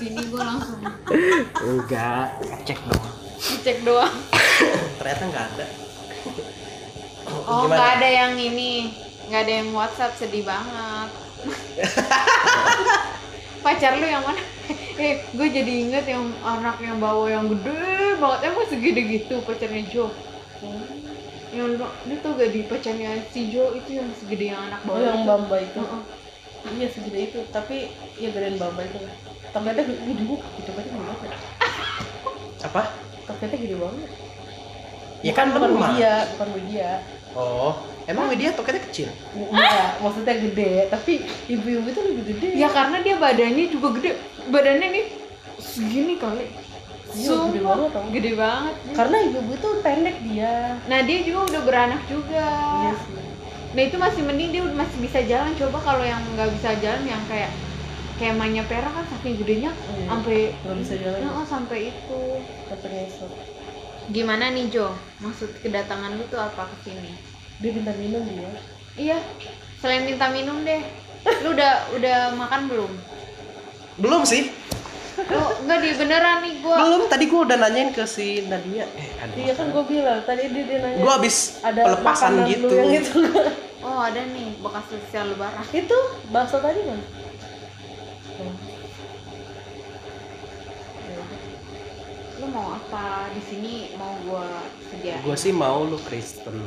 sini gue langsung enggak cek dong cek doang. Ternyata nggak ada. Oh nggak ada yang ini. Nggak ada yang WhatsApp sedih banget. Pacar lu yang mana? Eh gue jadi inget yang anak yang bawa yang gede banget. Emang segede gitu pacarnya Jo? Yang dia tuh gak di pacarnya si Jo itu yang segede yang anak oh bawa yang itu. bamba itu. Heeh. iya segede itu. Tapi ya gedein bamba itu toketnya gede bu itu toketnya gede banget apa? Toketnya gede banget. Ya kan bukan lemah media bukan media. Oh emang media toketnya kecil? Enggak maksudnya gede tapi ibu-ibu itu lebih gede. Ya karena dia badannya juga gede. Badannya nih segini kali. Iya, gede banget tau. gede banget. Karena ibu-ibu itu pendek dia. Nah dia juga udah beranak juga. Iya sih. Nah itu masih mending dia masih bisa jalan. Coba kalau yang nggak bisa jalan yang kayak kayak Manya Pera kan saking gedenya Iya. sampai nggak bisa jalan Heeh, sampai itu. Gimana nih Jo? Maksud kedatangan lu tuh apa ke sini? dia minta minum dia Iya. Selain minta minum deh. Lu udah udah makan belum? belum sih Oh, enggak di beneran nih gua. belum tadi gua udah nanyain ke si Nadia eh ada iya kan gue bilang tadi dia, dia nanya gua habis ada pelepasan gitu yang itu? Oh, ada nih bekas sosial lebaran. itu bakso tadi kan Ya. Lu mau apa? Di sini mau gua sediain. gua sih mau lu Kristen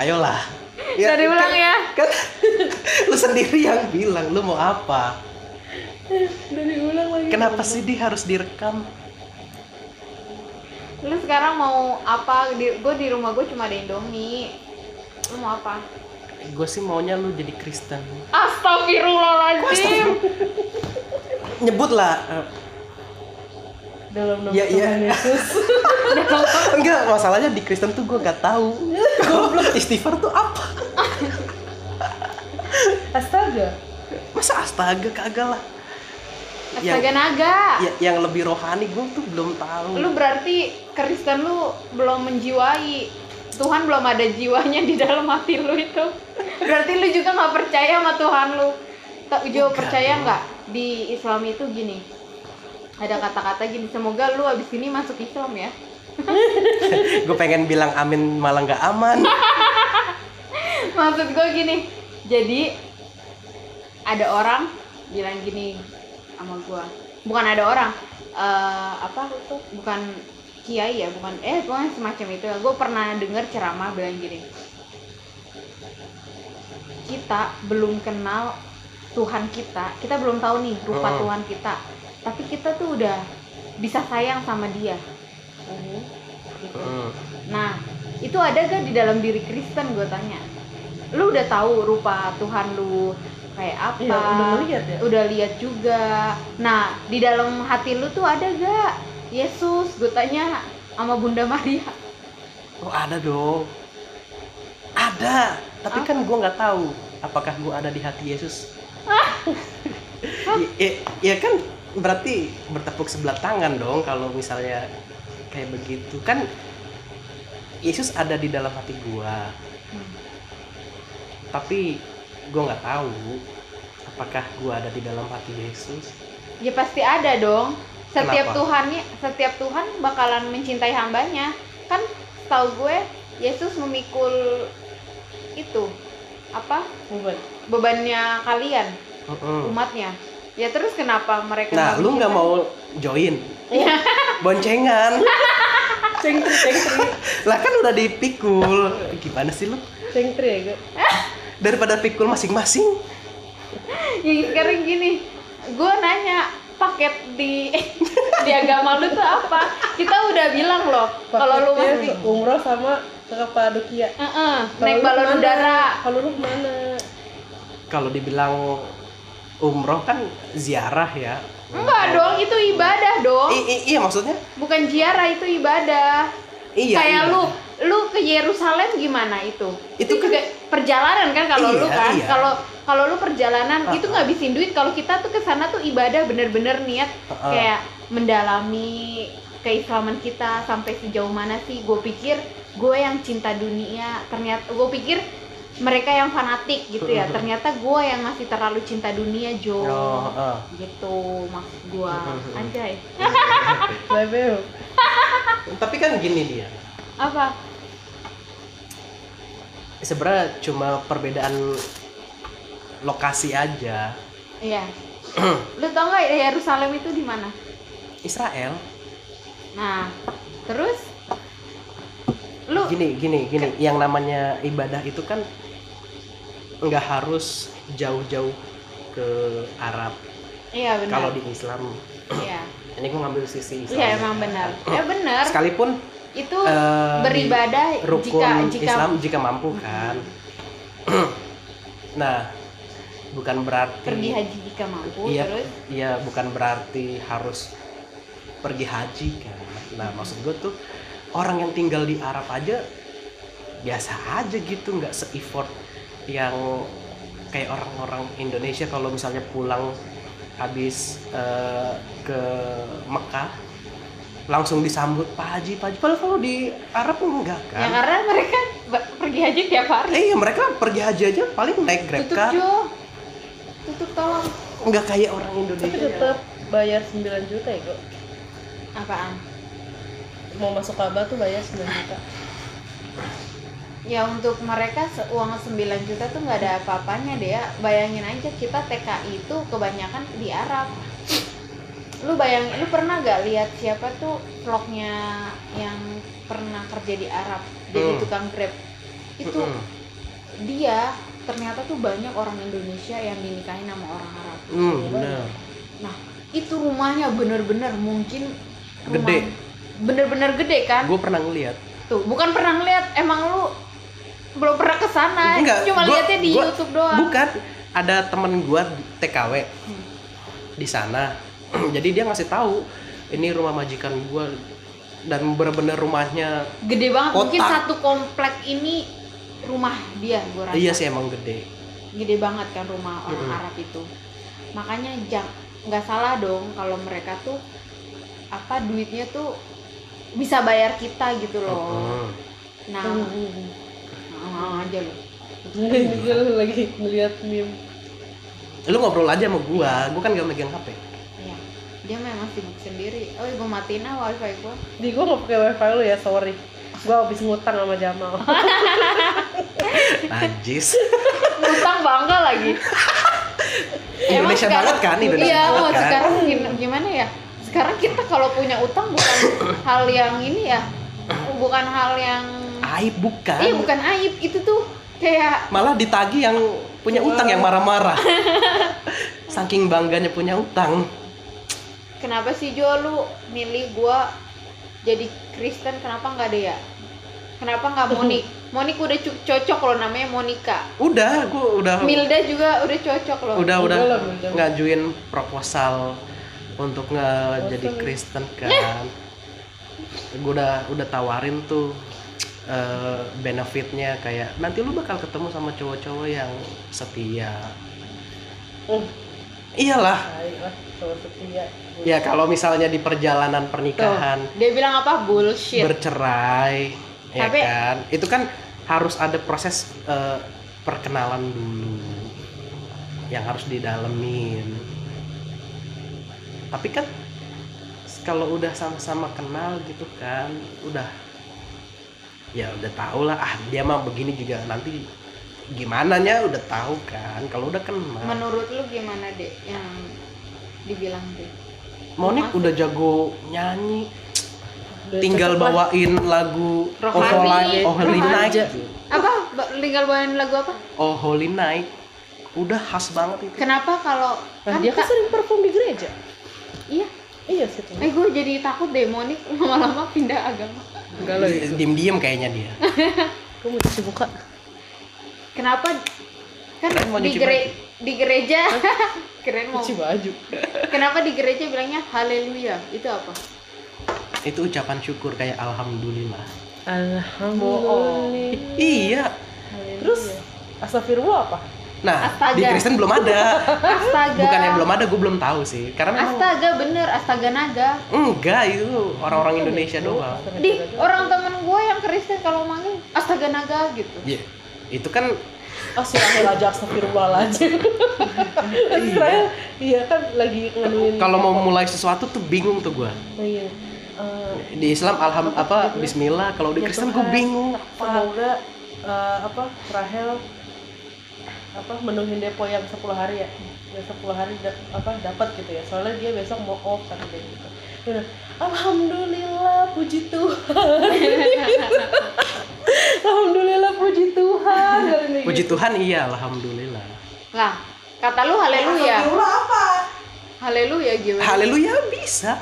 ayolah Dari ulang ya. kan lu sendiri yang bilang lu mau apa dari ulang lagi kenapa sih di harus direkam Lu sekarang mau apa? Di, gue di rumah gue cuma ada Indomie. Lu mau apa? Gue sih maunya lu jadi Kristen. Astagfirullahaladzim. nyebut lah eh, dalam nama Ya, iya. Tuhan Yesus. Enggak masalahnya di Kristen tuh gue gak tahu. Istighfar tuh apa? Astaga. Masa astaga kagak lah? Astaga naga. ya, yang lebih rohani gue tuh belum tahu. Lu berarti Kristen lu belum menjiwai. Tuhan belum ada jiwanya di dalam hati lu itu. Berarti lu juga nggak percaya sama Tuhan lu. Tak Jo Enggak percaya nggak di Islam itu gini. Ada kata-kata gini, semoga lu abis ini masuk Islam ya. gue pengen bilang amin malah nggak aman Maksud gue gini, jadi ada orang bilang gini sama gue, bukan ada orang, eh, apa tuh, bukan kiai ya, bukan, eh bukan semacam itu. Gue pernah dengar ceramah bilang gini, kita belum kenal Tuhan kita, kita belum tahu nih rupa Hmm. Tuhan kita, tapi kita tuh udah bisa sayang sama Dia. Gitu. Hmm. Nah, itu ada gak di dalam diri Kristen gue tanya? Lu udah tahu rupa Tuhan lu kayak apa? Iya, udah ngeliat ya? Udah lihat juga. Nah, di dalam hati lu tuh ada gak Yesus? Gue tanya sama Bunda Maria. oh ada dong. Ada. Tapi kan gue nggak tahu apakah gue ada di hati Yesus. Ya, ya kan berarti bertepuk sebelah tangan dong kalau misalnya kayak begitu. Kan Yesus ada di dalam hati gua. Tapi gua nggak tahu apakah gua ada di dalam hati Yesus. Ya pasti ada dong. Setiap Kenapa? Tuhannya, setiap Tuhan bakalan mencintai hambanya. Kan tahu gue Yesus memikul itu apa Bukan. bebannya kalian Mm-mm. umatnya. Ya terus kenapa mereka nah lu nggak mau join Iya. boncengan Cengtri, cengtri, lah kan udah dipikul gimana sih lu cengtri ya gak? daripada pikul masing-masing ya sekarang gini gue nanya paket di di agama lu tuh apa? Kita udah bilang loh kalau lu Paketnya masih umroh sama ke Kapadokia. Heeh, Kalau naik balon udara. Kalau lu ke mana? kalau dibilang umroh kan ziarah ya. Enggak dong itu ibadah dong. I- i- iya maksudnya? Bukan ziarah itu ibadah. Iya kayak iya. lu lu ke Yerusalem gimana itu? Itu kan- juga perjalanan kan kalau lu Iya, kan? iya. kalau kalau lu perjalanan Ah, itu ngabisin duit. Kalau kita tuh ke sana tuh ibadah bener-bener niat ah. kayak mendalami keislaman kita sampai sejauh mana sih. Gue pikir gue yang cinta dunia ternyata gue pikir mereka yang fanatik gitu ya. Ternyata gue yang masih terlalu cinta dunia Jo. Oh, ah. gitu maksud gue anjay. Tapi kan gini dia. Apa sebenarnya cuma perbedaan lokasi aja. Iya. Lu tau nggak Yerusalem itu di mana? Israel. Nah terus? Lu gini gini gini. Yang namanya ibadah itu kan nggak harus jauh-jauh ke Arab. Iya benar. Kalau di Islam. Iya. Ini gue ngambil sisi Islam. iya emang benar. Ya benar. Sekalipun itu eh, beribadah rukun jika jika Islam jika mampu kan? Nah bukan berarti pergi haji jika mampu iya terus? iya bukan berarti harus pergi haji kan? Nah maksud gue tuh orang yang tinggal di Arab aja biasa aja gitu nggak se-effort yang kayak orang-orang Indonesia kalau misalnya pulang habis eh, ke Mekah langsung disambut Pak Haji Pak Haji. Padahal kalau di Arab enggak ya kan karena mereka pergi haji tiap hari. Eh iya, mereka pergi haji aja paling naik grab tutup car Jo. Tutup tolong. Nggak kayak orang Tapi Indonesia tetap bayar 9 juta ya kok. apaan? Mau masuk Ka'bah tuh bayar 9 juta. ya untuk mereka uang 9 juta tuh nggak ada apa-apanya deh ya bayangin aja kita TKI itu kebanyakan di Arab lu bayangin lu pernah gak lihat siapa tuh vlognya yang pernah kerja di Arab jadi Hmm. tukang grab itu Mm-mm. dia ternyata tuh banyak orang Indonesia yang dinikahin sama orang Arab Hmm, bener. nah itu rumahnya bener-bener mungkin rumah- Gede. bener-bener gede kan gue pernah ngeliat tuh bukan pernah ngeliat emang lu belum pernah ke sana Enggak, cuma gua- lihatnya di gua- YouTube doang bukan ada temen gue TKW Hmm. di sana jadi dia ngasih tahu ini rumah majikan gue dan bener-bener rumahnya gede banget mungkin Kota. satu komplek ini rumah dia gue rasa iya sih emang gede gede banget kan rumah orang Mm-mm. Arab itu makanya jang nggak salah dong kalau mereka tuh apa duitnya tuh bisa bayar kita gitu loh Mm. nah nah, aja lo Ini gue lagi ngeliat meme. lu ngobrol aja sama gue gue kan gak megang hp. Dia memang sibuk sendiri. Oh gue matiin ah wifi gue Di gue gak pakai wifi lu ya, sorry. Gue habis ngutang sama Jamal. najis. Ngutang bangga lagi. Emang Indonesia sekarang- banget kan Indonesia iya banget mau kan? sekarang gim- gimana ya? Sekarang kita kalau punya utang bukan hal yang ini ya. Bukan hal yang aib bukan. Iya bukan aib. Itu tuh kayak malah ditagi yang punya utang yang marah-marah. Saking bangganya punya utang kenapa sih Jo lu milih gua jadi Kristen? Kenapa nggak ada ya kenapa nggak Monik? Monik udah cu- cocok loh namanya Monica udah gue udah Milda juga udah cocok loh. Udah udah Udah lah, udah. ngajuin proposal untuk nge jadi. Kristen kan. Gue udah udah tawarin tuh eh, benefitnya kayak nanti lu bakal ketemu sama cowok-cowok yang setia. Oh, iyalah. Baik lah, cowok setia. Ya kalau misalnya di perjalanan pernikahan dia bilang apa? Bullshit. bercerai ya Tapi- kan? Itu kan harus ada proses eh, perkenalan dulu yang harus didalemin. Tapi kan kalau udah sama-sama kenal gitu kan udah ya udah tau lah ah dia mah begini juga nanti gimana nya udah tahu kan kalau udah kenal. Menurut lu gimana deh yang dibilang deh Monik udah jago nyanyi. Udah tinggal lah. bawain lagu Oh Rohani. Holy, oh Holy. Night. Apa? Ba- tinggal bawain lagu apa? Oh Holy Night. Udah khas banget itu. Kenapa kalau Nah, kan dia kan sering perform di gereja. iya. Iya sih eh gue jadi takut deh Monik. Lama-lama pindah agama. Enggak lah itu. diem diem kayaknya dia. Gue mau cuci muka. kenapa? Kan mau di, nyuci gere- di gereja. Keren mau. Baju. kenapa di gereja bilangnya haleluya? Itu apa? Itu ucapan syukur kayak alhamdulillah. Alhamdulillah. iya. Terus astagfirullah apa? nah Astaga. di Kristen belum ada. Astaga. Bukannya belum ada gue belum tahu sih. Karena memang astaga bener. Astaga naga. Enggak itu orang-orang Indonesia doang. Di orang temen gue yang Kristen kalau manggil astaga naga gitu. Iya, itu kan ah Rahel aja astagfirullahaladzim Rahel iya. Kan lagi nganuin Kalau mau mulai sesuatu tuh bingung tuh gua. Oh, iya. Eh, Di Islam alham apa bismillah, kalau di ya Kristen gua bingung. semoga eh, apa Rahel apa menuhin depo yang 10 hari ya. Yang 10 hari da- apa dapat gitu ya. Soalnya dia besok mau off kan gitu Bilang, Alhamdulillah puji Tuhan Alhamdulillah puji Tuhan Puji gitu. Tuhan iya, alhamdulillah. Lah, kata lu haleluya. apa Haleluya gimana? Haleluya bisa.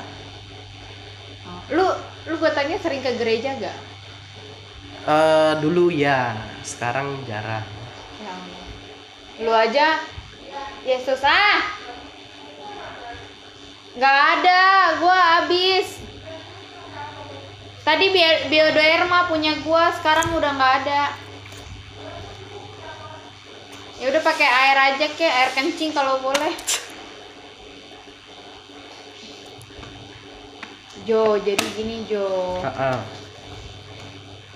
Oh, Lu lu gue tanya sering ke gereja gak? Eh dulu ya, sekarang jarang. Ya Allah. Lu aja Yesus ah. Gak ada, gua habis. Tadi bi- bioderma punya gua, sekarang udah nggak ada. Ya udah pakai air aja ke, air kencing kalau boleh. Jo, jadi gini Jo. Heeh.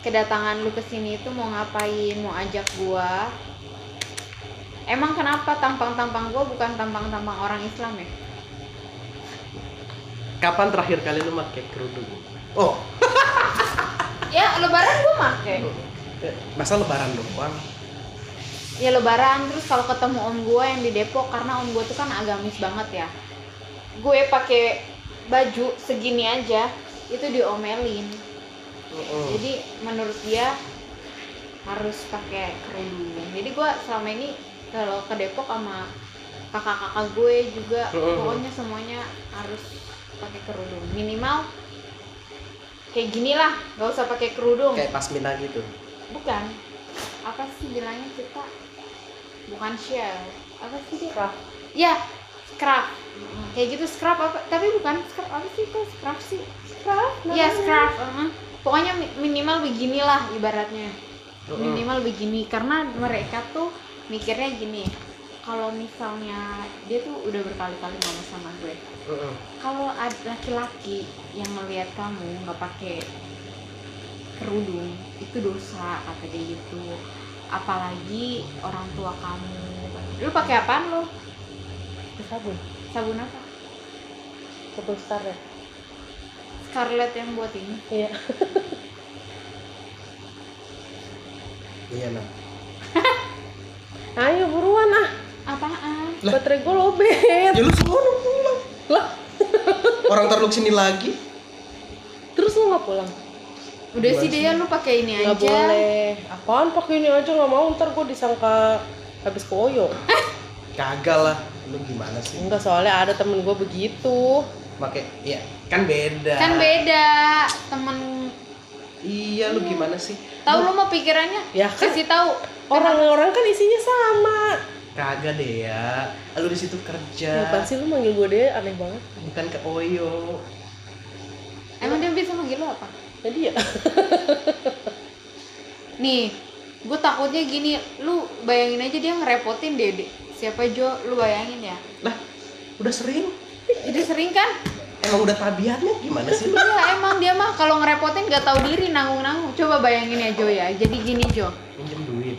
kedatangan lu ke sini itu mau ngapain? Mau ajak gua? Emang kenapa tampang-tampang gua bukan tampang-tampang orang Islam ya? Kapan terakhir kali lu pakai kerudung? Oh, Ya lebaran gua eh, masa lebaran doang? Ya lebaran terus kalau ketemu om gua yang di Depok karena om gua tuh kan agamis banget ya. Gue pakai baju segini aja itu diomelin. Heeh. Jadi menurut dia harus pakai kerudung. Jadi gua selama ini kalau ke Depok sama kakak-kakak gue juga Heeh. pokoknya semuanya harus pakai kerudung. Minimal kayak gini lah, nggak usah pakai kerudung. Kayak pasmina gitu. Bukan. Apa sih bilangnya kita? Bukan shell. Apa sih dia? Scrap. Ya, scrap. Kayak gitu scrap apa? Tapi bukan scrap apa sih kok scrap sih? Scrap Iya namanya. scrap. heeh. Pokoknya mi- minimal beginilah ibaratnya. Heeh. Minimal begini karena mereka tuh mikirnya gini. Kalau misalnya dia tuh udah berkali-kali ngomong sama gue. Heeh. Kalau ada laki-laki yang melihat kamu nggak pakai kerudung itu dosa kata dia gitu. Apalagi orang tua kamu. Lu pakai apaan lo? Sabun Sabun apa? sabun star ya Scarlett yang buat ini. iya Iya, nah. ayo buruan ah Apaan? Lah. baterai gue lobet Ya lu sono pulang. lah Orang taruh sini lagi. terus lu nggak pulang Udah sih dia lu pakai ini nggak aja. boleh apaan pakai ini aja nggak mau ntar gue disangka habis koyo Kagak lah. Lu gimana sih? enggak soalnya ada temen gue begitu Pakai ya kan beda. Kan beda. Temen Iya, lu gimana sih? tahu lu mau pikirannya? ya kan Kasih tahu. orang-orang kan isinya sama Kagak deh ya. Lu di situ kerja. Apaan sih lu manggil gue deh aneh banget Bukan ke Oyo. Emang dia bisa manggil lu apa? jadi ya Nih, gue takutnya gini, lu bayangin aja dia ngerepotin dede. Siapa Jo? Lu bayangin ya. Lah, udah sering. Jadi sering kan? Emang udah tabiatnya gimana sih lu? Iya emang dia mah kalau ngerepotin gak tahu diri nanggung-nanggung. Coba bayangin ya Jo ya. Jadi gini Jo, Minjem duit.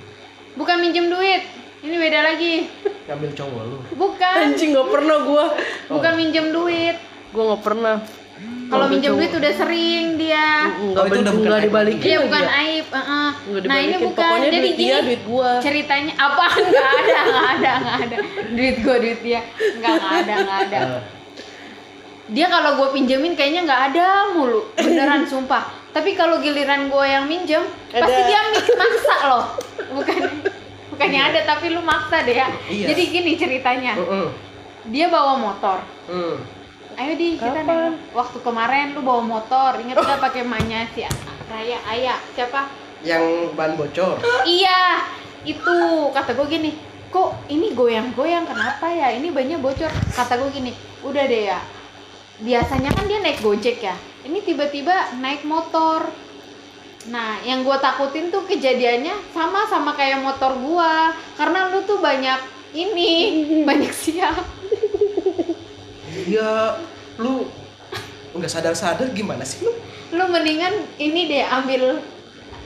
bukan minjem duit. Ini beda lagi. Ngambil cowok lu. Bukan, anjing nggak pernah gue bukan minjem duit. gue nggak pernah Kalau minjem duit udah sering dia. nggak Oh, itu udah bukan dibalikin Iya bukan ya? aib. heeh. Nggak Nah ini dibalikin. bukan. pokoknya Jadi duit dia duit gue ceritanya apa? Nggak ada, nggak ada, nggak ada. Duit gue, duit dia. Nggak, nggak ada, nggak ada. Eh, Dia kalau gue pinjemin kayaknya nggak ada mulu. Beneran sumpah. Tapi kalau giliran gue yang minjem, pasti dia mik- maksa loh. Bukan bukannya ada tapi lu maksa deh ya. Iya. Jadi gini ceritanya. heeh. Dia bawa motor. Hmm. Ayo di kita nengok. Waktu kemarin lu bawa motor, inget nggak pakai emaknya si Raya Ayah siapa? Yang ban bocor. Iya, itu kata gue gini, kok ini goyang-goyang kenapa ya? Ini bannya bocor. Kata gue gini, udah deh ya. Biasanya kan dia naik gojek ya. Ini tiba-tiba naik motor. Nah, yang gue takutin tuh kejadiannya sama sama kayak motor gua, karena lu tuh banyak ini, banyak siap. Iya, lu nggak sadar-sadar gimana sih lu? Lu mendingan ini deh ambil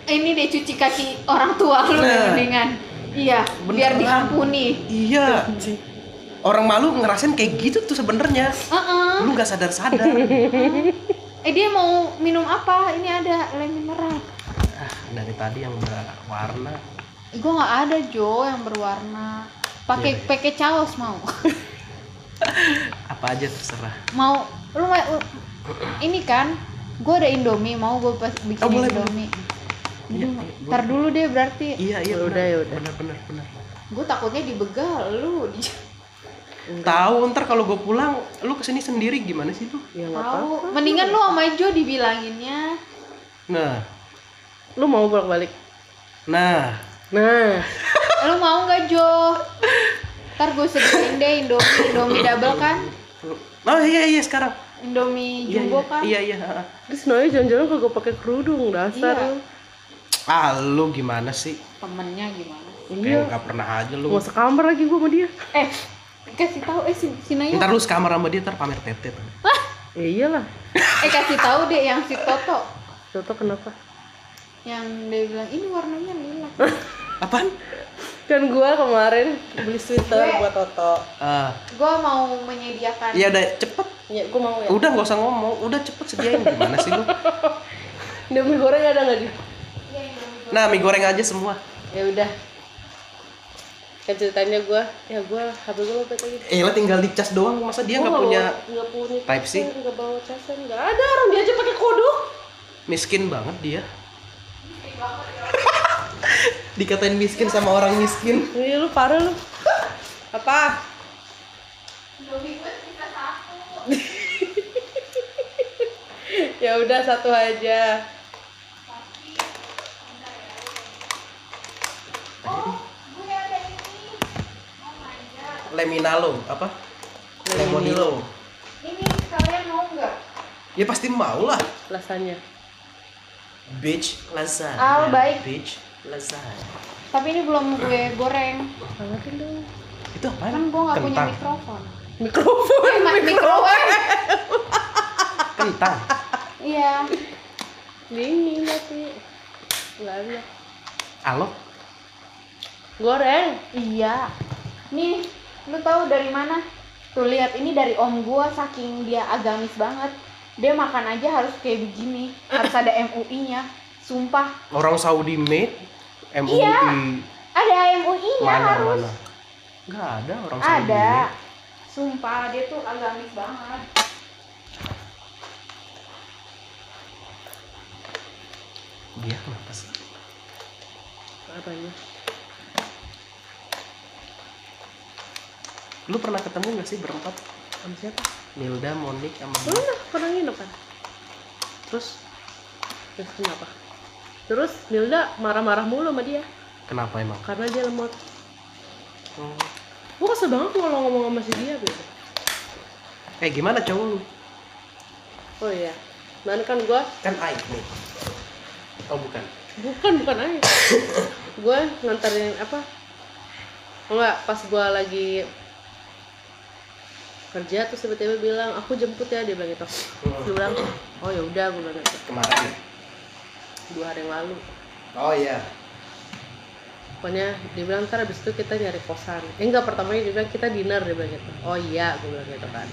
ini deh cuci kaki orang tua lu deh Nah. mendingan. Iya, biar Beneran. diampuni. Iya. Orang malu ngerasain kayak gitu tuh sebenarnya. Heeh. Lu nggak sadar-sadar. Eh dia mau minum apa? Ini ada lem mineral. ah, dari tadi yang berwarna. Gue nggak ada Jo yang berwarna. Pakai Iya, iya. pakai caos mau. Apa aja terserah. mau lu mau ini kan? Gue ada Indomie, mau gue pas bikin Oh, boleh, Indomie. Iya, iya, Ntar dulu deh berarti. Iya, iya. Ya udah, ya udah. Benar, benar, benar. Gue takutnya dibegal lu. Di... Tahu ntar kalau gue pulang, lu ke sini sendiri gimana sih lu? Ya Tahu. Mendingan lu sama Jo dibilanginnya. Nah, Lu mau bolak-balik? nah, Nah, Lu mau nggak Jo? Ntar gue sediain deh Indomie, Indomie double kan? oh iya iya sekarang. Indomie Iya, jumbo iya, kan? iya, iya. terus Noe jalan-jalan kagak pakai kerudung dasar. Iya. lu. Ah, lu gimana sih? Temennya gimana? Kayak Iya. nggak pernah aja lu. Mau sekamar lagi gua sama dia. Eh, kasih tahu eh si, si Naya. Ntar lu sekamar sama dia, ntar pamer tete. tuh. Ya iyalah. Eh kasih tahu deh yang si Toto Toto kenapa? yang dia bilang ini warnanya lila. Apaan? Kan gua kemarin beli sweater Gue- buat Toto. Ah, Gue mau menyediakan. iya udah cepet. Ya, gua mau ya. Udah nggak usah ngomong, udah cepet sediain gimana sih lu? Indomie goreng ada nggak di? Iya, Indomie. Nah, mie goreng aja semua. Ya udah. Kan ceritanya gua, ya gua HP gua lopet lagi. Eh, lah tinggal dicas doang, masa dia nggak punya bawa- nggak punya Type C? nggak bawa casan nggak ada orang dia aja pakai kodok miskin banget dia. Dikatain miskin sama orang miskin. iya lu parah lu apa Indomie gue kita satu. ya udah satu aja Oh, Leminalo, apa? Lemonilo. Ini kalian mau nggak? Ya pasti mau lah. lasanya Beach lasagna. Ah, baik. Beach lasagna. Tapi ini belum gue goreng. hangatin dong Itu apa? Kan gue nggak punya mikrofon. mikrofon Eh, ma- mikrowave. Kentang. Iya. dingin tapi nggak ada Alok. goreng Iya. Nih, lu tahu dari mana? Tuh lihat ini dari om gua saking dia agamis banget. Dia makan aja harus kayak begini. Harus ada MUI-nya. Sumpah. Orang Saudi made. MUI. Iya. Ada MUI-nya Mana harus. mana? Gak ada orang Saudi Ada. made. Sumpah, dia tuh agamis banget. Dia kenapa sih? apanya Lu pernah ketemu gak sih berempat? sama siapa Nilda, Monik, sama udah pernah nginep kan Terus terus kenapa terus Nilda marah-marah mulu sama dia kenapa emang? karena dia lemot Hmm. gua kesel banget kalau ngomong sama si dia gitu Eh gimana cowok lu? oh iya Nah kan gua Kan Aik nih. Oh bukan. bukan bukan aja gue nganterin apa enggak pas gue lagi kerja terus tiba-tiba bilang aku jemput ya dia bilang gitu. Dia bilang oh ya udah gue bilang gitu. Kemarin. dua hari yang lalu. Oh iya. pokoknya dia bilang ntar abis itu kita nyari kosan. Eh enggak pertamanya dia bilang kita dinner dia bilang gitu. Oh iya gue bilang gitu kan.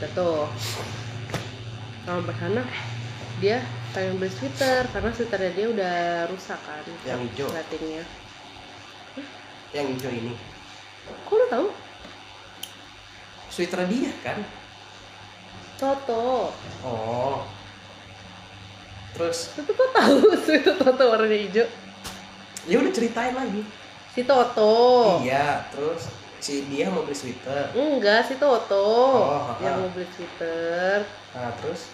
Udah tuh. Sampai sana dia pengen beli sweater karena sweaternya dia udah rusak kan Yang hijau. ratingnya. Yang hijau ini. kok lu tahu Sweater dia kan? Toto. Oh. Terus? Tapi kok tahu sweater Toto warnanya hijau? Ya udah ceritain lagi. si Toto. Iya, terus? Si dia mau beli sweater. enggak si Toto. Oh, yang mau beli sweater. Nah, terus?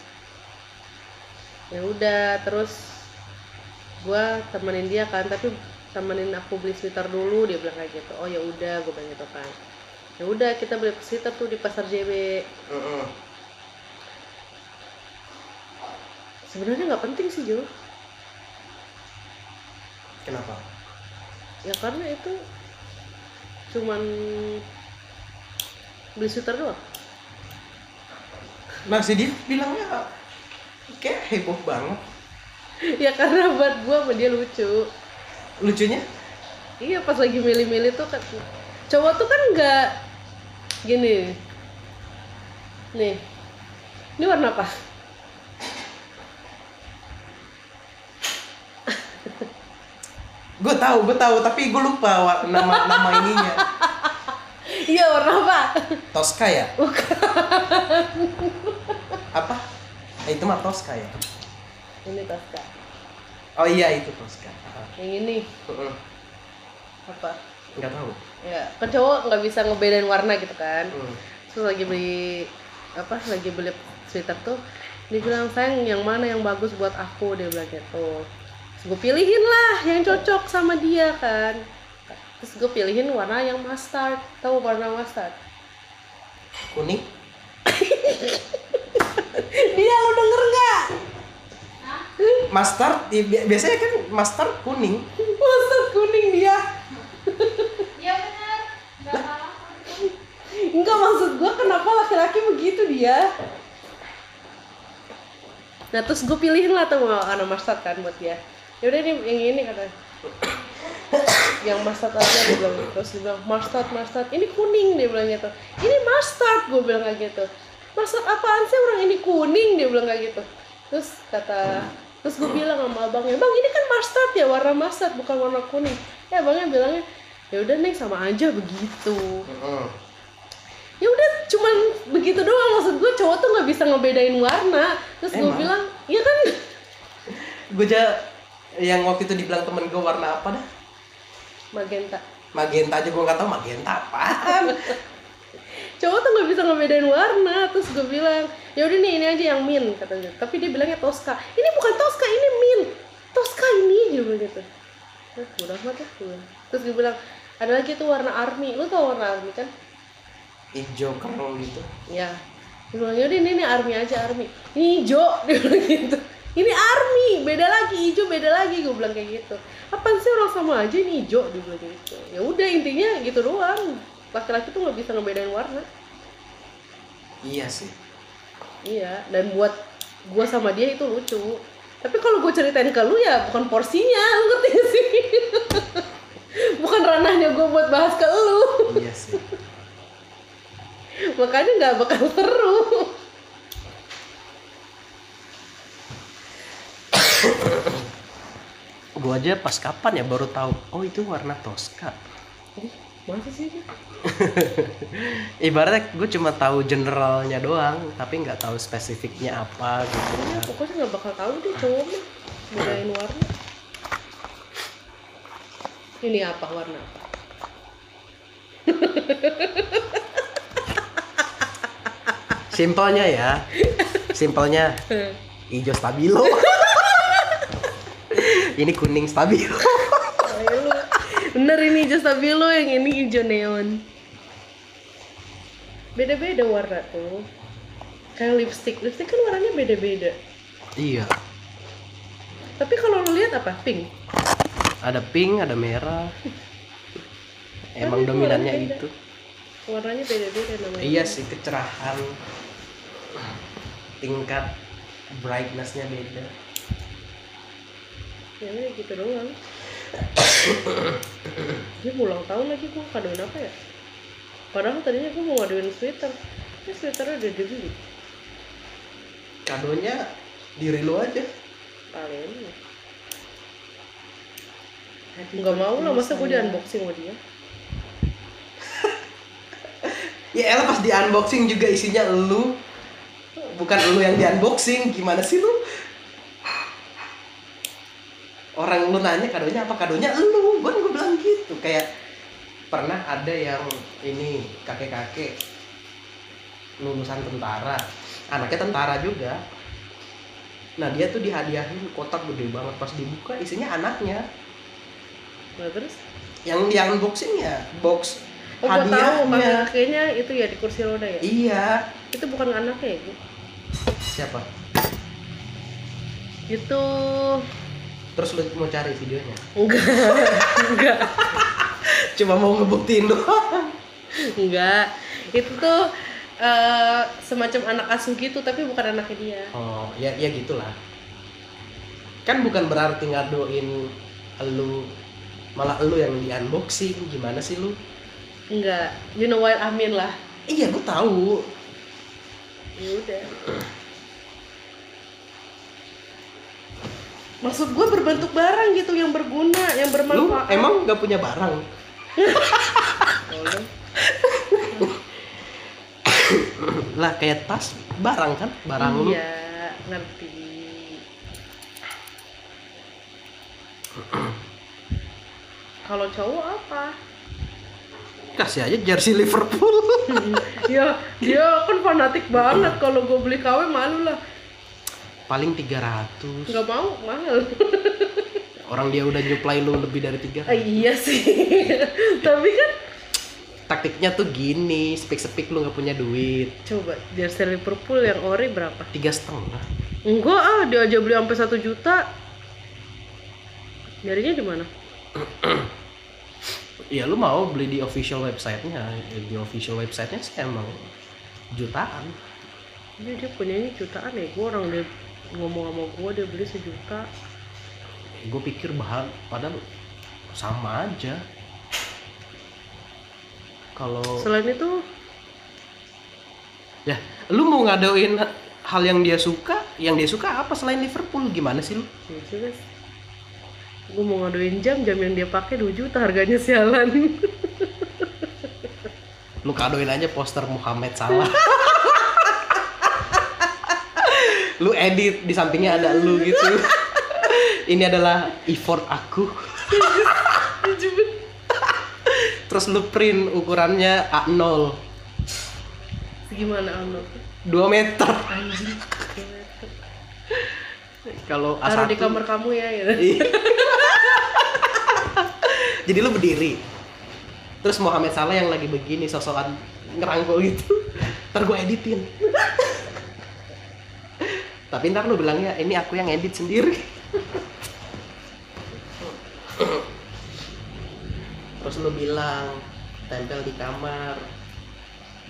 Ya udah terus gua temenin dia kan tapi temenin aku beli sweater dulu dia bilang kayak gitu. Oh ya udah gue bilang gitu kan ya udah kita beli sweater tuh di pasar JB Heeh. sebenarnya nggak penting sih Jo Kenapa? ya karena itu cuman beli sweater doang Nah, si dia bilangnya kayak heboh banget. ya karena buat gua sama dia lucu Lucunya? iya pas lagi milih-milih tuh kan cowok tuh kan nggak gini. Nih. Ini warna apa? Gue tahu gue tahu tapi gue lupa nama nama ininya. Iya warna apa? Tosca ya? Apa? Eh, itu mah Tosca ya? Ini Tosca. Oh iya itu Tosca. Yang ini. Mm-mm. apa? Nggak tahu ya kan cowok nggak bisa ngebedain warna gitu kan. Hmm. terus lagi beli apa lagi beli sweater tuh dia bilang sayang yang mana yang bagus buat aku? Dia bilang gitu. Terus gue pilihin lah yang cocok sama dia kan. Terus gue pilihin warna yang mustard. Tahu warna mustard? Kuning? Dia lu denger nggak? Mustard? Biasanya kan mustard kuning. Mustard kuning dia Iya benar. Enggak salah. enggak maksud gue kenapa laki-laki begitu dia? Nah terus gue pilihin lah tuh warna mustard kan buat dia. Yaudah nih yang ini kata. Yang mustard aja dia bilang. Terus dia bilang mustard mustard ini kuning dia bilang gitu. Ini mustard gue bilang kayak gitu. Mustard apaan sih orang ini kuning? dia bilang kayak gitu. Terus kata terus gue bilang sama abangnya bang ini kan mustard ya warna mustard bukan warna kuning. Ya abangnya bilangnya ya udah neng sama aja begitu. Ya udah cuman begitu doang. Maksud gue cowok tuh nggak bisa ngebedain warna. Terus gue bilang iya kan? Gue aja yang waktu itu dibilang temen gue warna apa dah? Magenta. Magenta aja gue nggak tahu magenta apaan. Cowok tuh nggak bisa ngebedain warna. Terus gue bilang ya udah nih ini aja yang mint katanya tapi dia bilangnya Tosca. Ini bukan Tosca ini mint. Tosca ini dia bilang gitu. Terus udah amat ya gue terus gue bilang ada lagi tuh warna army. Lu tau warna army kan? Hijau kerong gitu. Ya dia bilang yaudah ini, ini army aja army. Ini hijau dia bilang gitu. Ini army beda lagi hijau beda lagi gue bilang kayak gitu. Apaan sih orang sama aja ini hijau? dia bilang gitu. Ya udah intinya gitu doang. Laki-laki tuh nggak bisa ngebedain warna. Iya sih. Iya dan buat gua sama dia itu lucu. Tapi kalau gue ceritain ke lu ya bukan porsinya lu ngerti sih bukan ranahnya gue buat bahas ke lu. Iya sih. Makanya nggak bakal seru. Gue aja pas kapan ya baru tahu? Oh itu warna Tosca. Ih, masa sih ibaratnya gue cuma tahu generalnya doang tapi nggak tahu spesifiknya apa gitu. Kan pokoknya nggak bakal tahu deh cowok mah. Bedain warna. Ini apa warna apa? simpelnya ya simpelnya hijau stabilo ini kuning stabilo. Bener ini hijau stabilo yang ini hijau neon. Beda-beda warna tuh. Kayak lipstick, lipstick kan warnanya beda-beda. iya Tapi kalau lu lihat apa? Pink. Ada pink ada merah emang dominannya itu Warnanya beda-beda namanya. iya sih kecerahan tingkat brightnessnya beda Ya gitu doang. Dia ulang tahun lagi gua kadoin apa ya? Padahal tadinya gua mau ngaduin sweater. Ini sweaternya udah dibeli. kadonya diri lu aja Kalian nggak mau lah masa gue di unboxing sama dia? Ya elah pas di unboxing juga isinya lu. Bukan lu yang di unboxing gimana sih lu? Orang lu nanya kadonya apa? Kadonya lu. Kan gue bilang gitu. Kayak pernah ada yang ini kakek-kakek lulusan tentara. Anaknya tentara juga. Nah dia tuh dihadiahin kotak gede banget. Pas dibuka isinya anaknya nah terus? Yang di unboxing ya box oh gue tahu hadiahnya. Kayaknya itu ya di kursi roda ya? Iya. Itu bukan anaknya ya Bu? siapa? Itu terus lu mau cari videonya? Enggak enggak. Cuma mau ngebuktiin doang. Enggak. Itu tuh eh, semacam anak asuh gitu tapi bukan anaknya dia. Oh ya ya gitulah. Kan bukan berarti ngadoin lu malah lu yang di unboxing gimana sih lu? Enggak you know what I mean lah. Iya gue tahu. Ya udah. Maksud gue berbentuk barang gitu yang berguna yang lu bermanfaat. emang nggak punya barang? Lah kayak tas barang kan? Barang lu. Iya ngerti kalau cowok apa? Kasih aja jersey Liverpool. Ya dia kan fanatik banget. Kalau gue beli KW malu lah. Paling 300 nggak mau mahal. Orang dia udah nyuplai lu lebih dari tiga. Ah, iya sih. Tapi kan taktiknya tuh gini speak speak lu nggak punya duit. Coba jersey Liverpool yang ori berapa? Tiga setengah. Enggak ah dia aja beli sampai satu juta. Nyarinya di mana ya lu mau beli di official websitenya. Ya, di official websitenya sih emang jutaan. Iya dia punyanya jutaan ya. Gue orang dia ngomong sama gue dia beli sejuta. Gue pikir bahan padahal sama aja. Kalau selain itu ya lu mau ngadoin hal yang dia suka yang dia suka apa selain Liverpool? Gimana sih lu? Ya gue mau ngadoin jam jam yang dia pakai 2 juta harganya sialan. Lu kadoin aja poster Muhammad Salah. Lu edit di sampingnya ada lu gitu. Ini adalah effort aku. Terus lu print ukurannya A0 gimana Arnold 2 meter kalau taruh A1 di kamar kamu ya gitu. Iya. jadi lu berdiri. Terus Muhammad Salah yang lagi begini sosokan ngerangkul gitu. Ntar gue editin. Tapi ntar lu bilangnya ini aku yang edit sendiri. Terus lu bilang tempel di kamar.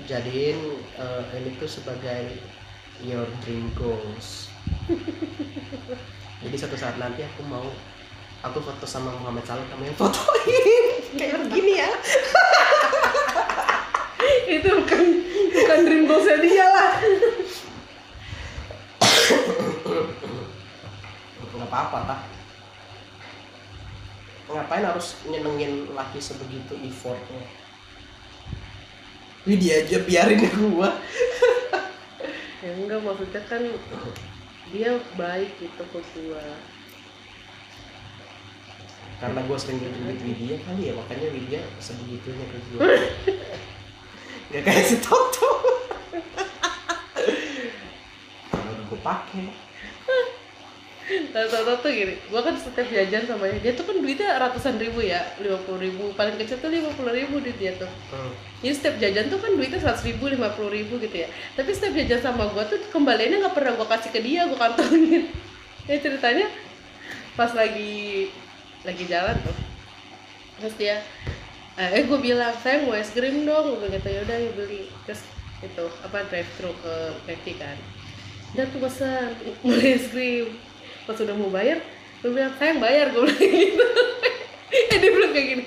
Jadiin eh, ini tuh sebagai your dream goals jadi suatu saat nanti aku mau aku foto sama Muhammad Salah kamu yang fotoin. Kayak begini ya. Itu bukan bukan dream goalsnya dia lah. Nggak apa-apa ngapain harus nyenengin laki sebegitu effortnya? Wih dia aja biarin gua. Ya enggak maksudnya kan dia baik gitu ke gua. Karena gua sering retweet Widya kali ya makanya Widya sebegitunya ke gua. Nggak kayak si Toto. Kalau gua pakai Tahu-tahu tuh gini, gua kan setiap jajan sama dia, dia tuh kan duitnya ratusan ribu ya, lima puluh ribu, paling kecil tuh lima puluh ribu duit dia tuh. hmm. Jadi setiap jajan tuh kan duitnya seratus ribu, lima puluh ribu gitu ya. Tapi setiap jajan sama gua tuh kembaliannya nggak pernah gua kasih ke dia, gua kantongin. Ya ceritanya pas lagi lagi jalan tuh, terus dia, eh, eh gue bilang saya mau es krim dong, gue gitu yaudah ya beli. Terus itu apa drive thru ke McD kan. Udah tuh pesan mau es krim. Pas udah mau bayar, gue bilang sayang bayar, gue bilang gitu. eh dia bilang kayak gini.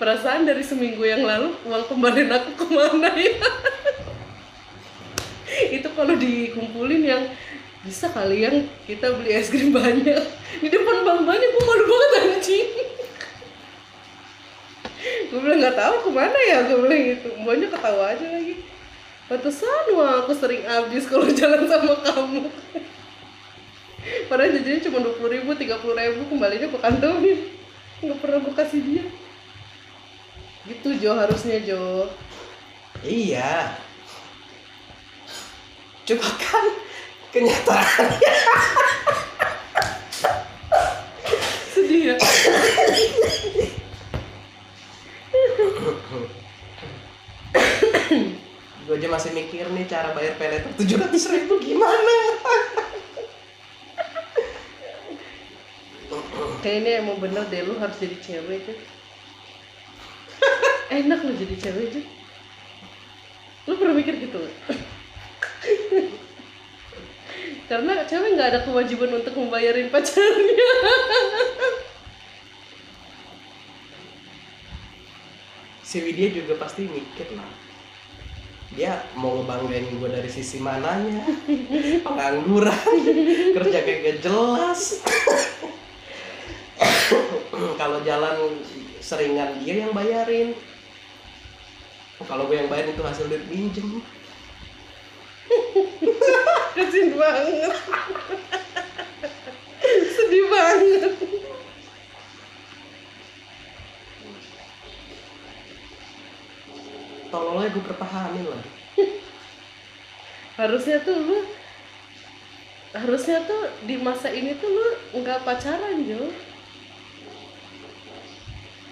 Perasaan dari seminggu yang lalu uang kembalian aku ke mana ya? itu kalau dikumpulin yang bisa kali yang kita beli es krim banyak di depan bang banyak gue malu banget anjing gue bilang nggak tahu ke mana ya gue bilang gitu mbaknya ketawa aja lagi Pantesan wah aku sering habis kalau jalan sama kamu Padahal jajannya cuma dua puluh ribu, tiga puluh ribu, kembalinya gue kantongin Nggak pernah gue kasih dia. Gitu Jo harusnya Jo. Iya. Coba kan kenyataannya. Sedih ya. Gue aja masih mikir nih cara bayar letter tujuh ratus ribu gimana Kayaknya emang bener deh lu harus jadi cewek tuh Enak lu jadi cewek tuh Lu pernah mikir gitu? Gak? Karena cewek nggak ada kewajiban untuk membayarin pacarnya. Si Widya juga pasti mikir lah dia mau ngebanggain gue dari sisi mananya. Pengangguran. Kerja kayak gak jelas kalau jalan seringan dia yang bayarin kalau gue yang bayarin itu hasil duit pinjem Kasian banget. Sedih banget. tololnya gue pertahanin lagi Harusnya tuh lu harusnya tuh di masa ini tuh lu nggak pacaran Jo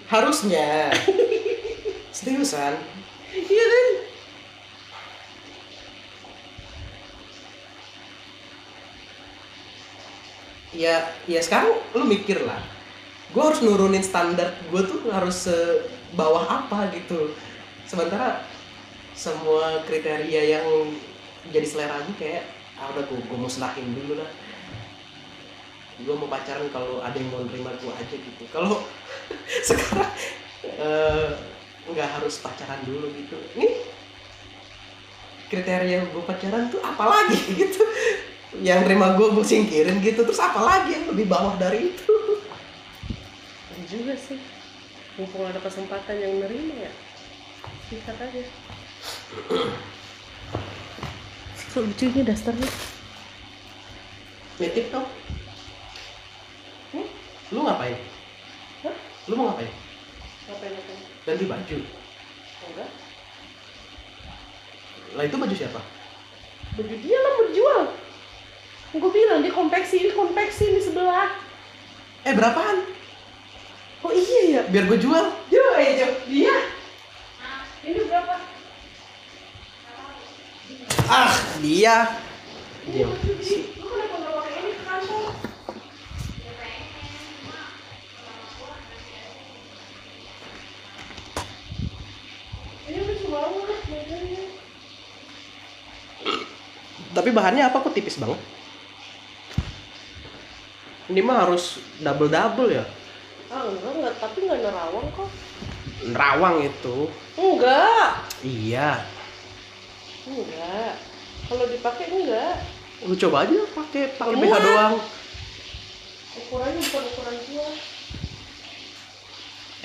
harusnya. Seriusan iya kan ya ya sekarang lu mikir lah. Gue harus nurunin standar gue tuh harus sebawah apa gitu. Sementara semua kriteria yang jadi selera gue kayak ah udah gue, gue musnahin dulu lah gue mau pacaran kalau ada yang mau nerima gue aja gitu. Kalau sekarang eh, nggak harus pacaran dulu gitu. Nih kriteria gue pacaran tuh apa lagi gitu? Yang terima gue gue singkirin gitu terus apa lagi yang lebih bawah dari itu? Juga sih. Mumpung ada kesempatan yang nerima ya sikat aja. Kok lucu ini dasternya? Nitip dong Hmm? lu ngapain? Hah? lu mau ngapain? Ngapain ngapain? Ganti baju. Enggak. Lah itu baju siapa? Baju dia lah mau dijual gue bilang di konveksi ini konveksi di sebelah. Eh berapaan? Oh iya ya biar gue jual. Jo ya Jo dia. Ini berapa? Ah dia. Diam. Tapi bahannya apa? Kok tipis banget? Ini mah harus double double ya? Ah enggak enggak. Tapi enggak nerawang kok. Nerawang itu. Enggak. Iya. Enggak. Kalau dipakai enggak. Lu coba aja pakai pakai BH doang. Ukurannya bukan ukuran gua.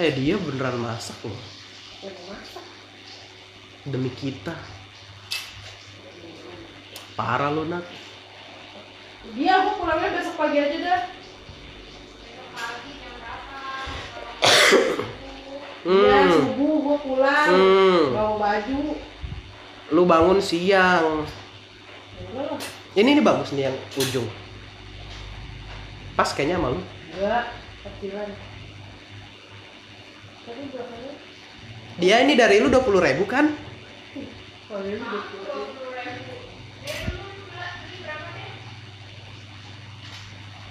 Eh dia beneran masak loh. Yang masak? Demi kita Parah lo nak. Iya, aku pulangnya besok pagi aja dah. Iya, hmm. subuh gua pulang, hmm. bawa baju. Lu bangun siang. Loh. Ini ini bagus nih yang ujung. Pas kayaknya sama lu. Iya, Enggak, kecilan. Tapi berapa Dia ini dari lu 20 ribu kan? Oh, ini 20 ribu.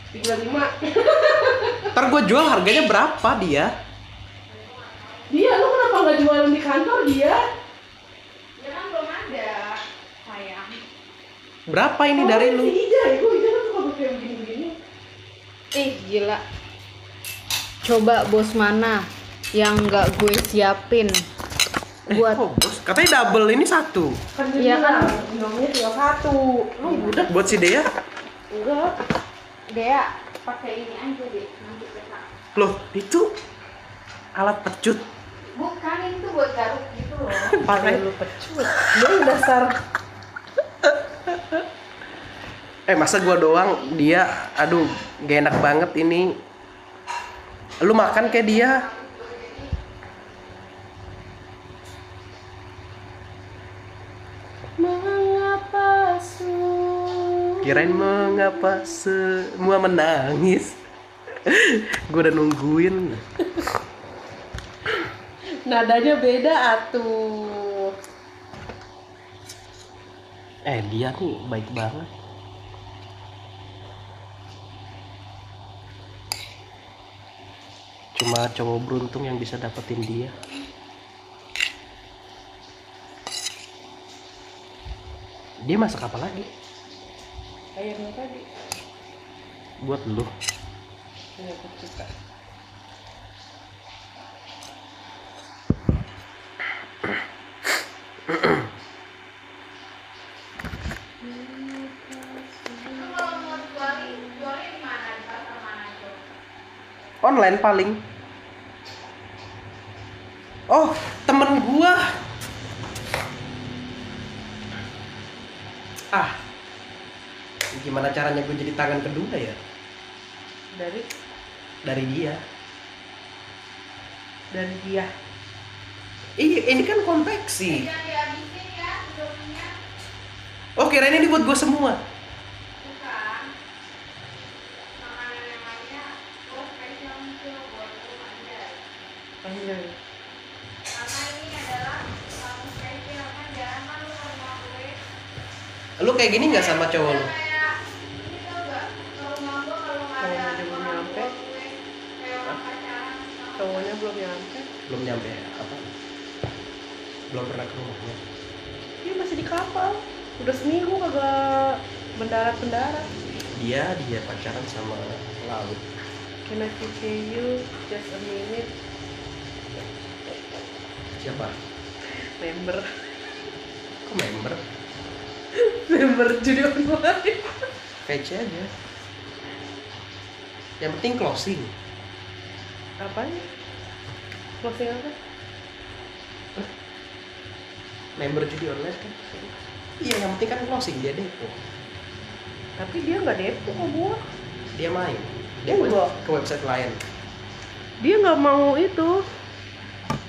35 Ntar gue jual harganya berapa dia? Dia, lu kenapa nggak jualan di kantor dia? Ya kan belum ada, sayang. Berapa ini oh, dari lu? Ini Ija ya, gue Ija kan suka pakai begini-begini. Ih, gila. Coba bos mana yang nggak gue siapin eh, buat eh, oh, bos? Katanya double ini satu. Kan iya kan? nomornya tinggal satu. Lu budak buat si Dea? Enggak. Dea pakai ini aja deh nanti loh itu alat pecut. Bukan ini tuh buat garuk gitu loh. pakai lu pecut. Dia dasar. Eh masa gua doang? Dia aduh gak enak banget ini. Lu makan kayak dia? Mengapa su kirain mengapa semua menangis? Gua udah nungguin. Nadanya beda atuh. Eh dia nih baik banget. Cuma cowok beruntung yang bisa dapetin dia. Dia masak apa lagi airnya tadi. Buat lu. Iya aku suka online paling. Caranya gue jadi tangan kedua ya? Dari? Dari dia. Dari dia. Iya ini kan konveksi Jangan dihabisin ya, hidupnya. oh kirain ini buat gue semua? Panjang. Karena ini adalah kamu spesial kan, jangan kan lu gue. lu kayak gini nggak sama cowok lu udah seminggu kagak mendarat mendarat dia dia pacaran sama laut. Can I see you just a minute. Siapa? Member. Kok member? Member judi online. PC aja. Yang penting closing. Apanya? Closing apa? Member judi online kan iya yang penting kan closing dia depo. Tapi dia nggak depo kok gua. Dia main. Dia Enggak. main ke website lain. Dia nggak mau itu.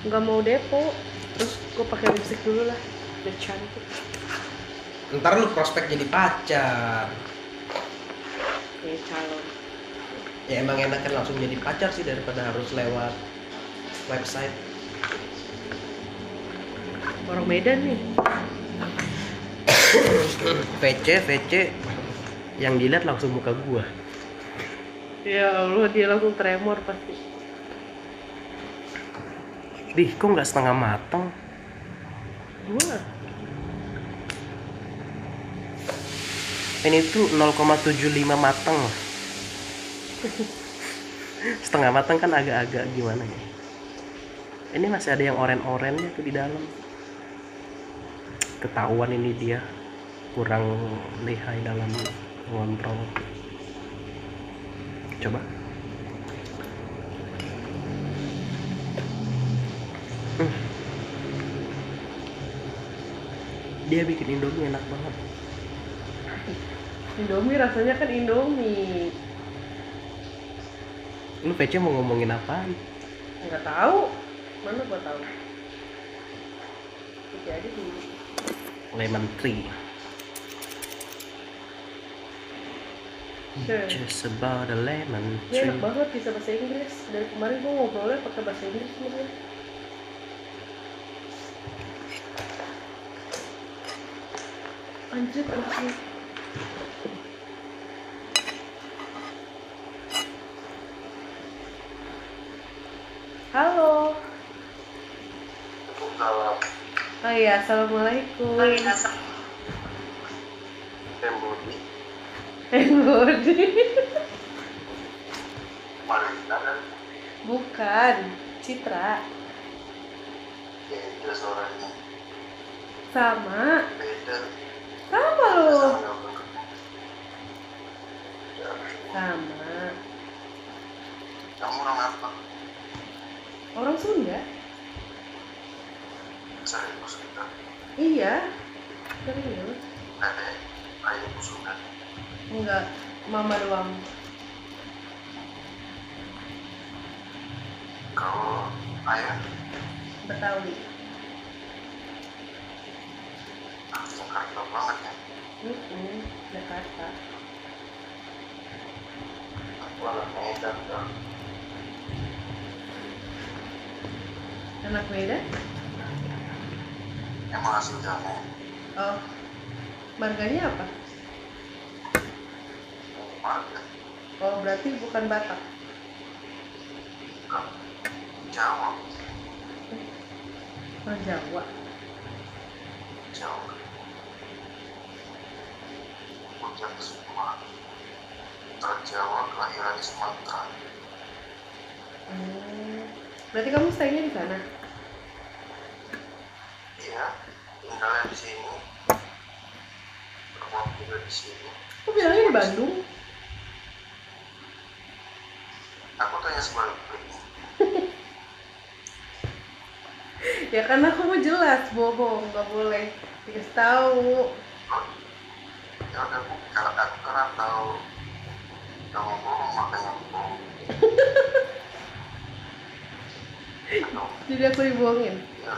Nggak mau depo. Terus gua pakai lipstick dulu lah. Biar cantik. Ntar lu prospek jadi pacar. Kayak calon. Ya emang enak kan langsung jadi pacar sih daripada harus lewat website. Orang Medan nih VC VC yang dilihat langsung muka gua ya Allah dia langsung tremor pasti Dih, kok nggak setengah matang? gua Ini tuh 0,75 matang loh. Setengah matang kan agak-agak gimana ya? Ini masih ada yang oren-orennya tuh di dalam. Ketahuan ini dia kurang lihai dalam ngontrol. Coba. Hmm. Dia bikin Indomie enak banget. Indomie rasanya kan Indomie Lu PC mau ngomongin apaan? nggak tahu mana gua tahu jadi dulu Lemon tree. Sure. Just about a lemon tree. enak banget bisa bahasa Inggris. Dari kemarin gua ngobrolnya pakai bahasa Inggris sebenarnya. Anjir, anjir. Halo. Salam. Oh iya, assalamualaikum. Eh, Budi. Kan Bukan, Citra. Sama. Sama lo. Sama. Kamu orang apa? Orang Sunda? Serius. Iya. Serius? Nenek, ayahku sudah. Enggak, mama doang. Kalau ayah, Betawi. ah, Jakarta banget ya. Mm Jakarta. Aku anak Medan kan. Anak Medan? Emang asli Jakarta. Oh. Marganya apa? Oh, berarti bukan Batak. Jawa. Oh, Jawa. Jawa. Puncak semua. Putra Jawa kelahiran di Sumatera. Hmm. Berarti kamu stay-nya di sana? Iya, tinggalnya di sini. Rumah juga di sini Kok bilangnya di Bandung? Aku tanya sebaliknya Ya karena aku mau jelas bohong, nggak boleh dikasih tahu. ya udah aku karena aku karena tahu kamu bohong makanya aku bohong. Jadi aku dibohongin. ya.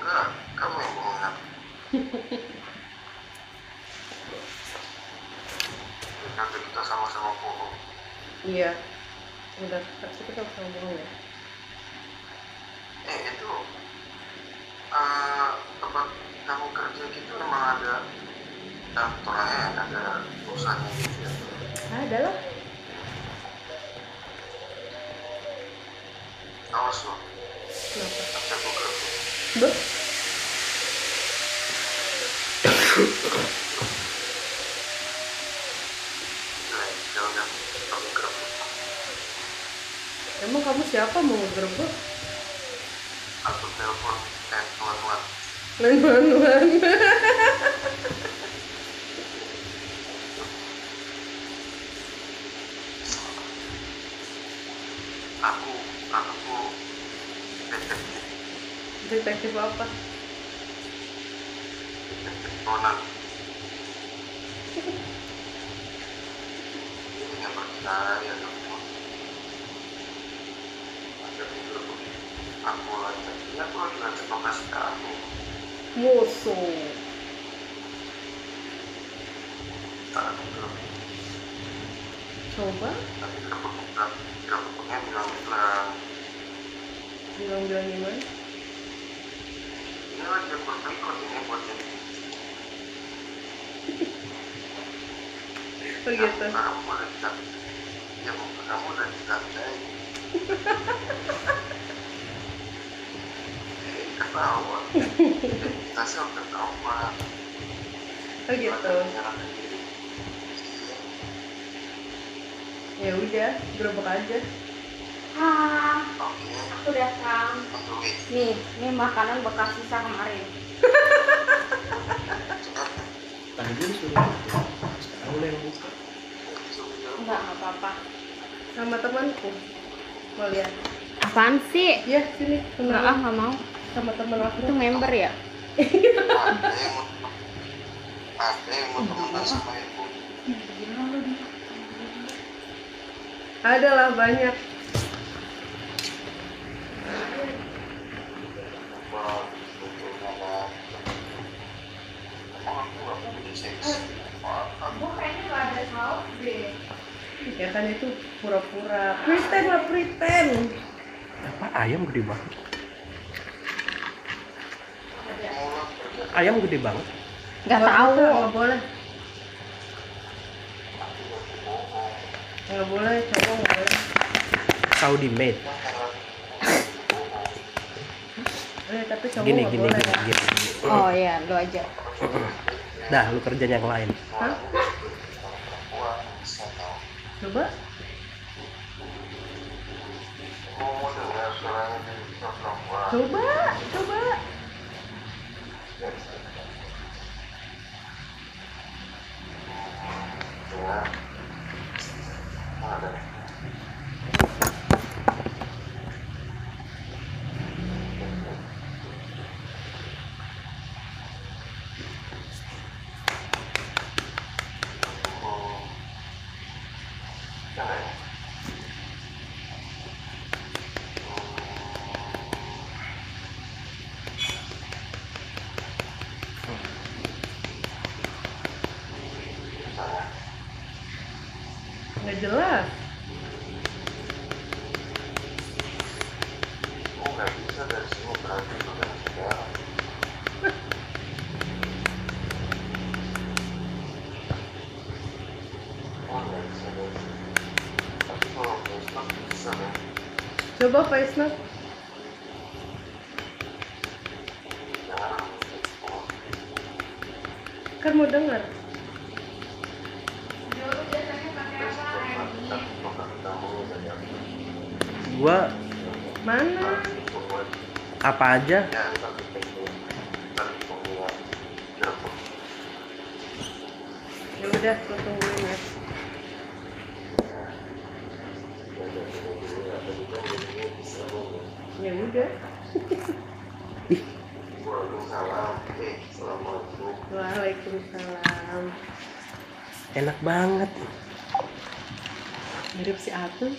Enggak kamu yang bohongin aku nanti kita sama-sama bohong Iya. Udah, pasti kita sama bohong ya. eh itu eh, tempat kamu kerja gitu emang ada kantornya ada perusahaannya gitu ya Ada lah. awas loh Kenapa? Beh, Jelek, jangan kamu kerja emang kamu siapa mau ngegerebek? aku telepon eh Lain manuan. aku aku detektif Detektif apa? detektif Conan ini nggak percaya kamu ada minggu aku lagi ya aku lagi ngecek lokasi kamu Musuh. tak aku belum Coba tapi kebetulan kebetulannya bilang bilang bilang-bilang gimana? ini lagi aku berikut ini buat jadi Oh gitu. kamu udah kamu udah ketawa kita sih udah tahu pak Oh gitu. Ya udah, gerebek aja. Ah, oke aku datang. Nih, ini makanan bekas sisa kemarin. tadi gue disuruh sekarang yang buka Enggak, apa-apa. Sama temanku. Mau lihat? Apaan sih? Ya, sini. Enggak ah, enggak mau. Sama teman aku. Itu member ya? ada yang mau ada yang mau temenan sama ibu Ada lah banyak. Ya kan itu pura-pura. Pretend lah, pretend. apa ayam gede banget ayam gede banget Nggak tahu. Nggak boleh. Nggak boleh, nggak boleh. Saudi made Eh, tapi cowok gini gini boleh. gini gini Oh iya, lo aja. dah lu kerjanya yang lain Hah? Coba. Coba, coba. Ya ada Oh. Ada ya? Misalnya, Nggak jelas. oh nggak bisa dari sini berarti itu dari negara. Oh nggak bisa dari sini. Tapi kalau besok bisa deh. Coba. Jangan Kan mau dengar. gua Mana? apa aja Ya, tapi itu. Tapi pembuat jeruk. udah gue tungguin ya ya udah Waalaikumsalam. Eh, Assalamualaikum. Waalaikumsalam enak banget mirip si Atun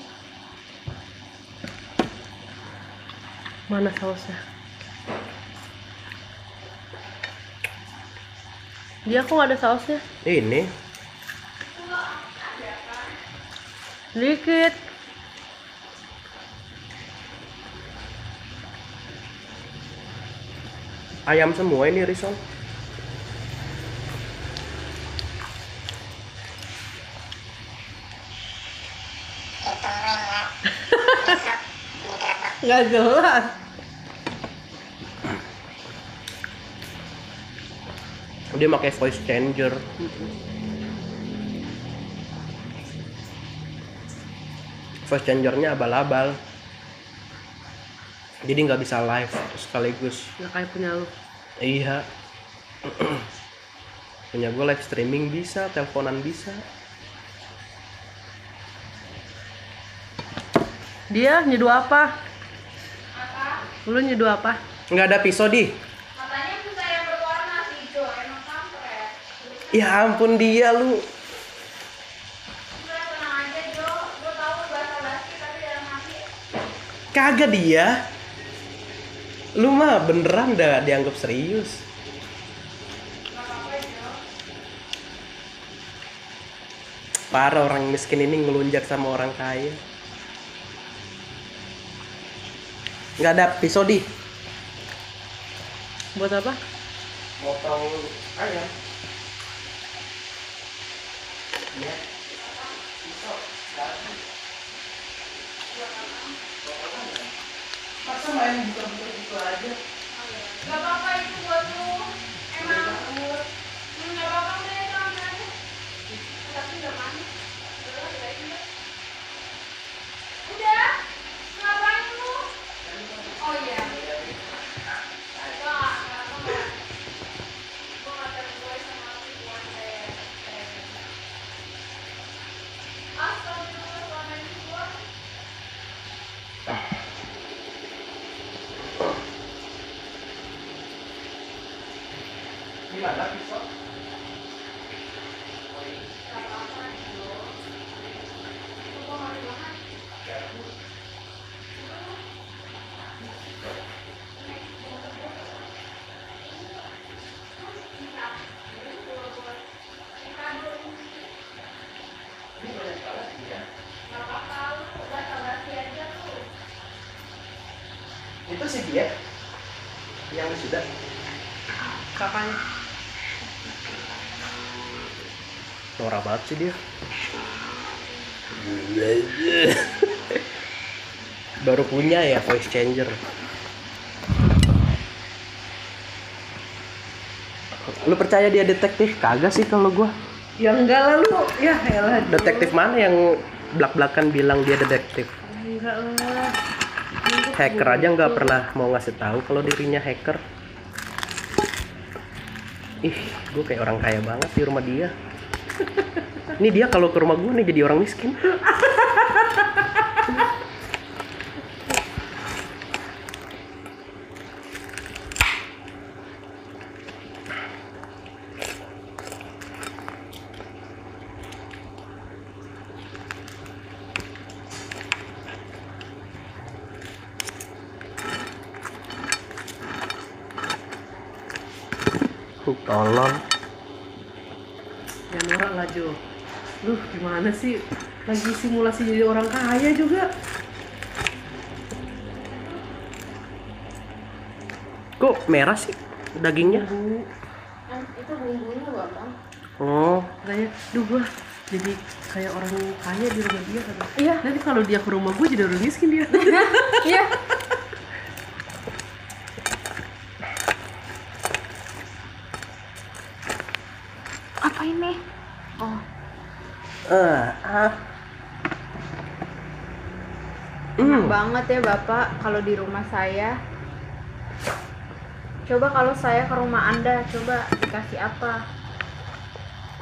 mana sausnya kok nggak ada sausnya? Ini. Dikit. Ayam semua ini Rison nggak jelas dia pakai voice changer. Voice changernya abal-abal. Jadi nggak bisa live sekaligus. Nggak kayak punya lu. Iya. Punya gue live streaming bisa teleponan bisa. Dia nyeduh apa? Lu nyeduh apa? Nggak ada pisau di Katanya bisa yang berwarna hijau, emang kampret. Ya ampun dia lu. Udah tenang aja Jo, gue tahu bahasa basi tapi dalam hati kagak dia. Lu mah beneran dah dianggap serius. Parah orang miskin ini ngelunjak sama orang kaya. Nggak ada pisau di. Buat apa? Motong ayam main buka-buka gitu aja. Gak apa-apa itu buat lu. Emang Hmm, nggak apa-apa udah itu ambil aja. Tapi udah manis. Udah, udahin deh. Udah. Ngapain lu? Oh iya. Gua nggak- nggak- gua nggak- gua nggak terbuai sama hubungan kayak- kayak gitu. Astagfirullah, selama ini gua gimana pisau nggak apa-apa, Jo. Gua mau dimakan. itu sih dia yang sudah kapan norak banget sih dia baru punya ya voice changer. Lu percaya dia detektif? Kagak sih kalau gua. Ya enggak lah lu. Ya elah detektif mana yang belak belakan bilang dia detektif? Enggak lah. Hacker aja nggak pernah mau ngasih tahu kalau dirinya hacker. Ih gue kayak orang kaya banget di rumah dia ini dia kalau ke rumah gue nih jadi orang miskin tolong ya norak lah Jo Duh gimana sih lagi simulasi jadi orang kaya juga. Kok merah sih dagingnya? Bu itu bumbunya oh. Katanya duh gua jadi kayak orang kaya di rumah dia kata. Iya. nanti kalau dia ke rumah gue jadi orang miskin dia. Iya apa ini oh ah ah enak Hmm. Banget ya bapak kalau di rumah saya. Coba kalau saya ke rumah anda coba dikasih apa?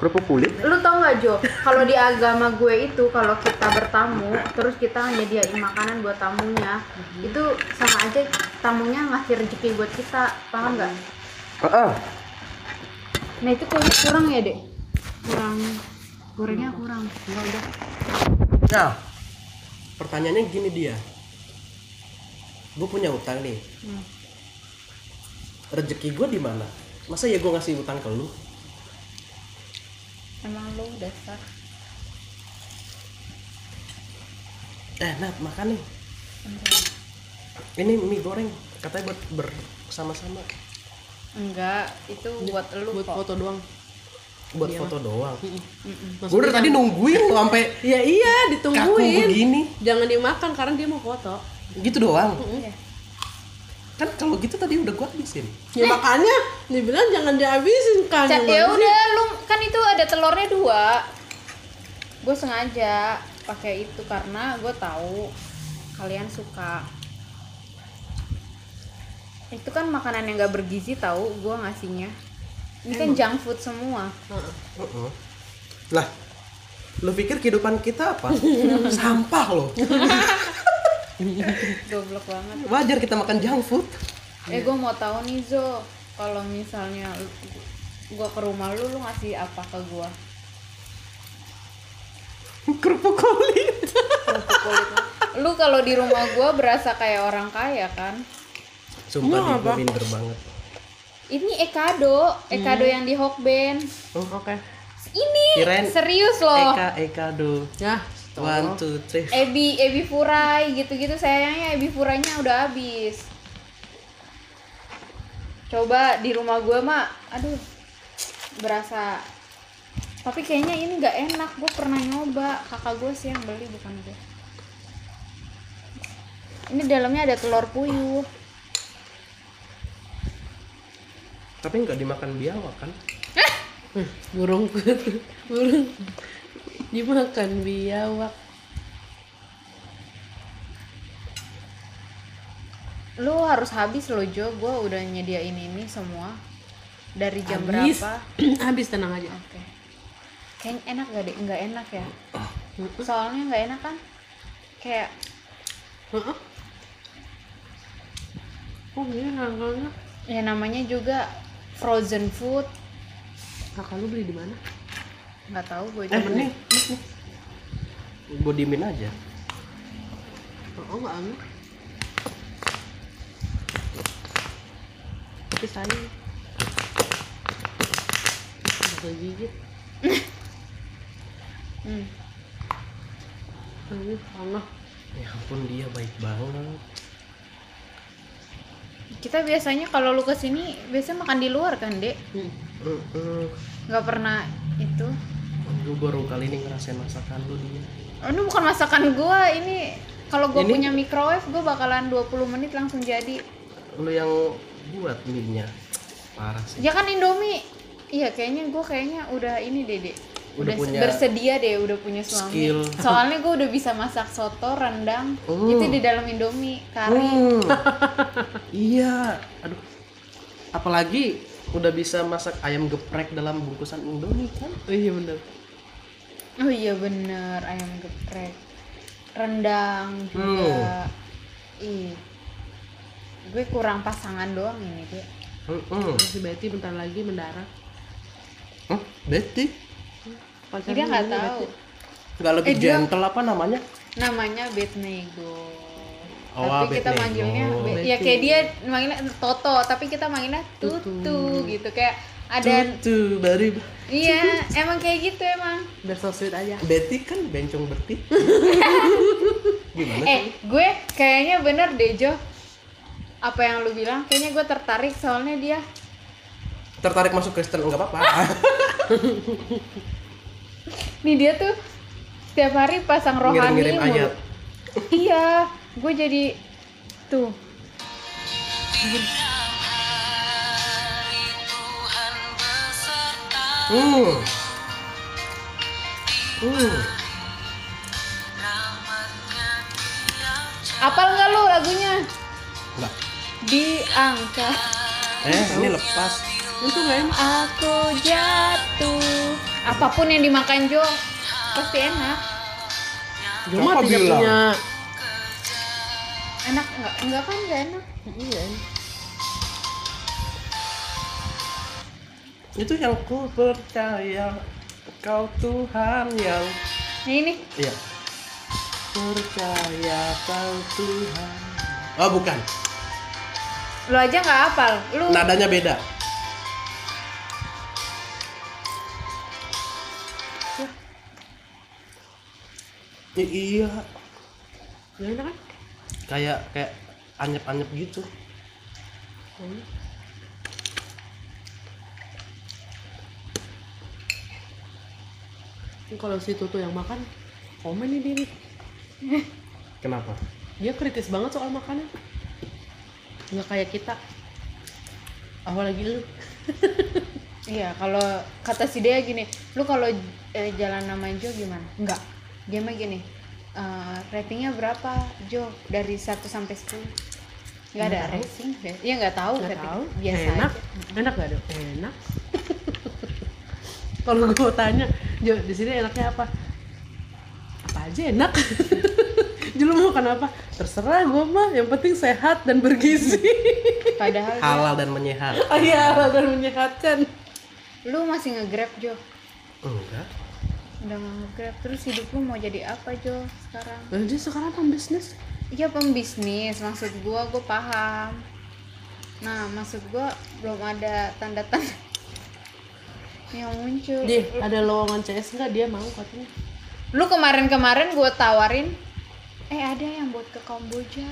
Kerupuk kulit? Lu tau nggak Jo? Kalau di agama gue itu kalau kita bertamu terus kita nyediain makanan buat tamunya itu sama aja tamunya ngasih rezeki buat kita paham nggak? Heeh. nah itu kayaknya kurang ya dek? Kurang. Gorengnya kurang. Enggak udah. Nah, pertanyaannya gini dia. Gue punya utang nih. Hmm. Rezeki gue di mana? Masa ya gue ngasih utang ke lu? emang lu dasar Eh, Nat, makan nih. Ini mie goreng. Katanya buat bersama-sama. enggak itu buat lu buat kok foto doang Buat Iya, foto doang. Mm-mm. Gue dari tadi nungguin lo sampai ya iya kaku ditungguin begini. jangan dimakan karena dia mau foto Gitu doang. Iya. Kan kalau gitu tadi udah gue habisin. ya makanya dibilang jangan dihabisin kan ya udah lu kan itu ada telurnya dua gue sengaja pakai itu karena gue tahu kalian suka itu kan makanan yang gak bergizi tahu gue ngasihnya ini kan junk food semua Heeh. Heeh. Lah, lu pikir kehidupan kita apa? Sampah loh. goblok banget Wajar kita makan junk food. eh gue mau tahu nih Zo kalau misalnya gue ke rumah lu lu ngasih apa ke gue Kerupuk kulit. kerupuk kulit lu. kalau di rumah gue berasa kayak orang kaya kan Sumpah gue apa? minder banget. ini Ekado Ekado yang di Hokben oke ini Kirain serius loh Eka, Eka do. Ya One, two, three. Ebi Ebi Furai gitu-gitu sayangnya Ebi Furainya udah habis. Coba di rumah gue mah aduh berasa. Tapi kayaknya ini nggak enak. Gue pernah nyoba. Kakak gue sih yang beli bukan gue ini dalamnya ada telur puyuh. Tapi nggak dimakan biawak kan? burung. Burung dimakan biawak. Lu harus habis loh Jo. Gue udah nyediain ini semua. Dari jam habis. berapa? Habis tenang aja. Oke. Kayaknya enak gak deh? Nggak enak ya? Soalnya nggak enak kan? Kayak oh iya nangkalnya ya namanya juga frozen food. kakak lu beli di mana? Nggak tahu gue Eh, cuma nih. Gue diemin aja. oh nggak aneh tapi sayang bisa gigit Hmm. ini tanah Ya ampun dia baik banget. Kita biasanya kalau lu ke sini biasanya makan di luar kan dek? hmm. Nggak pernah itu. Gue baru kali ini ngerasain masakan lu dia. Oh, ini bukan masakan gue. Ini kalau gue punya microwave gue bakalan 20 menit langsung jadi. Lu yang buat mie-nya. Parah sih. Ya kan Indomie. Iya kayaknya gue kayaknya udah ini deh dek. Udah Udah, punya bersedia deh udah punya suami. skill. Soalnya gue udah bisa masak soto, rendang. Oh. Itu di dalam Indomie, kari. Hmm. iya. Aduh. Apalagi udah bisa masak ayam geprek dalam bungkusan Indomie kan? oh iya bener Oh iya bener ayam geprek, rendang juga. Ih, gue kurang pasangan doang ini deh. Mm-mm. si Betty bentar lagi mendarat Hmm, Betty? Pacarnya Dia nggak tahu. Nggak lebih Eh, dia- gentle apa namanya? Namanya Betnego. Oh, tapi kita manggilnya ya kayak dia manggilnya Toto, tapi kita manggilnya Tutu, gitu kayak ada Tuh, dari iya emang kayak gitu emang. biar so sweet aja Betty kan bencong berti. Gimana sih? Eh, gue kayaknya bener deh Jo. Apa yang lu bilang? Kayaknya gue tertarik soalnya dia Tertarik masuk Kristen enggak apa-apa. nih dia tuh setiap hari pasang rohani Ngirim-ngirim mulu. ayat. Iya, gue jadi tuh. Hmm. Hmm. Apal nggak lu lagunya? Enggak. Diangkat. Eh, ini lepas. itu kan Aku jatuh. Apa apa pun yang dimakan Jo pasti enak Cuma tidak bilang? punya enak enggak enggak kan enggak enak iya. Itu yang ku percaya kau Tuhan yang ini iya. Percaya kau Tuhan. Oh, bukan. lu aja nggak hafal lu Nadanya beda. Iya, Ya enak kan? kayak kayak anyep-anyep gitu. Hmm. Kalau si Tutu yang makan, komen nih dia nih. Kenapa? Dia kritis banget soal makanan. Nggak kayak kita. Apalagi lu. iya kalau kata si Dea gini lu kalau eh, jalan sama Jo gimana enggak dia mah gini eh, ratingnya berapa Jo dari 1 sampai 10 nggak ada tahu. rating ya nggak tahu Nggak rating. tahu. biasa enak. aja Enak gak dong? Enak. Kalau gue tanya, Jo, di sini enaknya apa? Apa aja enak. Jadi lu mau makan apa? Terserah gue mah, yang penting sehat dan bergizi. padahal Halal dan menyehat. oh iya, dan menyehatkan. lu masih nge-grab Jo Enggak. udah nggak nge-grab terus hidup lu mau jadi apa Jo sekarang Nah, dia sekarang pembisnis. Iya pembisnis, maksud gua gua paham. Nah, maksud gua belum ada tanda-tanda yang muncul. Dia ada lowongan CS nggak? Dia mau katanya. Lu kemarin-kemarin gua tawarin, eh ada yang buat ke Kamboja.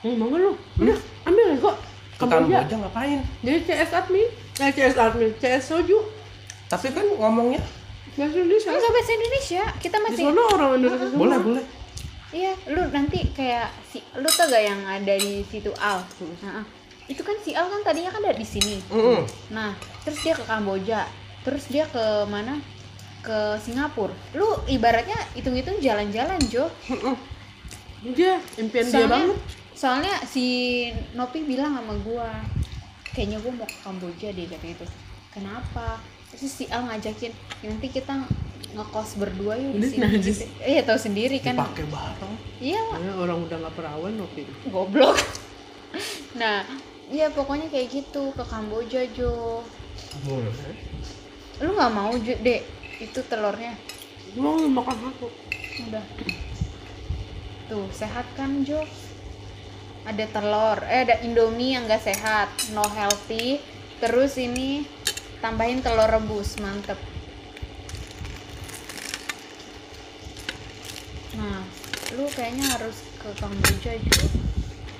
Hmm, mau nggak lu? Udah, ambil kok. Ke Kamboja. Kamboja ngapain? Jadi CS admin. Eh, CS admin. CS soju. Tapi kan ngomongnya Bahasa Indonesia. Enggak bahasa Indonesia, kita Di masih sana orang Indonesia semua. boleh boleh. Iya, lu nanti kayak si lu tau gak yang ada di situ Al? Nah, itu kan si Al kan tadinya kan ada di sini. Mm-mm. Nah, terus dia ke Kamboja, terus dia ke mana? Ke Singapura. Lu ibaratnya hitung-hitung jalan-jalan, Jo. Dia impian dia Soalnya, banget. soalnya si Nopi bilang sama gua, kayaknya gua mau ke Kamboja deh katanya itu. Kenapa? Terus si Al ngajakin, "Ya, nanti kita ngekos berdua yuk di sini. gitu. Iya, tahu sendiri kan. Dipakai bareng. Iya, Ya, orang udah nggak perawan Nopi. goblok. nah, iya pokoknya kayak gitu ke Kamboja, Jo. Boleh. Lu nggak mau, Dek? Itu telurnya. Mau makan satu. Udah. Tuh, sehat kan, Jo? Ada telur, eh ada Indomie yang gak sehat, no healthy. Terus ini tambahin telur rebus, mantep. Nah, lu kayaknya harus ke Kamboja, Jo.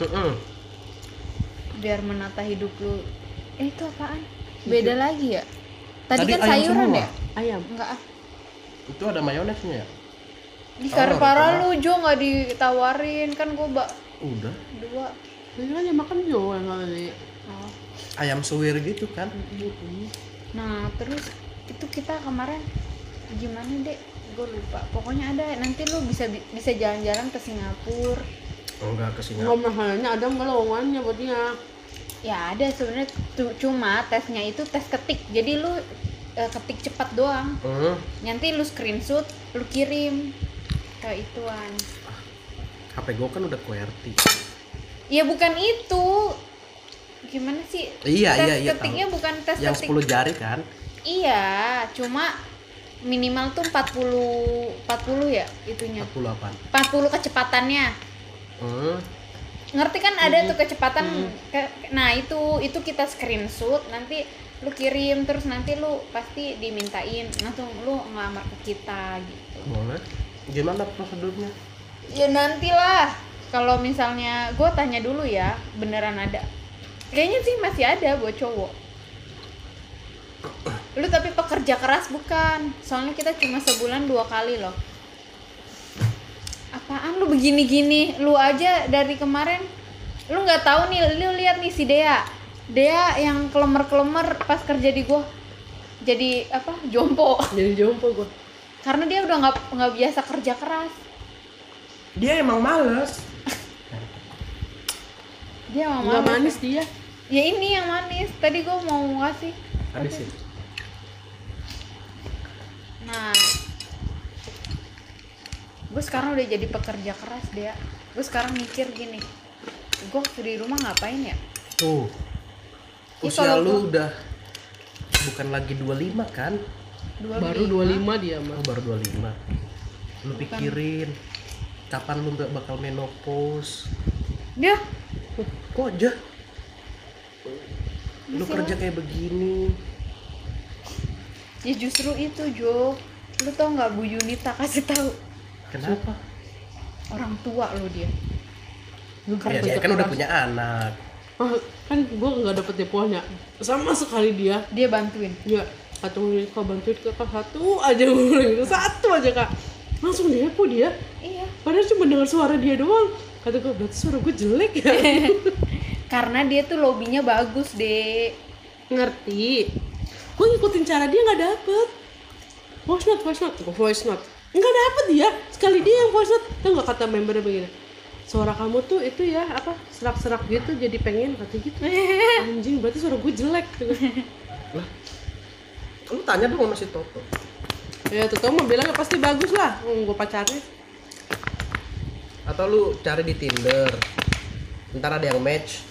Mm-mm. Biar menata hidup lu. Eh, itu apaan? Beda lagi ya? Tadi, Tadi kan ayam sayuran semua. ya? Ayam. Enggak ah. Itu ada mayonesnya ya? Di Oh, Karpara lu, Jo, nggak ditawarin. Kan gua bak Udah. dua. Ini kan yang makan Jo yang kali. Oh. Ayam suwir gitu kan? Nah, terus itu kita kemarin gimana dek? Gue lupa. Pokoknya ada. Nanti lu bisa bisa jalan-jalan ke Singapura. Enggak ke Nggak masalahnya ada nggak lowongannya buat dia. Ya ada sebenarnya. Cuma tesnya itu tes ketik. Jadi lu eh, ketik cepat doang. Hmm. Nanti lu screenshot, lu kirim ke ituan. HP gue kan udah QWERTY. Ya bukan itu. Gimana sih? Iya, tes iya, iya, ketiknya bukan tes Yang ketik. 10 jari kan? Iya, cuma minimal tuh 40 40 ya itunya. 48. 40 kecepatannya. Hmm. Ngerti kan ada tuh kecepatan ke- nah itu itu kita screenshot nanti lu kirim terus nanti lu pasti dimintain langsung lu ngelamar ke kita gitu. Boleh. Gimana prosedurnya? Ya nantilah kalau misalnya gue tanya dulu ya beneran ada. Kayaknya sih masih ada buat cowok. Lu tapi pekerja keras bukan? Soalnya kita cuma sebulan dua kali loh. Apaan lu begini-gini? Lu aja dari kemarin lu nggak tahu nih, lu lihat nih si Dea. Dea yang kelemer-kelemer pas kerja di gua. Jadi apa? Jompo. Jadi jompo gua. Karena dia udah nggak nggak biasa kerja keras. Dia emang males. Dia mau Nggak males. manis dia. Ya ini yang manis. Tadi gua mau ngasih. Habisin. Gue sekarang udah jadi pekerja keras dia gue sekarang mikir gini gue waktu di rumah ngapain ya? Tuh. Ih, usia kalau lu gua- udah bukan lagi 25 kan? Dua baru 25 dia mah oh baru 25 lu pikirin kapan lu nggak bakal menopause? Dia. Kok aja? Lu Masih kerja kayak begini. Ya justru itu Jo. Lu tau nggak Bu Yunita kasih tahu kenapa? Orang tua lo dia. Lu ya, dia kan udah punya anak. Ah, kan gua nggak dapet deponya. Sama sekali dia. Dia bantuin? Ya kata kau bantuin kakak satu aja gue gitu. Satu aja kak. Langsung depo dia. Iya. Padahal cuma dengar suara dia doang. Kata gue berarti suara gue jelek ya? Karena dia tuh lobbynya bagus deh ngerti. Gue ngikutin cara dia nggak dapet. Voice note voice note. Gue voice note nggak dapet dia. Sekali dia yang voice note. Tau nggak kata membernya begini? Suara kamu tuh itu ya apa serak-serak gitu jadi pengen kata gitu. Anjing berarti suara gue jelek. Gitu. lah lu tanya dong sama si Toto. Ya tuh mau bilang ya pasti bagus lah. Gue pacarnya. Atau lu cari di Tinder. Ntar ada yang match.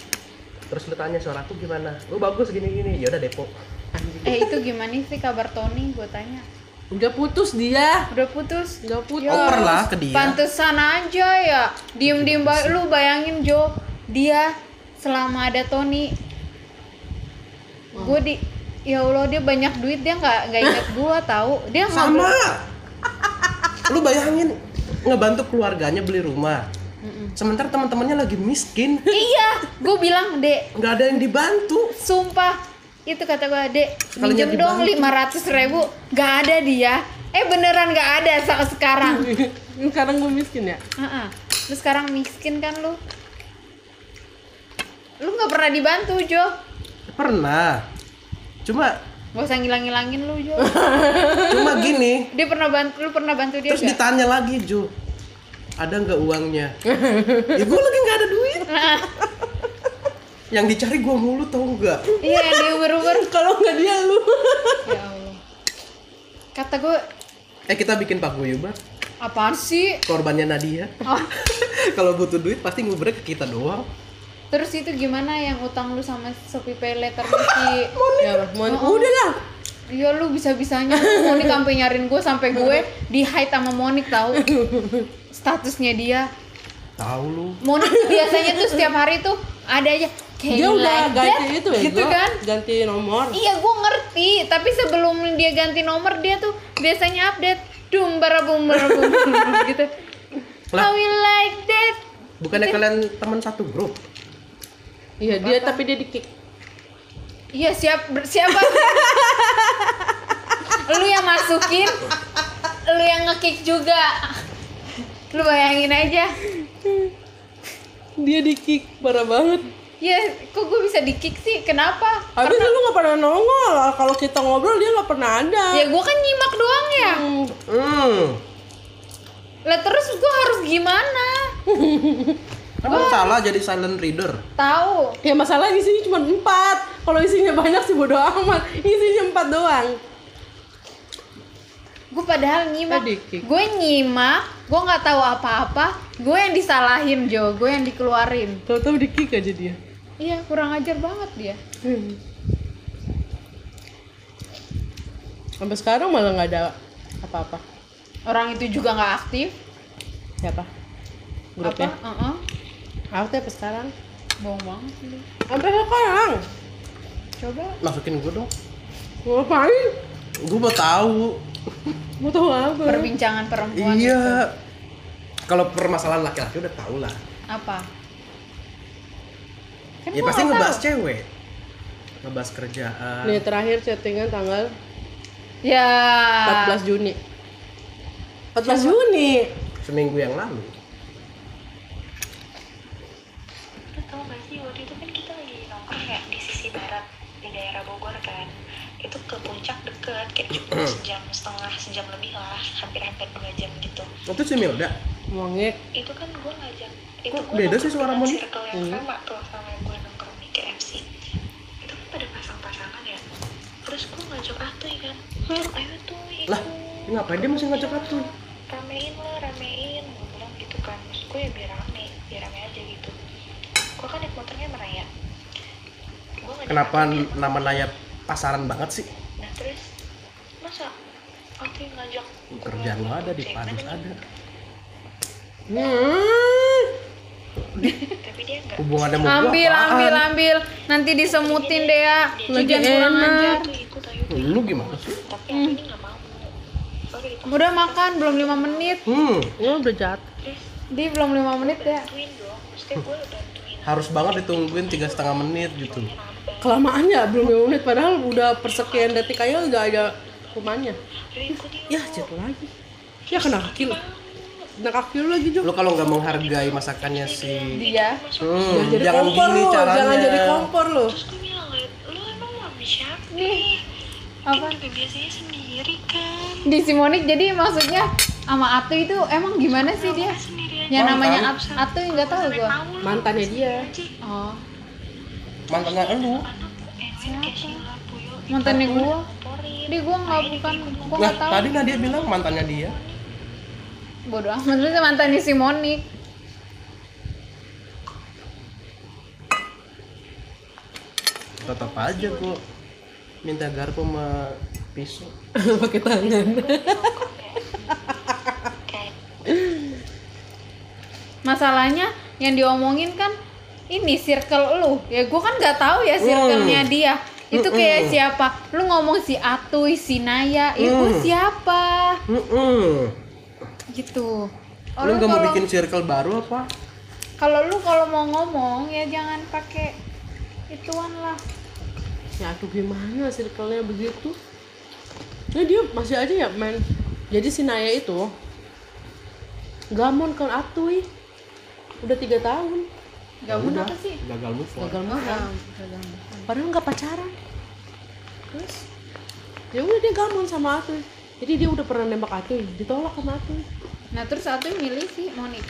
Terus lu tanya suara aku gimana? Lu bagus gini gini ya udah depo. Anjing eh itu gimana sih kabar Tony? Gue tanya udah putus dia. Udah putus. Udah putus. Oper lah ke dia. Pantesan aja ya. Diem-diem ba- lu bayangin Jo, dia selama ada Tony. Gue di ya Allah dia banyak duit. Dia nggak nggak inget gua tahu. Dia sama. lu bayangin ngebantu keluarganya beli rumah. Sementara teman-temannya lagi miskin. Iya gue bilang dek. Nggak ada yang dibantu. Sumpah itu kata gue dek minjem dong lima ratus ribu. Nggak ada dia. Eh beneran nggak ada saat sekarang. Sekarang gue miskin ya? Heeh. lu sekarang miskin kan lu? Lu nggak pernah dibantu Jo. Pernah. Cuma Gak usah ngilang-ngilangin lu Jo. Cuma gini. Dia pernah bantu, lu pernah bantu dia terus gak? ditanya lagi Jo. Ada nggak uangnya? Ya gue lagi nggak ada duit yang dicari gue mulu tau nggak? Iya yang di Uber-Uber kalau nggak dia lu. Ya Allah. Kata gue, eh kita bikin paguyuban apaan sih? korbannya Nadia. Oh, kalau butuh duit pasti ngubrek ke kita doang. Terus itu gimana yang utang lu sama Shopee Pay Later si ya mau udah lah. Iya lu bisa-bisanya. Monik sampai nyariin gue sampai gue di hide sama Monik tahu statusnya dia tahu lu tuh biasanya tuh setiap hari tuh ada aja Can dia udah like ganti that?" itu ya gitu kan ganti nomor Iya gue ngerti, tapi sebelum dia ganti nomor dia tuh biasanya update dum barabum barabum gitu. Lah. How you like that? bukannya kalian teman satu grup iya dia tapi dia di kick Iya siap siapa? lu yang masukin, lu yang ngekick juga. Lu bayangin aja. Dia di kick parah banget Ya, kok gue bisa di kick sih? Kenapa? Habis lu nggak pernah nongol kalau kita ngobrol dia nggak pernah ada Ya gue kan nyimak doang ya. Hmm. hmm Lah terus gue harus gimana? emang salah jadi silent reader Tahu? ya masalah isinya cuma empat kalau isinya banyak sih bodo amat isinya empat doang gue padahal nyimak. Ki. gue nyimak gue nggak tahu apa-apa. Gue yang disalahin Jo. Gue yang dikeluarin. Tahu-tahu di kick aja dia. Iya kurang ajar banget dia. Sampai sekarang malah nggak ada apa-apa. Orang itu juga nggak aktif. Siapa? Apa? Grupnya Heeh. aktif apa sekarang? Bohong banget sih sampai sekarang. Coba. Masukin gue dong. Ngapain? Gue mau tahu mau tahu apa perbincangan perempuan iya. kalau permasalahan laki-laki udah tau lah. Apa? Kan ya pasti ngebahas tahu. cewek. Ngebahas kerjaan. Nih terakhir chattingan tanggal ya. 14 Juni. 14 Juni. Seminggu yang lalu itu ke puncak deket kayak cuma sejam setengah sejam lebih lah hampir-hampir dua jam gitu. Itu si Milda? Monyet. Itu kan gue ngajak itu Kok gue beda sih suara Moni? circle yang Hmm. sama tuh sama gue nongkrong di KFC itu kan pada pasang-pasangan ya. Terus gue ngajak Atuy kan. Ayo tuh ikut. Lah, ngapain dia masih ngajak Atuy? ramein lah ramein bukan maksudku ya biar rame biar rame aja gitu. Gue kan naik motornya meraya. Gue ngajak Kenapa nama Naya pasaran banget sih? nah terus masa Atuy ngajak gua Kerjaan lo ada di mana ada. Hmm. tapi dia enggak Hubungannya mau gua ambil apaan? ambil ambil nanti disemutin deh ya lu Lagi enak. Lu gimana sih? tapi Atuy ini nggak mau dipaksa. udah makan belum lima menit Hmm, Ya udah jahat. di belum lima menit ya harus banget ditungguin tiga setengah menit gitu. Kelamaan ya belum lima menit padahal udah persekian detik aja udah ada yuk Ya jatuh lagi. Ya kena kaki lu. Kena kaki lu lagi Jo. Lu kalau nggak menghargai masakannya si dia Hmm, jadi jangan kompor gini lu, caranya. jangan jadi kompor lu. terus gue bilang lu emang mami siapa Nih, apa? kan juga biasanya sendiri kan di Simonik jadi maksudnya sama Atu itu emang gimana sih dia yang namanya At- Atu nggak tahu gua Mantannya dia. oh Mantannya lu. mantannya gua di gua nggak bukan gua Nah, nggak tahu tadi Nadia bilang mantannya dia. bodoh amat lu mantannya Simonik Tetap aja kok minta garpu sama pisau. Pakai tangan. masalahnya yang diomongin kan ini circle lu ya gua kan nggak tahu ya circle-nya dia itu kayak siapa lu ngomong si Atuy si Naya ya Mm. siapa gitu Oh, Lu nggak mau bikin circle baru apa? kalau lu kalau mau ngomong ya jangan pakai ituan lah Ya aduh gimana circle-nya begitu? Nah dia masih aja ya main. Jadi si Naya itu gamon kan Atuy. Udah tiga tahun. Gabung Udah, apa sih Gagal move on. Gagal move on. Ah. Padahal nggak pacaran. Terus ya udah dia gamon sama Atuy. Jadi dia udah pernah nembak Atuy, ditolak sama Atuy. nah terus satu milih si Monik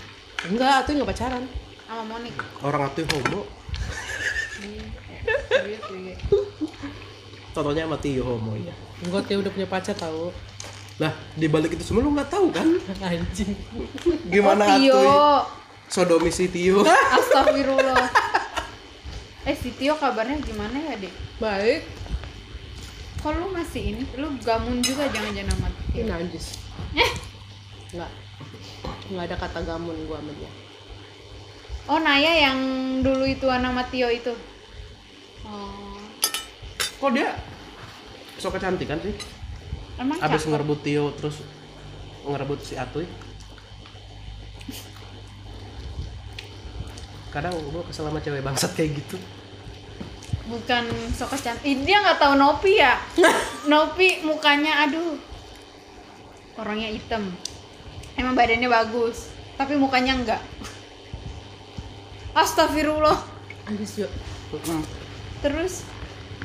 Enggak, Atuy nggak pacaran. sama Monik Orang aktif homo, Serius, iya. totonya sama Tio homo ya. Enggak, dia udah punya pacar tahu. Lah, di balik itu semua lu nggak tahu kan? Anjing. Gimana oh, Tio sodomi si Tio? Astagfirullah eh si Tio kabarnya gimana ya dek Baik. kok lu masih ini lu gamun juga jangan-jangan sama Ini Tio najis. Enggak. Enggak ada kata gamon gua sama dia. oh Naya yang dulu itu nama Tio itu oh Kok dia sok kecantikan sih? emang Abis cakep ngerebut Tio terus ngerebut si Atuy. Kadang gue kesel sama cewek bangsat kayak gitu. bukan sok cantik dia nggak tahu Nopi ya Nopi mukanya aduh orangnya hitam emang badannya bagus tapi mukanya enggak Astagfirullah Anjis yuk. Terus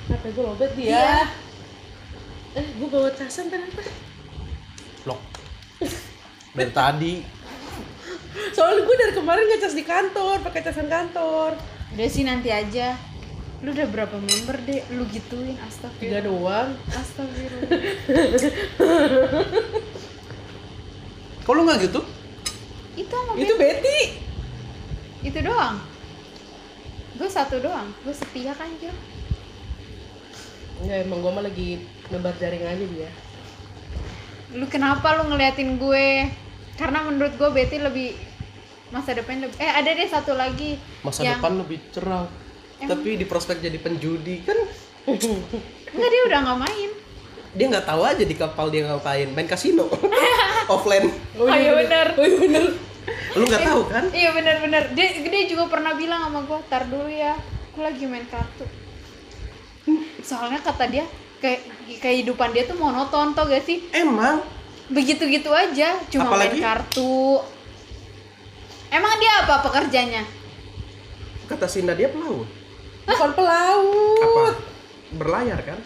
Kenapa gue lobet dia? Iya. Eh, gue bawa casan kenapa? Loh. Dari tadi Soalnya gue dari kemarin ngecas di kantor, pakai casan kantor. udah sih nanti aja lu udah berapa member deh lu gituin Tiga astagfirullah doang. astagfirullah Kok lu nggak gitu? itu sama Itu Betty. Betty. itu doang gue satu doang gue setia kan Jo Enggak, emang gue mah lagi nebar jaringannya dia. lu kenapa lu ngeliatin gue karena menurut gue Betty lebih masa depan lebih eh ada deh satu lagi Masa yang depan lebih cerah. Tapi di prospek jadi penjudi kan? Enggak dia udah nggak main. Dia nggak tahu aja di kapal dia ngapain main. Kasino. Offline. Oh, iya bener. Oh iya bener. lu nggak tahu kan? Iya bener bener. Dia dia juga pernah bilang sama gue tar dulu ya aku lagi main kartu. Soalnya kata dia kayak kehidupan dia tuh monoton tau gak sih? Emang begitu gitu aja cuma Apalagi? main kartu emang dia apa pekerjanya kata Sinda dia pelaut Bukan pelaut. apa berlayar kan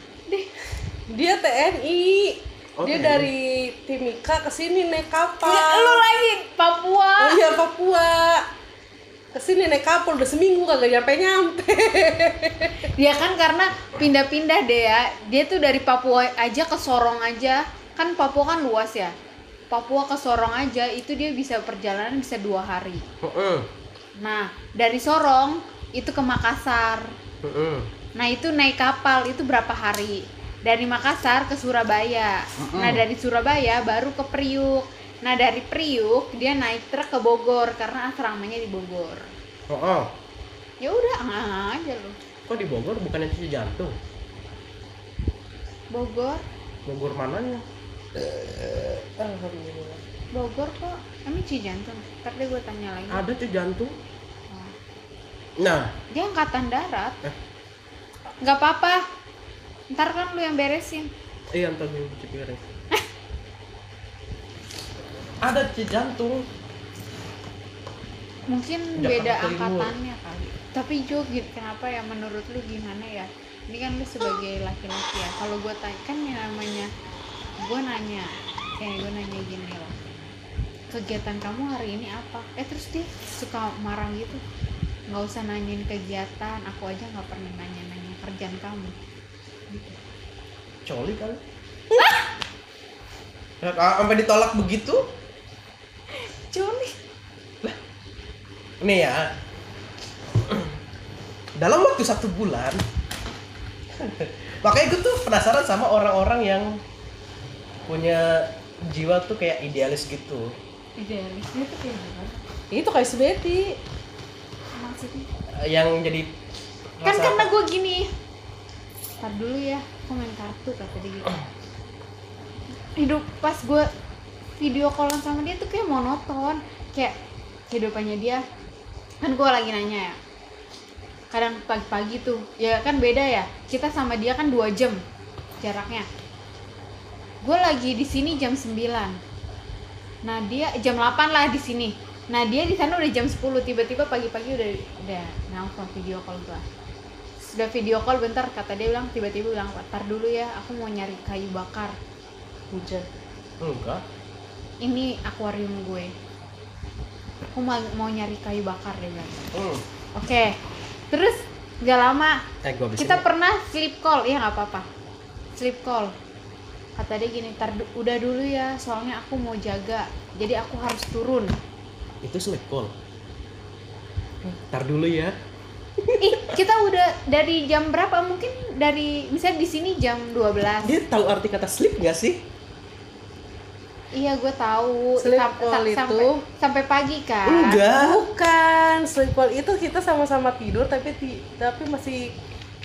Dia TNI. Oh, dia TNI. dari Timika ke sini naik kapal. Nggak, lu lagi Papua Oh iya Papua. Ke sini naik kapal udah seminggu kagak nyampe nyampe. dia kan karena pindah-pindah deh ya dia tuh dari Papua aja ke Sorong aja kan Papua kan luas ya Papua ke Sorong aja itu dia bisa perjalanan bisa dua hari Heeh. nah dari Sorong itu ke Makassar Heeh. nah itu naik kapal itu berapa hari dari Makassar ke Surabaya Mm-mm. nah dari Surabaya baru ke Priuk nah dari Priuk dia naik truk ke Bogor karena asramanya di Bogor Heeh. ya udah ah aja lu Kok di Bogor bukannya cuci jantung? Bogor Bogor mananya? Alhamdulillah Bogor kok emang cuci jantung ntar deh gue tanya lagi Ada cuci jantung. Oh. Nah, dia angkatan darat Eh. nggak apa-apa ntar kan lu yang beresin iya ntar gue cuci piring. Ada cuci jantung. mungkin Jakarta beda Timur. angkatannya kali tapi Jo kenapa ya menurut lu gimana ya ini kan lu sebagai laki-laki ya kalau gue tanya kan yang namanya gue nanya kayak gue nanya gini loh kegiatan kamu hari ini apa eh terus dia suka marah gitu nggak usah nanyain kegiatan aku aja nggak pernah nanya-nanya kerjaan kamu gitu. Coli kali. Ya, sampai ditolak begitu? Culi Nih ya. Dalam waktu satu bulan. Makanya gue tuh penasaran sama orang-orang yang punya jiwa tuh kayak idealis gitu. idealisnya tuh kayak gimana itu kayak Subeti. Maksudnya? Yang jadi kan rasa- karena gue gini. Ntar dulu ya main kartu kata dia gitu. Hidup pas gue video callan sama dia tuh kayak monoton. Kayak kehidupannya dia. Kan gue lagi nanya ya. Kadang pagi-pagi tuh. Ya kan beda ya. Kita sama dia kan dua jam jaraknya gue lagi di sini jam 9 nah dia jam 8 lah di sini. Nah dia di sana udah jam 10 tiba-tiba pagi-pagi udah udah nelfon video call gua. Sudah video call bentar kata dia bilang tiba-tiba bilang tar dulu ya aku mau nyari kayu bakar. Hujan? Enggak. ini akuarium gue. Aku mau, mau nyari kayu bakar dia bilang. Hmm. oke. Terus gak lama. Eh, kita pernah sleep call. Ya nggak apa-apa. Sleep call kata dia gini tar udah dulu ya soalnya aku mau jaga jadi aku harus turun Itu sleep call. Ntar dulu ya. ih kita udah dari jam berapa mungkin dari misalnya di sini jam 12 Dia tahu arti kata sleep gak sih? iya gue tahu Sleep Sam- call sa- itu- sampai sampai pagi kan Enggak. bukan sleep call itu kita sama-sama tidur tapi ti- tapi masih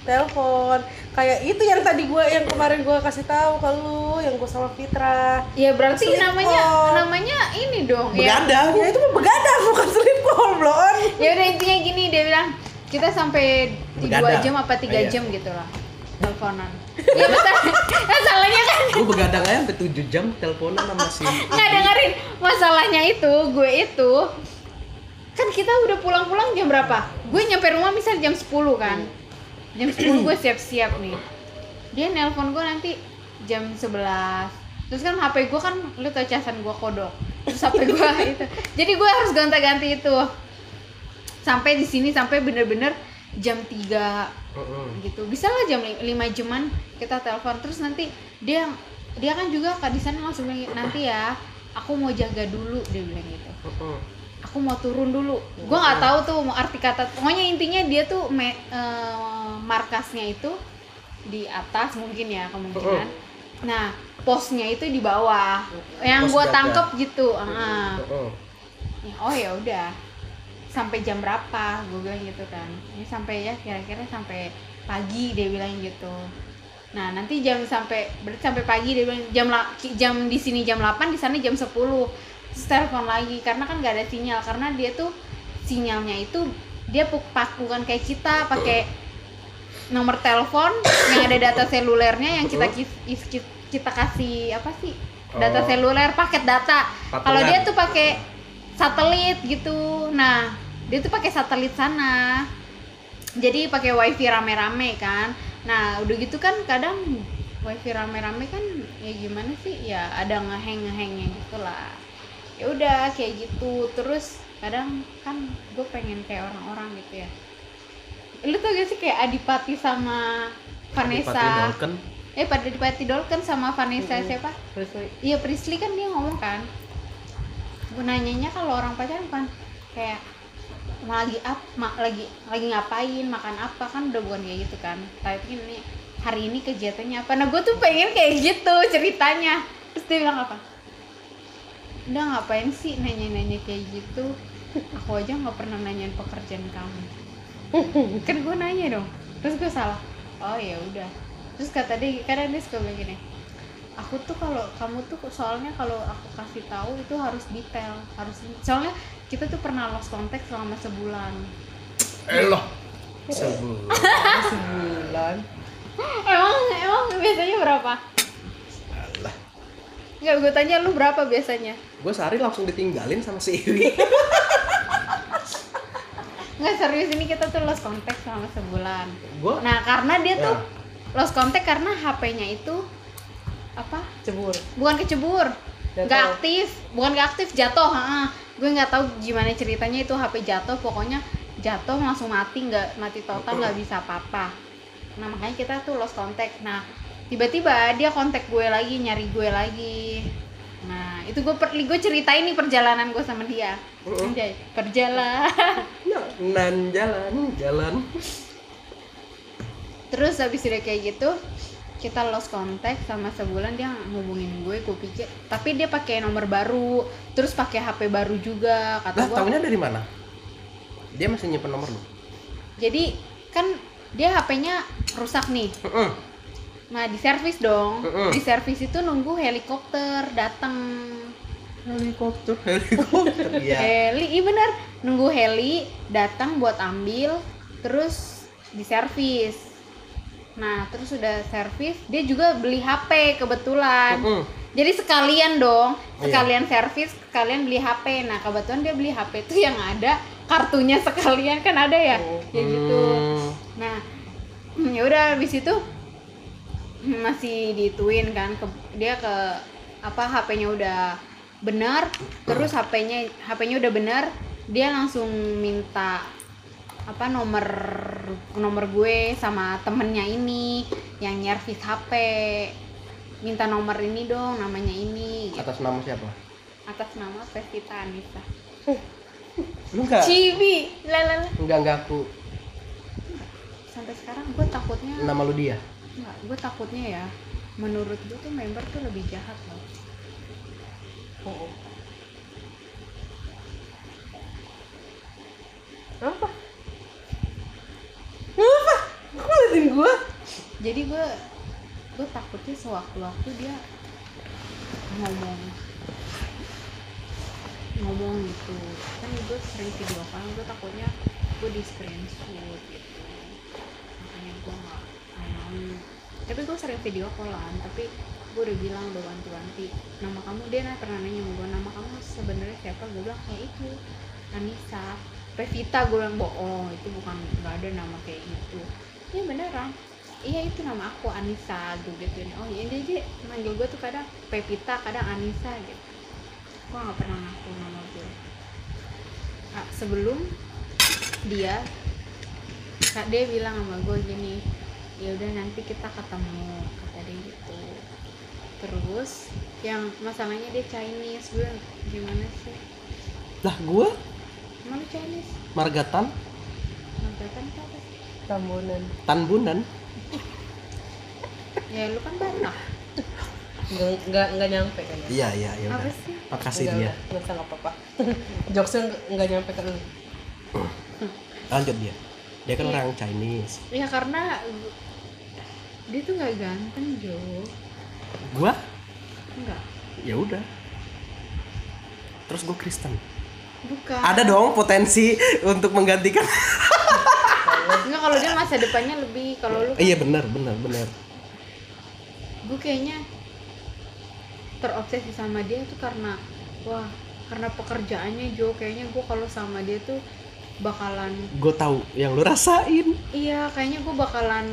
telepon kayak itu yang tadi gua yang kemarin gua kasih tahu ke lu yang gua sama Fitra. Ya berarti Sleep namanya call. namanya ini dong ya. Begadang. ya itu mah begadang bukan sleep call blon ya udah intinya gini dia bilang kita sampai di dua jam apa tiga Iya. jam gitu lah teleponan. Ya betul. Masalahnya kan? Gue begadang aja sampai 7 jam teleponan sama si nggak dengerin. Masalahnya itu gue itu kan kita udah pulang-pulang jam berapa? Gue nyampe rumah misal jam 10 kan jam 10 gue siap-siap nih. Dia nelpon gue nanti jam 11 terus kan HP gue kan lu tau casan gue kodok. Terus HP gue itu. Jadi gue harus gonta-ganti itu. Sampai di sini sampai bener-bener jam 3 Heeh. gitu. Bisa lah jam 5 jaman kita telepon. Terus nanti dia dia kan juga kak di sana langsung bilang nanti ya aku mau jaga dulu dia bilang gitu. Aku mau turun dulu. Gua nggak tahu tuh arti kata pokoknya intinya dia tuh me- eh, markasnya itu di atas mungkin ya kemungkinan. Nah posnya itu di bawah. Yang jaga. tangkep gitu. Ya, oh ya udah. Sampai jam berapa? Gue bilang gitu kan. Ini sampai ya kira-kira sampai pagi dia bilang gitu. Nah nanti jam sampai berarti sampai pagi dia bilang jam jam di sini jam 8 di sana jam 10 terus telepon lagi karena kan nggak ada sinyal. Karena dia tuh sinyalnya itu dia pakukan kayak kita pakai nomor telepon yang ada data selulernya yang kita kita kasih apa sih data Oh. seluler paket data. Kalau dia tuh pakai satelit gitu. Nah dia tuh pakai satelit sana. Jadi pakai wifi rame-rame kan. Nah udah gitu kan kadang wifi rame-rame kan ya gimana sih? Ya ada ngeheng ngehengnya gitu lah ya udah kayak gitu. Terus kadang kan gue pengen kayak orang-orang gitu ya. Lu tau gak sih kayak Adipati sama Adipati Vanessa Dolken. eh pada di Pati Dolken sama Vanessa Mm-mm. siapa? Terus iya Prisly kan dia ngomong kan. Gue nanyanya kalau orang pacaran kan kayak "Ma lagi up ma- lagi lagi ngapain makan apa? Kan udah bukan kayak gitu kan. Tapi ini hari ini kegiatannya apa? Nah gue tuh pengen kayak gitu ceritanya. Terus dia bilang apa udah ngapain sih nanya-nanya kayak gitu? Aku aja nggak pernah nanyain pekerjaan kamu. Kan gue nanya dong. Terus gue salah. Oh ya udah. Terus kata dia karena dia suka bilang gini aku tuh kalau kamu tuh soalnya kalau aku kasih tahu itu harus detail harus soalnya kita tuh pernah lost contact selama sebulan. Eloh. Sebulan. sebulan? Emang emang biasanya berapa. Nggak gue tanya lu berapa biasanya? Gue sehari langsung ditinggalin sama si Iwi. nggak serius ini kita tuh lost contact selama sebulan. Gue nah karena dia tuh Ya. lost contact karena HP-nya itu apa? Cebur. Bukan kecebur. Jatuh. nggak aktif. Bukan nggak aktif jatuh ha gue nggak tahu gimana ceritanya itu HP jatuh pokoknya jatuh langsung mati nggak mati total nggak bisa apa-apa. Nah makanya kita tuh lost contact. Nah tiba-tiba dia kontak gue lagi nyari gue lagi nah itu gue per gue ceritain nih perjalanan gue sama dia. Anjay, perjalanan nan jalan jalan. terus habis udah kayak gitu kita lost contact sama sebulan dia ngubungin gue gue pikir tapi dia pakai nomor baru terus pakai HP baru juga kata Lah gue tahunya dari mana? Dia masih nyimpen nomor lu. jadi kan dia HP-nya rusak nih Heeh. Nah di servis dong Mm-mm. di servis itu nunggu helikopter datang Helikopter, helikopter. Iya. heli iya bener nunggu heli datang buat ambil terus di servis nah terus udah servis dia juga beli HP kebetulan Heeh. jadi sekalian dong Iya. sekalian servis sekalian beli HP nah kebetulan dia beli HP itu yang ada kartunya sekalian kan ada ya kayak gitu Hmm. nah ya udah habis itu masih dituin kan ke, dia ke apa HP-nya udah benar terus HP-nya HP-nya udah benar dia langsung minta apa nomor nomor gue sama temennya ini yang nyervis HP minta nomor ini dong namanya ini gitu. Atas nama siapa? atas nama Pevita Anissa enggak? Cibi lalala Enggak enggak aku sampai sekarang gue takutnya nama lu dia. Enggak, gue takutnya ya menurut gue tuh member tuh lebih jahat loh Oh. Apa? Apa? Kok ngeliatin gua? jadi gue gue takutnya sewaktu-waktu dia ngomong ngomong gitu kan gue sering video call gue takutnya gue di screenshot tapi gue sering video callan tapi gue udah bilang udah wanti-wanti nama kamu dia nah pernah nanya gue nama kamu sebenarnya siapa? Gue bilang kayak itu Anissa. Pevita gue bilang bohong itu bukan nggak ada nama kayak gitu. Iya beneran. Iya itu nama aku Anissa gue gituin. Oh iya dia, dia manggil gue tuh kadang Pevita kadang Anissa gitu. Gue nggak pernah ngaku nama gue Ah, sebelum dia kak dia bilang sama gue gini ya udah nanti kita ketemu kata dia gitu terus yang masalahnya dia Chinese gue gimana sih Lah gua mana Chinese Margatan Manggatan tuh apa sih Tambunan. Tanbunan. ya lu kan Batak Enggak enggak enggak nyampe kan. Iya iya ya apa udah. sih Makasih Enggak, dia. udah. Nggak usah nggak apa-apa. Jokesnya enggak, enggak nyampe ke lu. Lanjut dia. Dia kan Iya. orang Chinese. ya karena dia tuh nggak ganteng Jo Gua enggak ya udah. Terus gue Kristen. bukan Ada dong potensi untuk menggantikan. enggak kalau dia masa depannya lebih kalau lu iya benar benar benar. gue kayaknya terobsesi sama dia tuh karena wah karena pekerjaannya Jo kayaknya gue kalau sama dia tuh bakalan Gue tahu yang lu rasain. iya kayaknya gue bakalan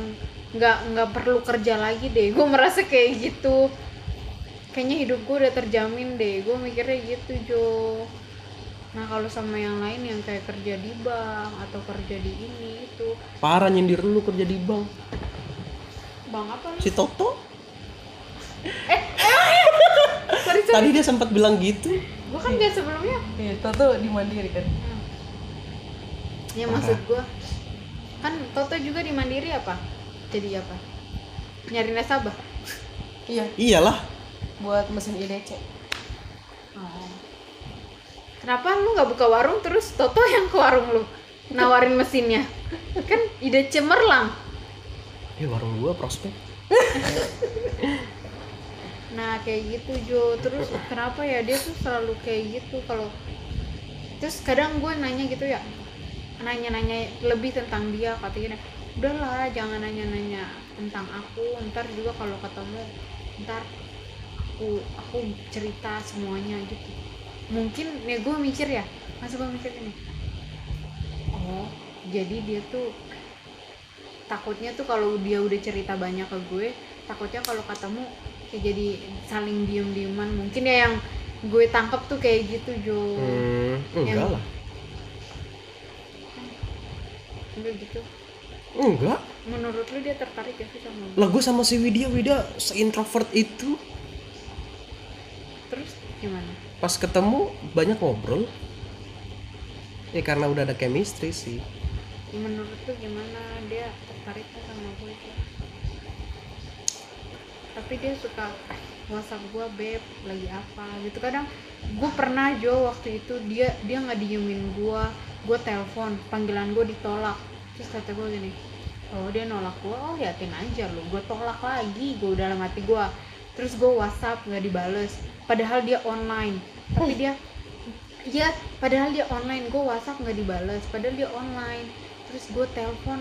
nggak nggak perlu kerja lagi deh. Gue merasa kayak gitu. Kayaknya hidup gue udah terjamin deh. Gue mikirnya gitu Jo. Nah kalau sama yang lain yang kayak kerja di bank atau kerja di ini itu. Parah nyindir lu kerja di bank. bang apa lu? Si Toto? Sorry sorry. Tadi dia sempat bilang gitu. gue kan gak sebelumnya. Iya, Toto di Mandiri kan. ya maksud gue kan Toto juga di Mandiri apa jadi apa nyari nasabah? Iya, Iyalah. buat mesin IDC. oh. kenapa lu nggak buka warung terus Toto yang ke warung lu nawarin mesinnya? Kan ide cemerlang Eh warung gua prospek. Nah kayak gitu Jo. Terus kenapa ya? Dia tuh selalu kayak gitu kalau Terus kadang gue nanya gitu ya. Nanya-nanya lebih tentang dia Katanya udahlah jangan nanya-nanya tentang aku. Ntar juga kalau ketemu Ntar aku aku cerita semuanya gitu. Mungkin ya gue mikir ya. Masa gue mikir ini? Oh jadi dia tuh takutnya tuh kalau dia udah cerita banyak ke gue takutnya kalau ketemu kayak jadi saling diem dieman mungkin ya yang gue tangkap tuh kayak gitu Jo. Hmm, enggak Yang- lah. enggak gitu Enggak. menurut lu dia tertarik ya sih sama gue Lah gua sama si Widya, Widya seintrovert itu. terus gimana Pas ketemu banyak ngobrol. Ya karena udah ada chemistry sih. menurut lu gimana dia tertarik nggak sama gue Jo? tapi dia suka WhatsApp gue beb lagi apa gitu kadang gue pernah Jo waktu itu dia dia nggak diemin gue gue telepon panggilan gue ditolak terus kata gue gini oh dia nolak gue oh liatin aja lu gue tolak lagi gue dalam hati gue terus gue WhatsApp nggak dibales padahal dia online tapi dia Iya, padahal dia online, gue WhatsApp nggak dibales, padahal dia online. Terus gue telepon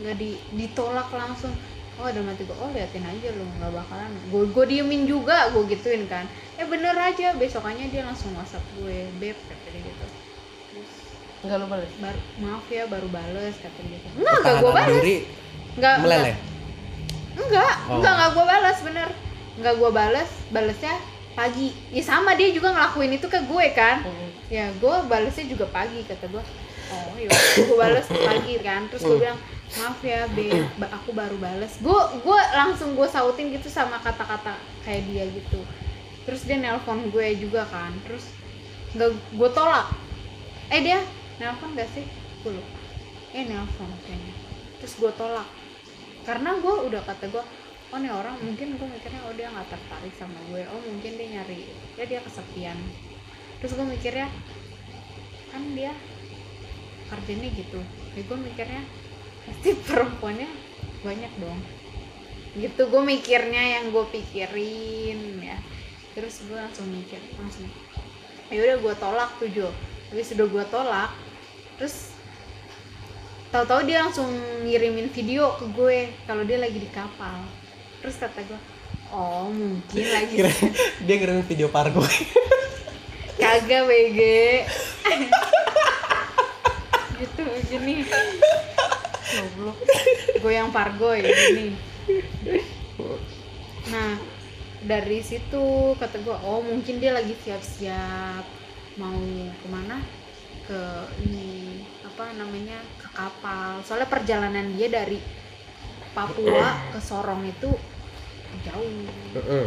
nggak di ditolak langsung. Oh, ada mati gue, oh liatin aja lu nggak bakalan. Gue gue diemin juga, gue gituin kan. Eh bener aja, besokannya dia langsung WhatsApp gue, beb kata gitu. Enggak lu balik. baru maaf ya baru bales kata dia. Enggak, enggak balas. diri Enggak, meleleh. enggak. Enggak, Oh. enggak, enggak gue balas bener Enggak gue balas, balesnya pagi Ya sama dia juga ngelakuin itu ke gue kan Hmm. Ya gue balesnya juga pagi kata gue Oh iya, gue bales pagi kan Terus gue bilang, maaf ya ba- aku baru bales Gue gue langsung gue sautin gitu sama kata-kata kayak dia gitu Terus dia nelpon gue juga kan Terus nggak gue tolak Eh dia nelpon gak sih? Gue lupa. Eh nelpon kayaknya. Terus gue tolak. Karena gue udah kata gue oh nih orang mungkin gue mikirnya oh dia nggak tertarik sama gue. Oh mungkin dia nyari ya dia kesepian. Terus gue mikirnya kan dia kerjanya gitu. Ya gue mikirnya pasti perempuannya banyak dong. Gitu gue mikirnya yang gue pikirin ya. Terus gue langsung mikir langsung ya udah gue tolak tuh Jo tapi sudah gue tolak terus tahu-tahu dia langsung ngirimin video ke gue kalau dia lagi di kapal. Terus kata gue oh mungkin lagi. Kira dia ngirim video pargo. kagak BG gitu gini. Goblok. Goyang pargo ya gini. Nah dari situ kata gue oh mungkin dia lagi siap-siap mau ke mana ke ini apa namanya ke kapal. Soalnya perjalanan dia dari Papua ke Sorong itu jauh. Heeh.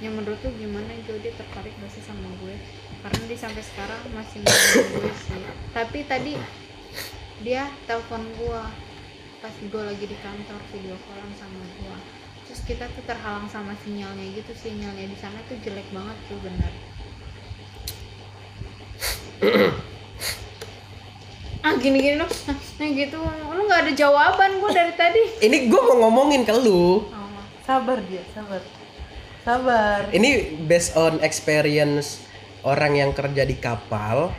ya menurut lu gimana? Jo dia tertarik gak sih sama gue? Karena dia sampai sekarang masih gue sih. Tapi tadi dia telepon gue pas gue lagi di kantor video callan sama gue terus kita tuh terhalang sama sinyalnya gitu. Sinyalnya di sana tuh jelek banget tuh bener ah gini gini dong nah gitu lu nggak ada jawaban gue dari tadi Ini gue mau ngomongin ke lu. oh, Sabar dia, sabar. Sabar. Ini based on experience orang yang kerja di kapal,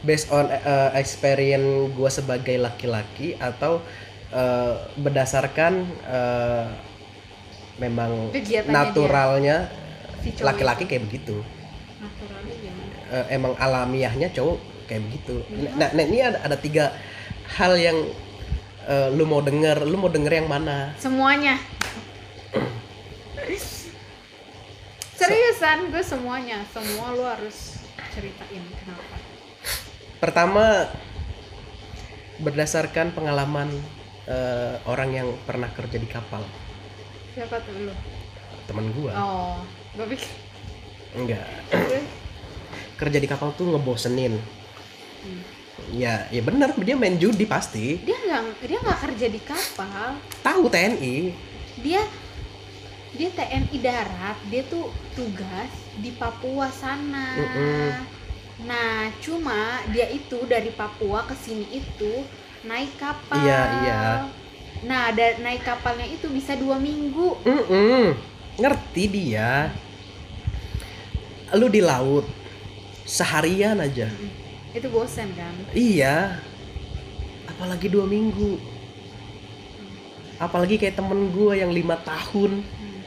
based on eh, experience gue sebagai laki-laki atau eh, berdasarkan eh, memang Kegiatannya naturalnya laki-laki kayak begitu. naturalnya gimana Eh, emang alamiahnya cowok kayak begitu. Nah, nah ini ada ada tiga hal yang eh, lu mau denger, lu mau denger yang mana? semuanya. Seriusan gue semuanya. Semua lu harus ceritain kenapa. Pertama berdasarkan pengalaman eh, orang yang pernah kerja di kapal. siapa tuh lu? Teman gua. Oh gue pikir enggak. Kerja di kapal tuh ngebosenin Hmm. ya ya bener dia main judi pasti dia nggak dia nggak kerja di kapal tahu TNI dia dia TNI darat dia tuh tugas di Papua sana Mm-mm. nah cuma dia itu dari Papua ke sini itu naik kapal Iya, iya. nah da- naik kapalnya itu bisa dua minggu Mm-mm. ngerti dia lu di laut seharian aja itu bosan kan? Iya. Apalagi dua minggu. Apalagi kayak temen gua yang lima tahun Hmm.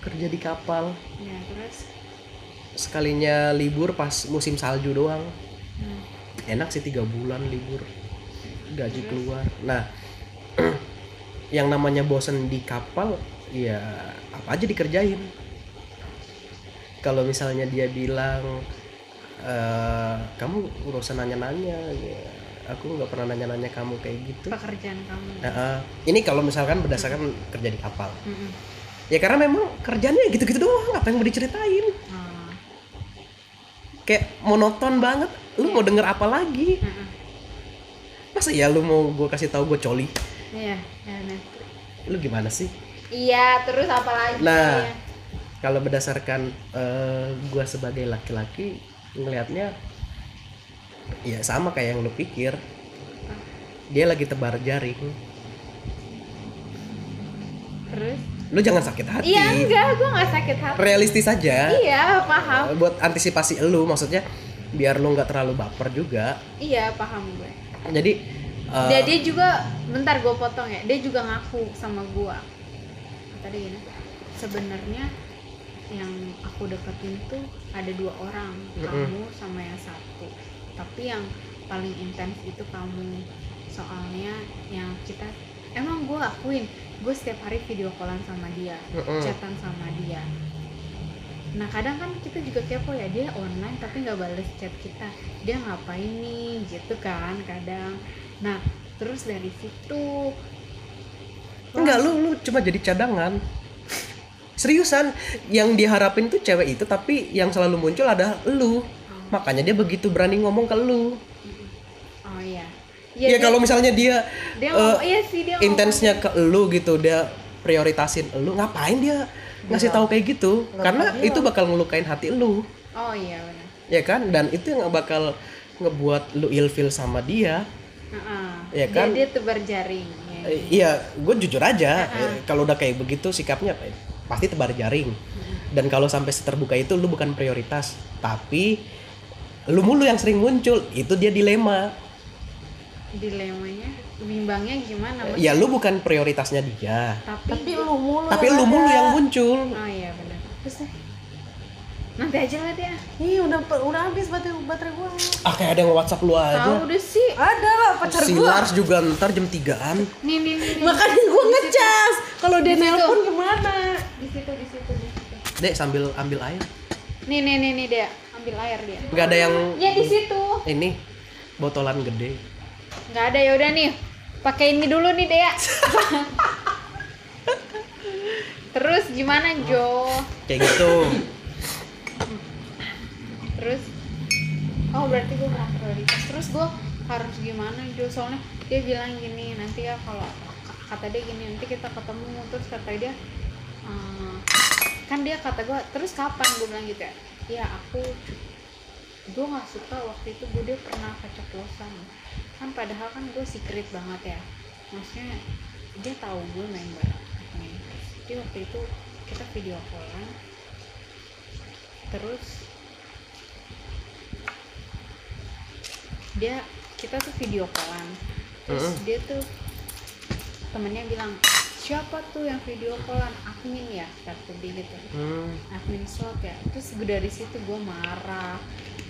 kerja di kapal. Ya terus? Sekalinya libur pas musim salju doang. Hmm. enak sih tiga bulan libur. Gaji keluar. Nah yang namanya bosen di kapal ya apa aja dikerjain. Kalau misalnya dia bilang eh kamu nggak usah nanya-nanya ya, aku nggak pernah nanya-nanya kamu kayak gitu pekerjaan kamu Nah, eh, ini kalau misalkan berdasarkan kerja di kapal Mm-mm. ya karena memang kerjanya gitu-gitu doang apa yang mau diceritain Ah. kayak monoton banget lu Iya. mau denger apa lagi Mm-mm. masa ya lu mau gue kasih tahu gue coli iya ya, nah. lu gimana sih iya terus apa lagi Nah. ya? kalau berdasarkan eh, gua sebagai laki-laki ngelihatnya ya sama kayak yang lu pikir. Dia lagi tebar jaring. Terus? Lu jangan sakit hati. Iya enggak gue nggak sakit hati. Realistis aja. Iya paham. Eh, buat antisipasi lu maksudnya biar lu nggak terlalu baper juga. Iya paham gue. Jadi eh, dia dia juga bentar gue potong ya. Dia juga ngaku sama gue tadi gini. Sebenarnya yang aku deketin tuh ada dua orang Mm-mm. kamu sama yang satu. Tapi yang paling intens itu kamu. Soalnya yang kita emang gue akuin gue setiap hari video callan sama dia Mm-mm. chatan sama dia. Nah kadang kan kita juga kepo ya dia online tapi nggak bales chat kita. Dia ngapain nih? Gitu kan kadang. Nah terus dari situ enggak lu lu cuma jadi cadangan seriusan yang diharapin tuh cewek itu tapi yang selalu muncul ada lu. Makanya dia begitu berani ngomong ke lu. Oh iya. Ya, dia- kalau misalnya dia dia ngomong iya sih dia intensnya ke lu gitu dia prioritasin lu ngapain dia ngasih tahu kayak gitu? Karena itu bakal ngelukain hati lu. Oh iya benar. Ya kan? Dan itu yang bakal ngebuat lu ilfil sama dia. Heeh. Ya kan? dia, dia tebar jaring ya. Eh, iya gue jujur aja eh, kalau udah kayak begitu sikapnya eh, pasti tebar jaring. Dan kalau sampai seterbuka itu lu bukan prioritas. Tapi lu mulu yang sering muncul. Itu dia dilema. Dilemanya bimbangnya gimana Mas? ya lu bukan prioritasnya dia. Tapi, tapi lu mulu tapi yang lu mulu yang muncul. Oh iya benar. Terus deh nanti aja lah dia Ih, udah udah habis baterai baterai gua. ah kayak ada yang whatsapp lu tahu aja udah sih Ada lah pacar si gua. Lars juga ntar jam 3an nih nih nih, nih. Makanya gua ngecas. Kalau dia nelpon gimana? di situ di situ di situ. Dek sambil ambil air. Nih nih nih nih dia ambil air dia nggak ada yang ya di situ. Ini botolan gede. Nggak ada ya udah nih. Pakai ini dulu nih Dea terus gimana Jo? Kayak gitu terus oh berarti gue kurang prioritas. Terus gue harus gimana Jo? Soalnya dia bilang gini nanti ya kalau kata dia gini nanti kita ketemu. Terus kata dia "Eh, kan dia kata gue terus kapan? Gue bilang gitu ya. Ya aku gue nggak suka waktu itu gue dia pernah keceplosan kan padahal kan gue secret banget ya. Maksudnya dia tahu gue main bareng. Jadi waktu itu kita video callan. Terus dia kita tuh video callan. Terus Mm-mm. dia tuh temennya bilang siapa tuh yang video callan? Admin ya? Kata dia gitu. Hmm. admin slot ya. Terus gue dari situ gue marah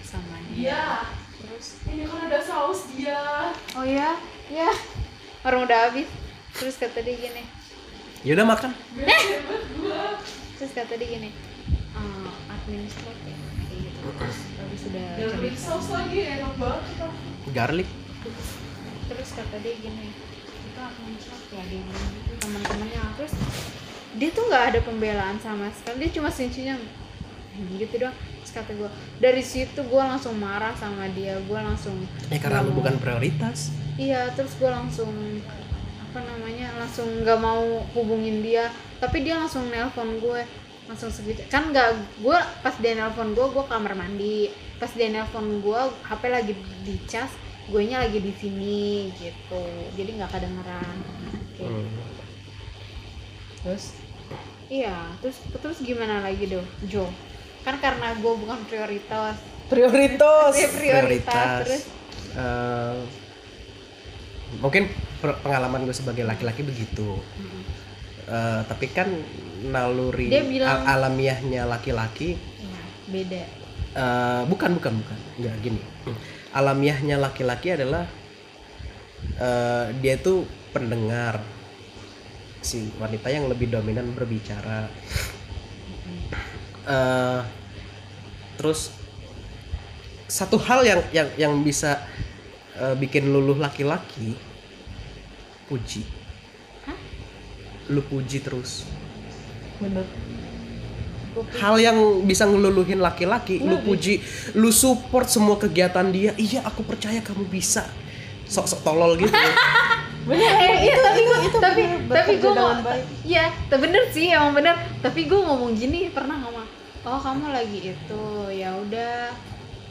sama dia. Terus Ini kan ada saus dia. oh ya ya orang udah habis. Terus kata dia gini. Ya udah makan. Terus kata dia gini "Eh, admin slot ya. Kayak gitu. terus sudah cerita saus lagi enak banget. Garlic. Terus kata dia gini itu admin slot ya dia gitu teman-temannya. Terus dia tuh nggak ada pembelaan sama sekali dia cuma senyum gitu doang. Terus kata gue dari situ gue langsung marah sama dia gue langsung ya karena lu bukan prioritas. Iya terus gue langsung apa namanya langsung nggak mau hubungin dia. Tapi dia langsung nelpon gue langsung segitu. Kan nggak gue pas dia nelpon gue gue kamar mandi. Pas dia nelpon gue hp lagi dicas gue nya lagi di sini gitu. Jadi nggak kedengeran. Kayak Hmm. terus? Iya terus terus gimana lagi do Jo? Kan karena gue bukan prioritas. Prioritas. Dia prioritas, terus? Eh, mungkin pengalaman gue sebagai laki-laki begitu. Mm. Eh, tapi kan naluri Dia bilang- al- alamiahnya laki-laki. Ya, beda. Eh, bukan bukan bukan. Nggak gini. Alamiahnya laki-laki adalah eh, dia tuh pendengar si wanita yang lebih dominan berbicara. Eh, terus satu hal yang yang yang bisa eh, bikin luluh laki-laki puji. Hah? lu puji terus bener. Hal yang bisa ngeluluhin laki-laki lu puji lu support semua kegiatan dia iya aku percaya kamu bisa. Sok-sok tolol gitu. Bener. Eh, iya tapi gue tapi bener, tapi gue mau iya tapi bener sih emang bener. Tapi gue ngomong gini pernah ngomong oh kamu lagi itu ya udah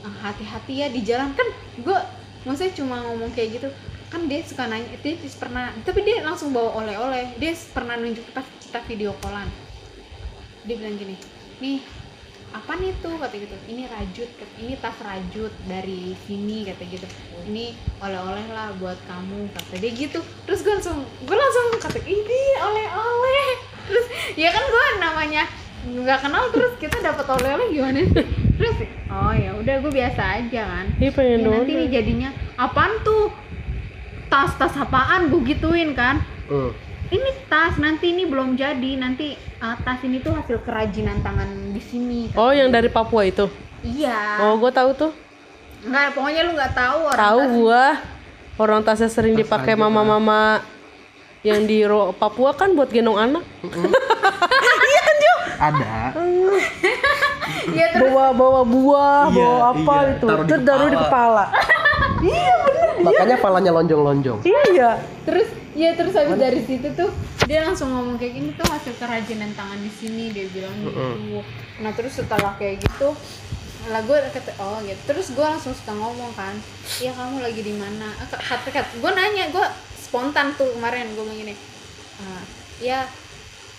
ah, hati-hati ya di jalan. Kan gue maksudnya cuma ngomong kayak gitu. Kan dia suka nanya dia pernah tapi dia langsung bawa oleh-oleh. Dia pernah nunjuk pas kita video callan dia bilang gini nih apa nih tuh? Kata gitu. Ini rajut kata- ini tas rajut dari sini kata gitu. Ini oleh-oleh lah buat kamu kata dia gitu. Terus gue langsung gue langsung kata ini oleh-oleh. Terus ya kan gue namanya nggak kenal terus kita dapat oleh-oleh gimana? Sih terus oh ya udah gue biasa aja kan. Ya, nanti nih jadinya apaan tuh? Tas tas apaan? Gue gituin kan. Hmm. Ini tas nanti ini belum jadi. Nanti uh, tas ini tuh hasil kerajinan tangan di sini Oh yang dari Papua itu? iya. Oh gue tahu tuh. nggak pokoknya lu nggak tahu orang Tahu tas- gua. Orang tasnya sering Tas dipakai mama-mama yang di Papua kan buat gendong anak. ada iya terus? Bawa bawa buah, Iya, bawa apa iya. gitu. Taruh di Terus taruh di kepala. makanya palanya lonjong-lonjong. Iya. terus ya terus habis dari situ tuh dia langsung ngomong kayak gini tuh hasil kerajinan tangan di sini dia bilang gitu. Nah terus setelah kayak gitu lah gue kata oh gitu. Terus gue langsung suka ngomong kan iya kamu lagi di mana? Kata kata gue nanya gue spontan tuh kemarin gue bilang gini "Ah, ya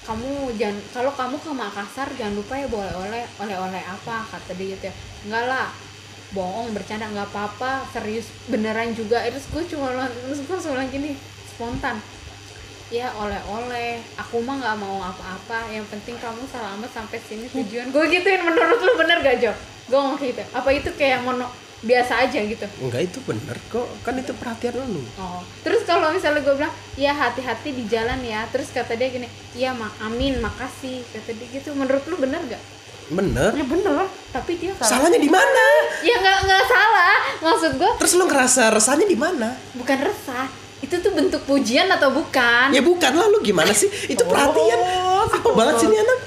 kamu jangan kalau kamu ke Makassar jangan lupa ya boleh oleh oleh oleh apa kata dia gitu ya. Enggak lah bohong bercanda nggak apa-apa serius beneran juga. Terus gue cuma terus gue bilang gini spontan. Ya oleh-oleh aku mah nggak mau apa-apa yang penting kamu selamat sampai sini tujuan. Gue gituin menurut lu bener gak Jo? Gue ngomong gitu. Apa itu kayak mono biasa aja gitu enggak itu bener kok kan itu perhatian lu Oh, terus kalau misalnya gue bilang, ya hati-hati di jalan ya. Terus kata dia gini, iya mak, amin, makasih. Kata dia gitu. Menurut lu bener gak? bener Ya bener. Tapi dia salahnya di mana ya nggak nggak salah. Maksud gue terus lu ngerasa resahnya di mana bukan resah. Itu tuh bentuk pujian atau bukan? ya bukan lah lu gimana sih itu perhatian apa banget sih ini anak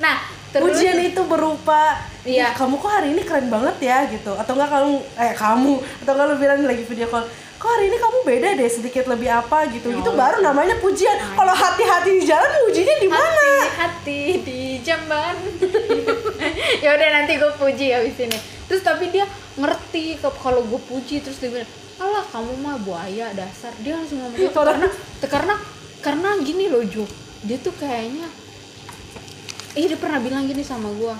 Nah, terus? Pujian itu berupa Iya. "Ih, kamu kok hari ini keren banget ya gitu. Atau enggak kamu eh kamu atau enggak lu bilang lagi video call kok hari ini kamu beda deh sedikit lebih apa gitu. Oh, itu baru namanya pujian. Kalau hati-hati di jalan pujinya di mana? Hati-hati di jamban. ya udah nanti gue puji abis ini. Terus tapi dia ngerti kalau gue puji terus dia bilang, alah kamu mah buaya dasar. Dia langsung ngomong gitu. Karena karena karena gini loh Jo, dia tuh kayaknya eh dia pernah bilang gini sama gue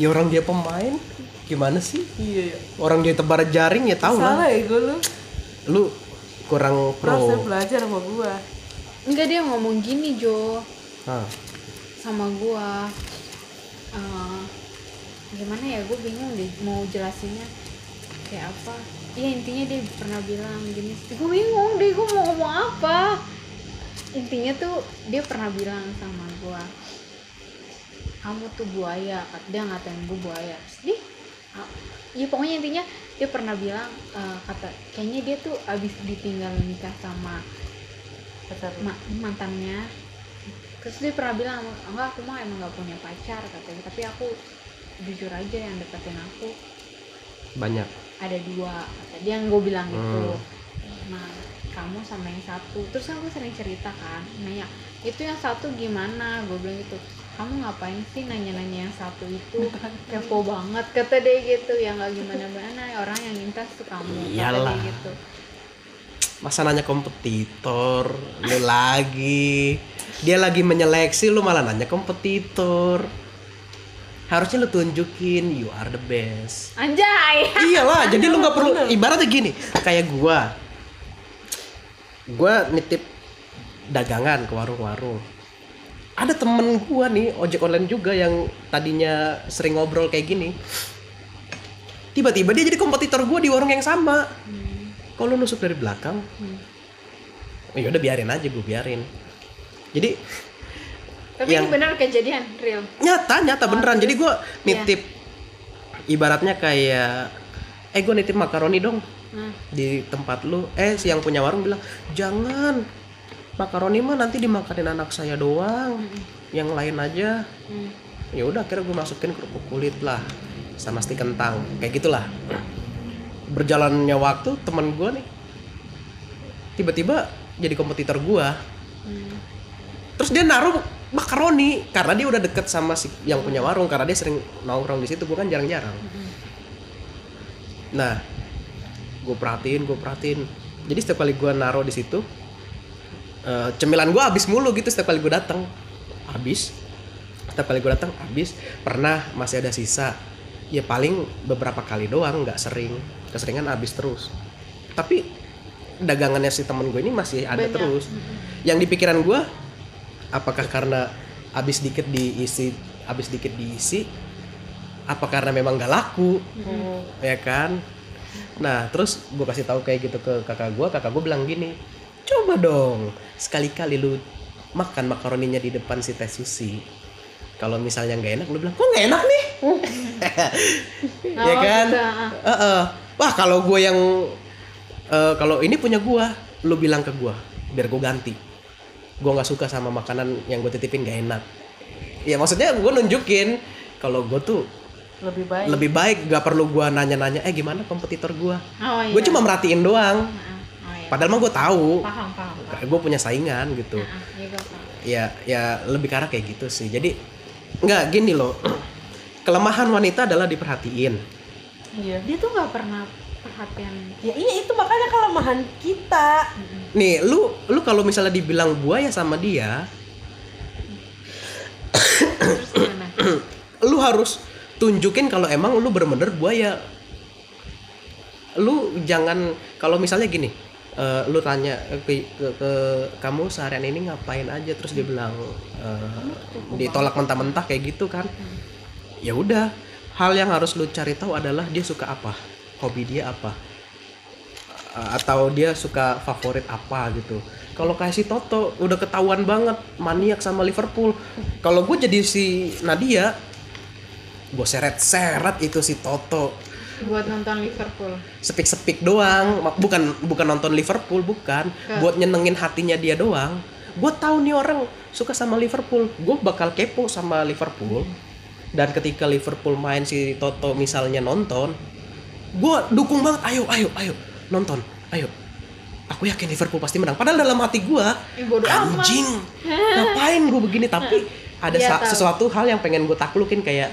ya orang dia pemain gimana sih? Iya orang dia tebar jaring ya tahu salah lah ya gue lu. Lu kurang pro. Belajar sama gua. Enggak dia ngomong gini Jo. Hah. sama gua. Eh, gimana ya? Gue bingung deh mau jelasinnya kayak apa. Iya intinya dia pernah bilang gini. Gue bingung deh gue mau ngomong apa. Intinya tuh dia pernah bilang sama gua kamu tuh buaya dia ngatain gue buaya. Dia ah, ya pokoknya intinya dia pernah bilang eh, kata kayaknya dia tuh abis ditinggal nikah sama ma- mantannya. Terus dia pernah bilang enggak aku mah emang nggak punya pacar katanya. Tapi aku jujur aja yang deketin aku. Banyak. Ada dua kata dia yang gue bilang gitu. Hmm. nah kamu sama yang satu. Terus kan gue sering cerita kan nanya itu yang satu gimana? Gue bilang gitu kamu ngapain sih nanya-nanya yang satu itu? Kepo banget kata dia gitu. Ya nggak gimana gimana orang yang minta tuh kamu kata Iyalah. dia gitu. Masa nanya kompetitor lu lagi. Dia lagi menyeleksi lu malah nanya kompetitor. Harusnya lu tunjukin you are the best. Anjay. Iyalah jadi lu nggak perlu ibaratnya gini kayak gua. Gua nitip dagangan ke warung-warung ada temen gua nih ojek online juga yang tadinya sering ngobrol kayak gini. Tiba-tiba dia jadi kompetitor gua di warung yang sama. Kalau lu nusuk dari belakang? Ya udah biarin aja gue biarin. Jadi tapi Yang- ini benar kejadian real? Nyata nyata Oh, beneran. Terus? jadi gue nitip ibaratnya kayak eh gue nitip makaroni dong nah, di tempat lu. Eh si yang punya warung bilang jangan makaroni mah nanti dimakanin anak saya doang. Yang lain aja. Hmm. ya udah akhirnya gue masukin kerupuk kulit lah sama stik kentang kayak gitulah. Berjalannya waktu teman gue nih tiba-tiba jadi kompetitor gue Hmm. terus dia naruh makaroni karena dia udah deket sama si yang punya warung karena dia sering nongkrong di situ gue kan jarang-jarang. Nah gue perhatiin gue perhatiin. Jadi setiap kali gue naruh di situ eh, cemilan gue habis mulu gitu setiap kali gue datang. Habis. Setiap kali gue datang habis. Pernah masih ada sisa. Ya paling beberapa kali doang nggak sering. Keseringan habis terus. Tapi dagangannya si temen gue ini masih ada Banyak. terus. Yang di pikiran gue apakah karena habis dikit diisi habis dikit diisi? Apa karena memang gak laku? Oh. ya kan? Nah terus gue kasih tahu kayak gitu ke kakak gue kakak gue bilang gini coba dong. Sekali-kali lu makan makaroninya di depan si teh susi. Kalau misalnya nggak enak lu bilang kok nggak enak nih? Ya Oh, kan gitu, ah. Heeh. wah kalau gue yang eh, kalau ini punya gue lu bilang ke gue biar gue ganti. Gue nggak suka sama makanan yang gue titipin gak enak. Ya maksudnya gue nunjukin kalau gue tuh lebih baik. lebih baik gak perlu gua nanya-nanya eh gimana kompetitor gua? Oh, iya. gue cuma merhatiin doang. Padahal mah gue tahu. Paham paham, paham. gue punya saingan gitu. Ah, ah, iya, paham. ya ya lebih ke arah kayak gitu sih. Jadi nggak gini loh. Kelemahan wanita adalah diperhatiin. Iya. Dia tuh nggak pernah perhatian. Ya iya itu makanya kelemahan kita. Nih lu lu kalau misalnya dibilang buaya sama dia terus lu harus tunjukin kalau emang lu bener-bener buaya. Lu jangan kalau misalnya gini eh, lu tanya ke, ke, ke- kamu seharian ini ngapain aja? Terus dia bilang eh, ditolak mentah-mentah kayak gitu kan. Ya udah hal yang harus lu cari tahu adalah dia suka apa hobi dia apa Eh, atau dia suka favorit apa gitu. Kalau si Toto udah ketahuan banget maniak sama Liverpool. Kalau gue jadi si Nadia gue seret-seret itu si Toto buat nonton Liverpool? Sepik-sepik doang. Bukan bukan nonton Liverpool bukan. Ke- buat nyenengin hatinya dia doang. Gue tahu nih orang suka sama Liverpool. Gue bakal kepo sama Liverpool. Dan ketika Liverpool main si Toto misalnya nonton gue dukung banget. Ayo ayo ayo. Nonton. Ayo. Aku yakin Liverpool pasti menang. Padahal dalam hati gue anjing ngapain gue begini? Tapi ada tahu. sesuatu hal yang pengen gue taklukin kayak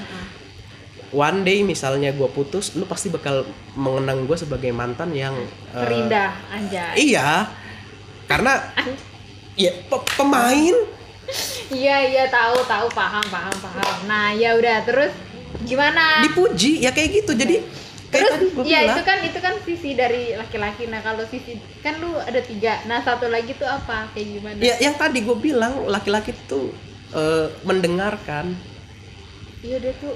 one day misalnya gue putus lu pasti bakal mengenang gue sebagai mantan yang eh, terindah anjay. iya. Karena ya pe- pemain. Iya iya tahu tahu paham paham paham. Nah ya udah terus gimana? Dipuji ya kayak gitu. Jadi kayak terus ya bilang. itu kan itu kan sisi dari laki-laki. Nah kalau sisi kan lu ada tiga. Nah satu lagi tuh apa? Kayak gimana? Ya yang tadi gue bilang laki-laki tuh eh, mendengarkan. Iya dia tuh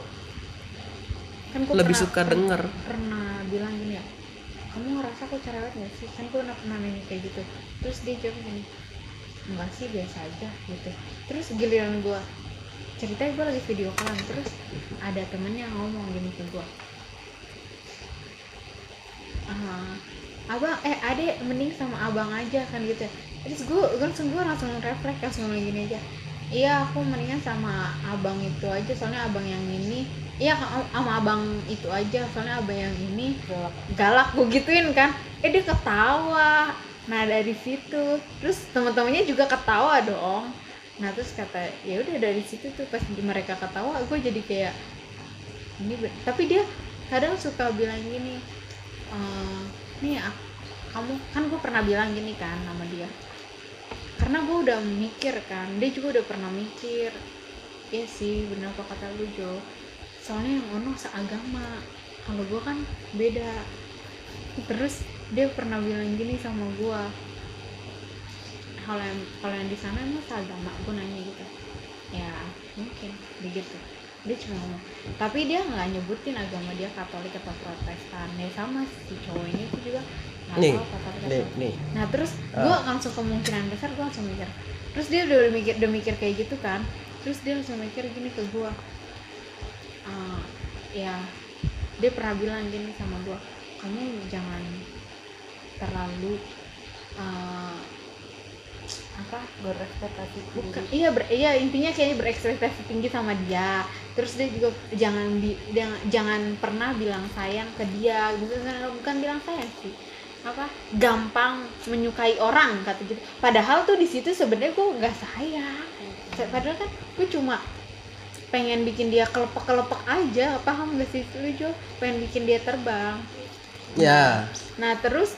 kan gua lebih pernah- suka per- denger. pernah bilang gini ya kamu ngerasa aku cerewet gak sih? Kan gue pernah pernah nanya kayak gitu. Terus dia jawab gini enggak sih biasa aja gitu. Terus giliran gue ceritanya gue lagi video call terus ada temennya ngomong gini ke gue ah abang eh adek mending sama abang aja kan gitu ya. terus gue langsung gue langsung refleks langsung gini aja iya aku mendingan sama abang itu aja. Soalnya abang yang ini iya sama abang itu aja. Soalnya abang yang ini Galak. galak gue gituin kan. Eh dia ketawa. Nah dari situ terus teman-temannya juga ketawa dong. Nah terus kata ya udah dari situ tuh pas mereka ketawa gue jadi kayak ini tapi dia kadang suka bilang gini "Eh, nih ak- kamu kan gue pernah bilang gini kan sama dia karena gue udah mikir kan dia juga udah pernah mikir. Iya sih bener apa kata lu Jo. Soalnya yang ono seagama. Kalau gue kan beda. Terus dia pernah bilang gini sama gue kalau yang kalau yang di sana emang seagama gue nanya gitu. Ya mungkin begitu. Dia cuma ngomong. Tapi dia nggak nyebutin agama dia Katolik atau Protestan. Ya sama si cowok ini tuh juga Nih, Katolik nih atau nih Nah terus Ah. gue langsung kemungkinan besar gue langsung mikir. Terus dia udah mikir, udah mikir kayak gitu kan. Terus dia langsung mikir gini ke gue "Ah, Ya dia pernah bilang gini sama gue Kamu jangan terlalu eh, apa berekspektasi bukan. Tinggi iya ber, iya intinya kayaknya berekspektasi tinggi sama dia. Terus dia juga jangan bi, jangan, jangan pernah bilang sayang ke dia. Bukan bukan bilang sayang sih apa? Gampang menyukai orang kata gitu. Padahal tuh di situ sebenarnya gue nggak sayang. Padahal kan gue cuma pengen bikin dia kelepek kelepek aja paham gak sih lu Jo? Pengen bikin dia terbang. Ya. Nah terus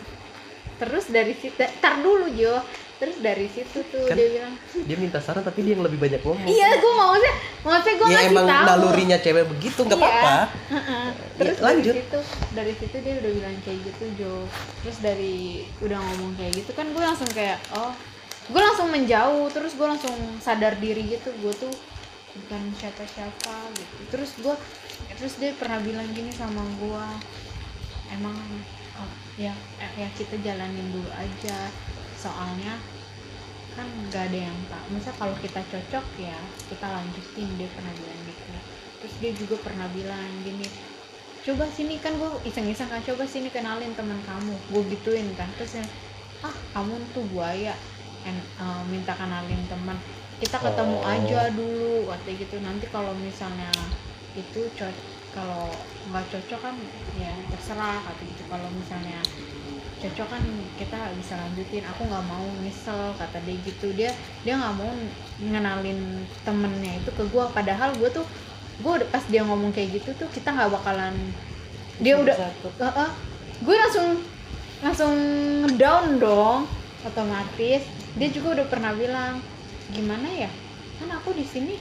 terus dari situ tar dulu Jo terus dari situ tuh Kan- dia bilang dia minta saran tapi dia yang lebih banyak ngomong Iya, gue maksudnya, maksudnya gue ya ngasih emang tahu. nalurinya cewek begitu nggak Iya. apa-apa. Ya, Terus lanjut. dari situ, dari situ dia udah bilang kayak gitu Jo. Terus dari udah ngomong kayak gitu kan gue langsung kayak oh, gue langsung menjauh. Terus gue langsung sadar diri gitu, gue tuh bukan siapa-siapa gitu. Terus gue, terus dia pernah bilang gini sama gue, emang oh, ya, ya kita jalanin dulu aja. Soalnya kan nggak ada yang tak masa kalau kita cocok ya kita lanjutin dia pernah bilang gitu. Terus dia juga pernah bilang gini coba sini kan gue iseng-iseng kan coba sini kenalin teman kamu. Gue gituin kan. Terus yang ah kamu tuh buaya. En, eh, minta kenalin teman kita ketemu Oh. aja dulu katanya gitu. Nanti kalau misalnya itu kalau nggak cocok kan ya terserah kata gitu. Kalau misalnya cocok kan kita bisa lanjutin. Aku nggak mau nyesel kata dia gitu. Dia dia nggak mau ngenalin temennya itu ke gue padahal gue tuh gue pas dia ngomong kayak gitu tuh kita nggak bakalan dia udah Satu. Heeh. gue langsung langsung down dong otomatis. Dia juga udah pernah bilang gimana ya? Kan aku di sini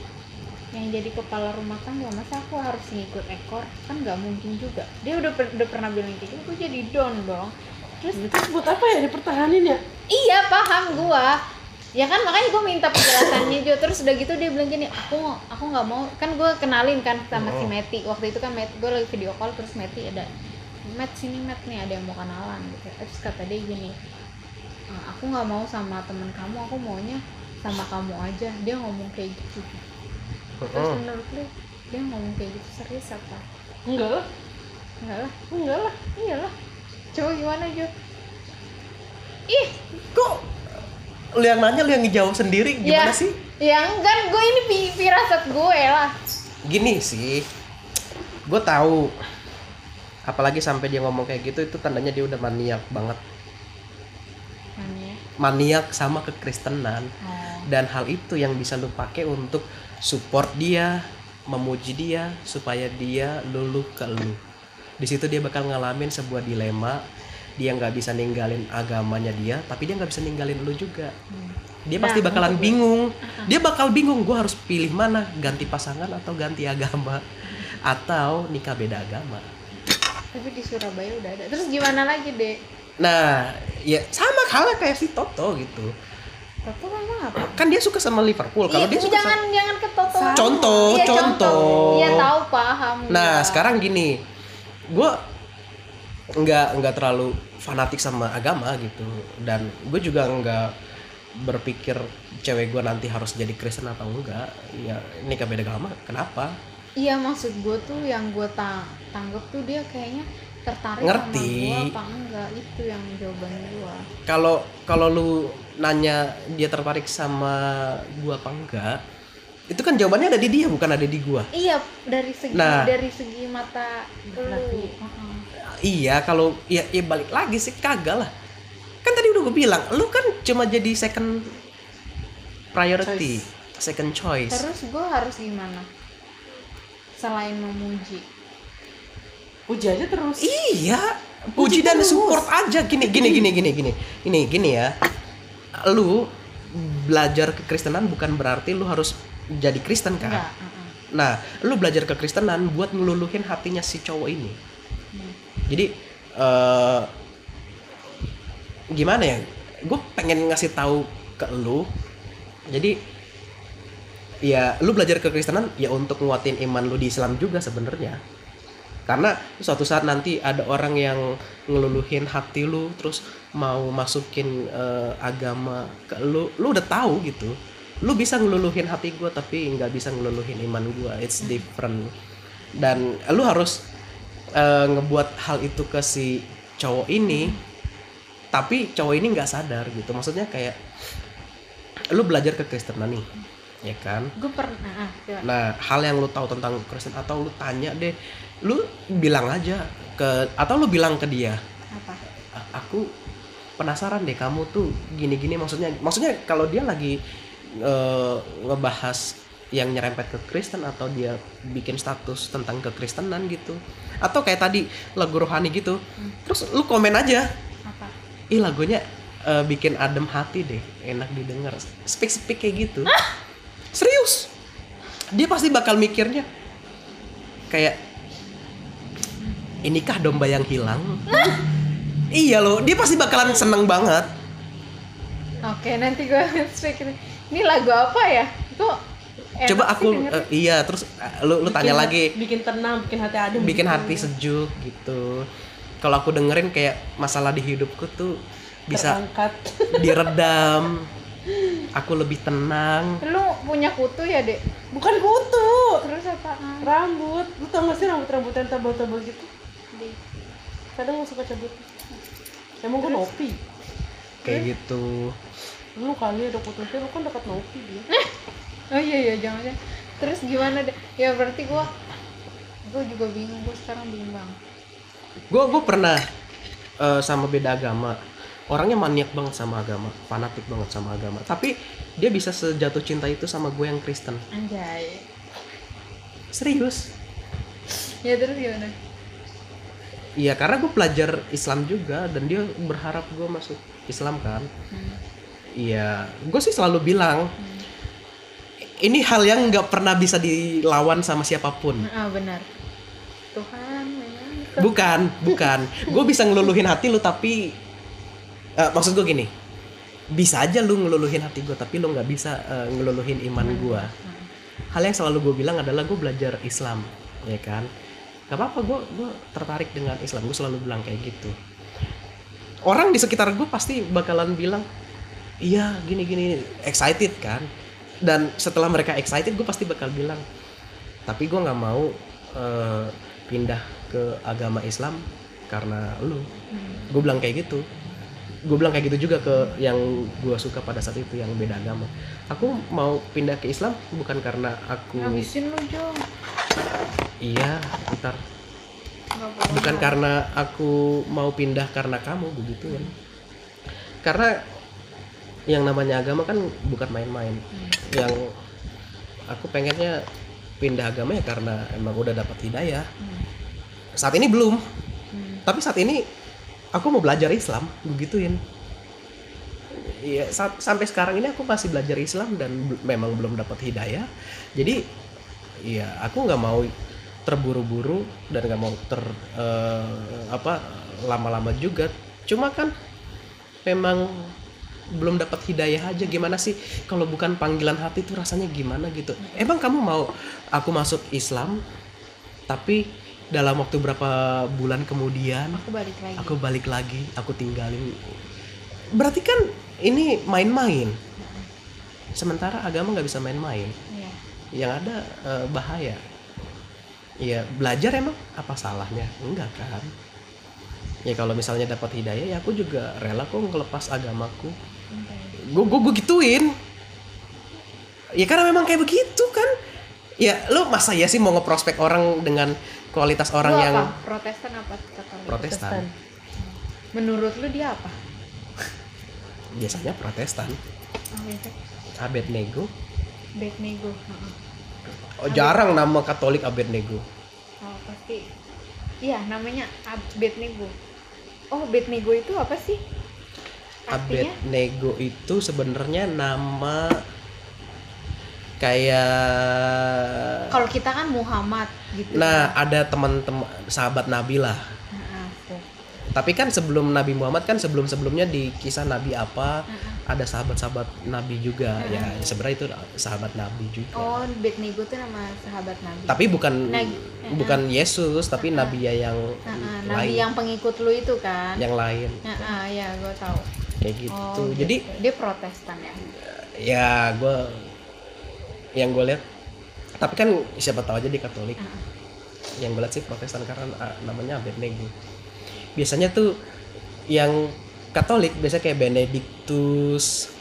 yang jadi kepala rumah tangga masa aku harus ngikut ekor? Kan nggak mungkin juga. Dia udah per- udah pernah bilang kayak gitu gue jadi down dong terus Terus buat apa ya dipertahanin ya? iya paham gua. Ya kan makanya gue minta penjelasannya Jo. Terus udah gitu dia bilang gini aku aku nggak mau. Kan gue kenalin kan sama si Oh. Meti. Waktu itu kan Meti gue lagi video call terus Meti ada Met sini Met nih ada yang mau kenalan gitu. Terus kata dia gini "Eh, aku nggak mau sama temen kamu aku maunya sama kamu aja. Dia ngomong kayak gitu. Terus Heeh. menurut lu dia ngomong kayak gitu serius apa? Enggak lah, enggak lah. Enggak lah. iyalah coba gimana Jo ih kok lu yang nanya lu yang ngejawab sendiri gimana Ya. sih Ya enggak, gue ini pi- firasat gue lah. gini sih gue tahu apalagi sampai dia ngomong kayak gitu itu tandanya dia udah maniak banget maniak sama kekristenan Oh. dan hal itu yang bisa lu pakai untuk support dia memuji dia supaya dia luluh ke lu di situ dia bakal ngalamin sebuah dilema dia nggak bisa ninggalin agamanya dia tapi dia nggak bisa ninggalin lu juga Hmm. dia Nah, pasti bakalan bingung dia bakal bingung gue harus pilih mana ganti pasangan atau ganti agama atau nikah beda agama Tapi di Surabaya udah ada. Terus gimana lagi, Dek? nah ya sama kalah kayak si Toto gitu Toto memang apa? kan dia suka sama Liverpool kalau Iya, dia suka jangan sama... jangan ke Toto. Contoh, Iya, contoh. Iya, tahu paham. nah gua. sekarang gini gue nggak nggak terlalu fanatik sama agama gitu. Dan gue juga nggak berpikir cewek gue nanti harus jadi Kristen atau enggak. Ya nikah beda agama kenapa? Iya, maksud gue tuh yang gue ta tanggap tuh dia kayaknya tertarik Ngerti. sama gue apa enggak? Itu yang jawaban gue kalau kalau lu nanya dia tertarik sama gua apa enggak itu kan jawabannya ada di dia bukan ada di gua iya dari segi Nah. dari segi mata lu iya kalau ya, ya balik lagi sih kagak lah kan tadi udah gue bilang lu kan cuma jadi second priority second choice terus gue harus gimana selain memuji Puji aja terus. Iya, puji dan support aja gini gini gini gini gini. Ini gini ya. Lu belajar kekristenan bukan berarti lu harus jadi Kristen kan? enggak. Nah, lu belajar kekristenan buat ngeluluhin hatinya si cowok ini. Jadi eh gimana ya? Gue pengen ngasih tahu ke lu. Jadi ya lu belajar kekristenan ya untuk nguatin iman lu di Islam juga sebenarnya. Karena suatu saat nanti ada orang yang ngeluluhin hati lu terus mau masukin eh, agama ke lu, lu udah tahu gitu. Lu bisa ngeluluhin hati gue tapi nggak bisa ngeluluhin iman gue. It's different. Dan lu harus eh, ngebuat hal itu ke si cowok ini. Tapi cowok ini nggak sadar gitu. Maksudnya kayak lu belajar ke Kristenan nih, ya kan? gue pernah ah, coba. Nah, hal yang lu tahu tentang Kristen atau lu tanya deh, lu bilang aja ke atau lu bilang ke dia, apa "A- aku penasaran deh kamu tuh gini-gini maksudnya. Maksudnya kalau dia lagi eh, ngebahas yang nyerempet ke Kristen atau dia bikin status tentang kekristenan gitu. Atau kayak tadi lagu rohani gitu. Terus lu komen aja, apa ih lagunya eh, bikin adem hati deh, enak didengar. Speak speak kayak gitu. Serius. Dia pasti bakal mikirnya kayak inikah domba yang hilang? iya loh, dia pasti bakalan seneng banget. oke nanti gue speak ini lagu apa ya kok Coba aku eh, iya terus eh, lu lu tanya Bikin- lagi, Bikin tenang, bikin hati adem. bikin gitu. hati sejuk gitu. Kalau aku dengerin kayak masalah di hidupku tuh bisa Terangkat. diredam. Aku lebih tenang. lu punya kutu ya dek Bukan kutu. terus apa Rambut. Lu tau gak sih rambut-rambut yang tebal-tebal gitu? Di- Kadang gue suka cabut. Emang gue nopi. Kayak gitu. Lu kali ada kutunya, lu kan dekat nopi dia. oh iya iya jangan jangan. Terus gimana deh? Ya berarti gue gue juga bingung gue sekarang bimbang gue gue pernah eh, sama beda agama. Orangnya maniak banget sama agama fanatik banget sama agama. Tapi dia bisa sejatuh cinta itu sama gue yang Kristen. Anjay. Serius? Ya terus gimana? Iya karena gue pelajar Islam juga dan dia berharap gue masuk Islam kan. Hmm. Iya. Gue sih selalu bilang ini hal yang nggak pernah bisa dilawan sama siapa pun. Ah benar. Tuhan memang. Bukan bukan. Gue bisa ngeluluhin hati lu tapi eh, maksud gue gini. Bisa aja lu ngeluluhin hati gue tapi lu nggak bisa eh, ngeluluhin iman gue hal yang selalu gue bilang adalah gue belajar Islam ya kan? Gak apa-apa gue gue tertarik dengan Islam. Gue selalu bilang kayak gitu. Orang di sekitar gue pasti bakalan bilang iya gini gini excited kan? Dan setelah mereka excited gue pasti bakal bilang tapi gue nggak mau eh, pindah ke agama Islam karena lu. Gue bilang kayak gitu. Gue bilang kayak gitu juga ke yang gue suka pada saat itu yang beda agama. Aku mau pindah ke Islam bukan karena aku ngabisin lu Jong. Iya ntar. Bukan karena aku mau pindah karena kamu begitu kan karena yang namanya agama kan bukan main-main. Yang aku pengennya pindah agama ya karena emang udah dapat hidayah. Saat ini belum. Tapi saat ini aku mau belajar Islam begituin. Iya, sa- sampai sekarang ini aku masih belajar Islam dan memang belum dapat hidayah. Jadi, ya aku nggak mau terburu-buru dan nggak mau ter eh, apa lama-lama juga. Cuma kan memang belum dapat hidayah aja. Gimana sih kalau bukan panggilan hati itu rasanya gimana gitu. Emang kamu mau aku masuk Islam tapi dalam waktu berapa bulan kemudian aku balik lagi. aku balik lagi aku tinggalin. Berarti kan ini main-main. Sementara agama nggak bisa main-main. Iya. yang ada eh, bahaya. Ya belajar emang apa salahnya? Enggak kan? Ya kalau misalnya dapat hidayah ya aku juga rela kok ngelepas agamaku gue gue gue gituin ya karena memang kayak begitu kan ya lu masa ya sih mau ngeprospek orang dengan kualitas orang Lu yang apa? Protestan apa Katolik? protestan Menurut lu dia apa? biasanya protestan Oh, itu Abednego Abednego. Heeh. oh, jarang nama katolik Abednego Oh, pasti. Iya, namanya Abednego. Oh, Abednego itu apa sih? Artinya? Abednego itu sebenarnya nama kayak Kalau kita kan Muhammad gitu. nah ada teman-teman sahabat Nabi lah tapi kan sebelum Nabi Muhammad kan sebelum sebelumnya di kisah Nabi apa Heeh. ada sahabat-sahabat Nabi juga ya sebenarnya itu sahabat Nabi juga Oh, Abednego itu nama sahabat Nabi. tapi bukan Nag- bukan Yesus tapi Nabi ya yang Heeh, lain Nabi yang pengikut lu itu kan. yang lain Heeh, ya, gue tahu. Kayak gitu Oh, jadi dia Protestan ya. ya gue yang gue lihat tapi kan siapa tahu aja di Katolik Heeh. yang gue lihat sih Protestan karena ah, namanya Abednego biasanya tuh yang Katolik biasanya kayak Benedictus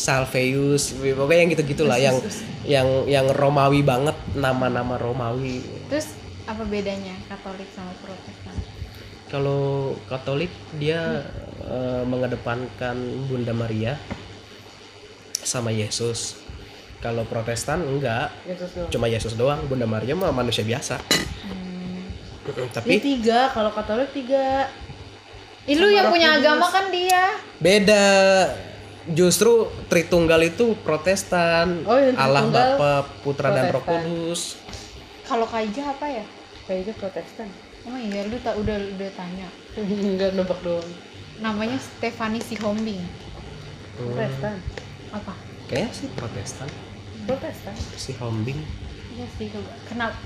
Salveus pokoknya yang gitu gitulah yang yang yang Romawi banget nama-nama Romawi Terus apa bedanya Katolik sama Protestan? Kalau Katolik dia eh, mengedepankan Bunda Maria sama Yesus kalau Protestan enggak Yesus doang. cuma Yesus doang Bunda Maria mah manusia biasa Hmm. Dia tapi tiga, kalau Katolik tiga. Ih, lu yang punya Kudus. agama kan dia. beda justru Tritunggal itu Protestan Oh, yang Allah Bapa Putra dan Roh Protestan. Kudus Kalau Kaija apa ya? Kayaknya Protestan. Oh iya, lu tak udah udah tanya. Enggak nebak doang. Namanya Stefani Sihombing. Hmm, Protestan. Apa? kayaknya sih Protestan Protestan. si Hombing Iya sih, coba. Kenapa?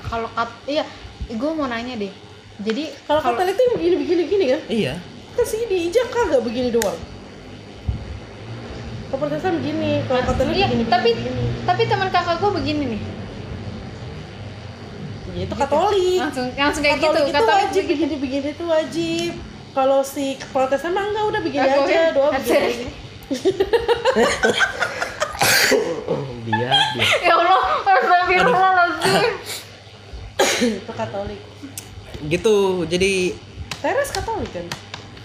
Kalau kat, iya, gue mau nanya deh. Jadi Kalau Katolik tuh begini begini gini kan? iya Kan sih di ijak kagak begini doang. Kalau Protestan begini, kalau Katolik iya, begini tapi begini. tapi teman kakak gue begini nih. Ya, itu Katolik. Langsung langsung kayak Katolik gitu. itu Katolik wajib begini. begini begini itu wajib. Kalau si Protestan mah enggak udah begini Aku aja, doa begini. dia dia Ya Allah, astagfirullahaladzim. itu Katolik. gitu jadi Teres Katolik kan?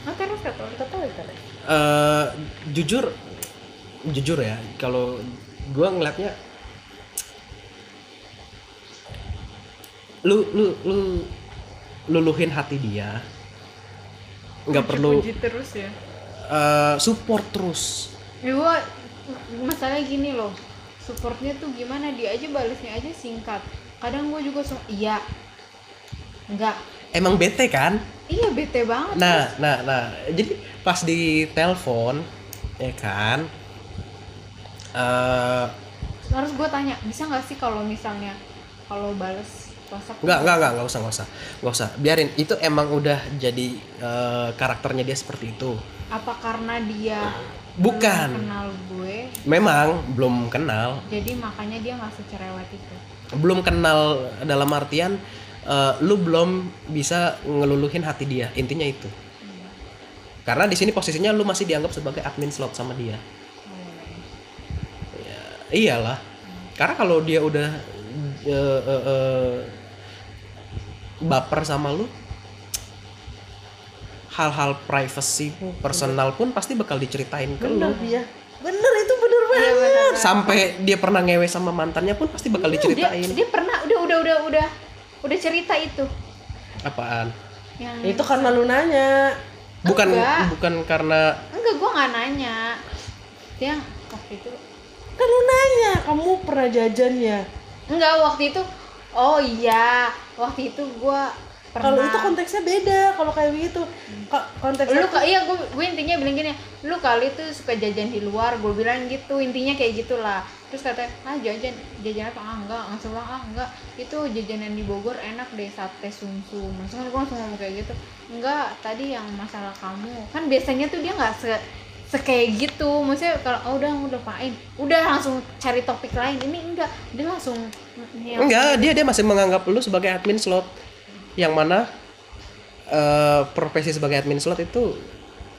Oh, terus Katolik. Katolik kan? eh jujur jujur ya kalau gua ngeliatnya lu lu lu luluhin hati dia nggak perlu Puji terus ya. eh, support terus Ya gua masalahnya gini loh. Supportnya tuh gimana dia aja balasnya aja singkat. Kadang gue juga so iya. Enggak. emang bete kan Iya bete banget. nah nah nah jadi pas di telepon ya kan eh Harus gue tanya, bisa nggak sih kalau misalnya kalau bales WhatsApp? nggak nggak nggak nggak usah nggak usah. Nggak usah. Biarin itu emang udah jadi eh, karakternya dia seperti itu. Apa karena dia Bukan. belum kenal gue, memang belum kenal. Jadi makanya dia nggak secerewet itu. belum kenal dalam artian eh, lu belum bisa ngeluluhin hati dia. Intinya itu. Karena di sini posisinya lu masih dianggap sebagai admin slot sama dia. Ya, iyalah. Karena kalau dia udah eh, eh, eh, baper sama lu hal-hal privacy personal pun pasti bakal diceritain ke lu Bener dia. Bener itu bener Iya banget. benar. sampai dia pernah ngewe sama mantannya pun pasti bakal Dia, diceritain dia pernah udah udah udah udah udah cerita itu apaan yang Itu karena lu nanya. bukan Enggak. bukan karena enggak gue nggak nanya dia waktu itu Kan lu nanya, kamu pernah jajan ya? enggak waktu itu oh iya waktu itu gue pernah Kalau itu konteksnya beda. Kalau kayak begitu, Ka- konteksnya lu ka- iya gue gue intinya bilang gini lu kali tuh suka jajan di luar gue bilang gitu intinya kayak gitulah. Terus katanya ah jajan jajan apa? Ah enggak. Langsung bilang ah enggak. Itu jajanan di Bogor enak deh sate sumsum langsung gue langsung ngomong kayak gitu enggak tadi yang masalah kamu. Kan biasanya tuh dia nggak se sekayak gitu maksudnya kalau oh, udah udah pain udah langsung cari topik lain. Ini enggak dia langsung yang- enggak dia dia masih menganggap lu sebagai admin slot. Yang mana eh, profesi sebagai admin slot itu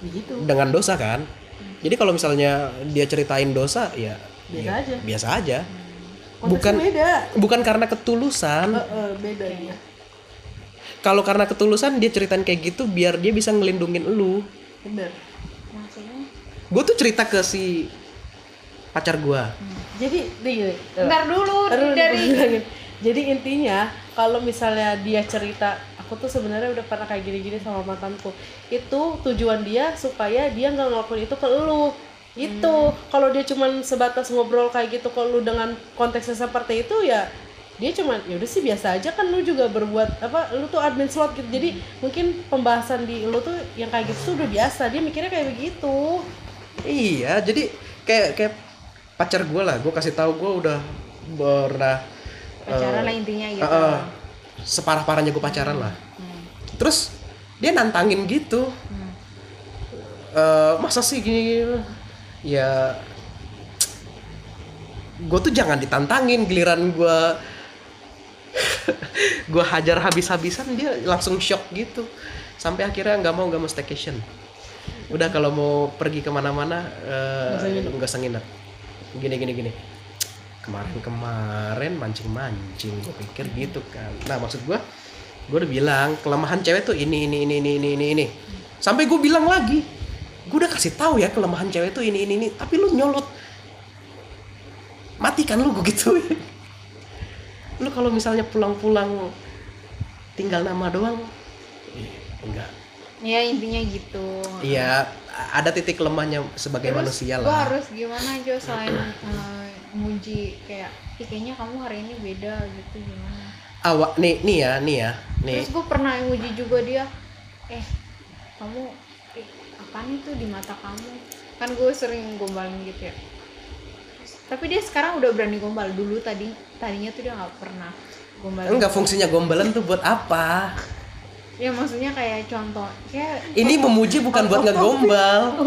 begitu. dengan dosa kan? Jadi kalau misalnya dia ceritain dosa ya Biasa ya aja. biasa aja. Konteksnya bukan beda. bukan karena ketulusan. Eh, eh, beda ya kalau karena ketulusan dia ceritain kayak gitu biar dia bisa ngelindungin lu. Bener gue tuh cerita ke si pacar gue jadi nih ntar dulu Ntar dulu dari jadi intinya kalau misalnya dia cerita aku tuh sebenarnya udah pernah kayak gini-gini sama mantanku. Itu tujuan dia supaya dia nggak ngelakuin itu ke lu. Itu. Kalau dia cuman sebatas ngobrol kayak gitu ke lu dengan konteksnya seperti itu ya dia cuman ya udah sih biasa aja kan lu juga berbuat apa lu tuh admin slot gitu. Jadi mungkin pembahasan di lu tuh yang kayak gitu tuh udah biasa. Dia mikirnya kayak begitu iya jadi kayak kayak pacar gue lah gue kasih tahu gue udah pernah pacaran eh, lah intinya gitu. eh, eh, separah parahnya gue pacaran lah. Hmm. terus dia nantangin gitu. Hmm. Eh, masa sih gini, gini ya gue tuh jangan ditantangin giliran gue gue hajar habis-habisan dia langsung shock gitu. Sampai akhirnya nggak mau nggak mau staycation udah kalau mau pergi ke mana-mana Nggak eh, nggak usah nginep. Gini gini gini. Kemarin-kemarin mancing-mancing gue pikir gitu kan. Nah maksud gue gue udah bilang kelemahan cewek tuh ini ini ini ini ini ini. Ini sampai gue bilang lagi gue udah kasih tahu ya kelemahan cewek tuh ini ini ini. Tapi lu nyolot. Matikan lu gue gitu. Lu kalau misalnya pulang-pulang tinggal nama doang enggak ya intinya gitu. Iya ada titik lemahnya sebagai manusia gue lah. harus gimana Jo selain eh, muji kayak "Ih, kayaknya kamu hari ini beda gitu gimana? Awak nih nih ya nih ya nih. Terus gue pernah muji juga dia eh kamu eh, apaan itu di mata kamu? Kan gue sering gombalin gitu ya. Tapi dia sekarang udah berani gombal. Dulu tadi tadinya tuh dia nggak pernah gombal. Enggak fungsinya gombalan tuh buat apa ya maksudnya kayak contoh kayak ini memuji bukan buat ngegombal.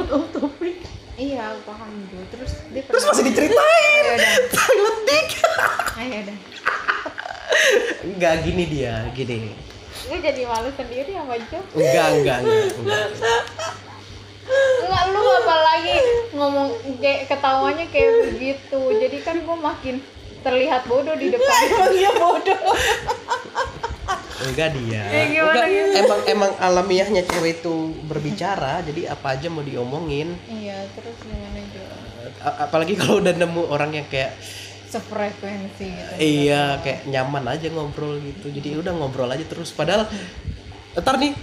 Iya aku paham juga terus dia terus masih diceritain. Ya udah. Letik ayo udah. Enggak gini dia gini. Gue jadi malu sendiri sama Jo? Enggak enggak enggak, enggak. Enggak lu apalagi ngomong kayak ketawanya kayak begitu. Jadi kan gue makin terlihat bodoh di depan. Emang dia bodoh enggak dia. Gimana Enggak, gitu? emang emang alamiahnya cewek itu berbicara jadi apa aja mau diomongin. Iya terus gimana Jo? A- apalagi kalau udah nemu orang yang kayak sefrekuensi gitu. Iya kayak nyaman aja ngobrol gitu. Jadi udah ngobrol aja terus. Padahal ntar nih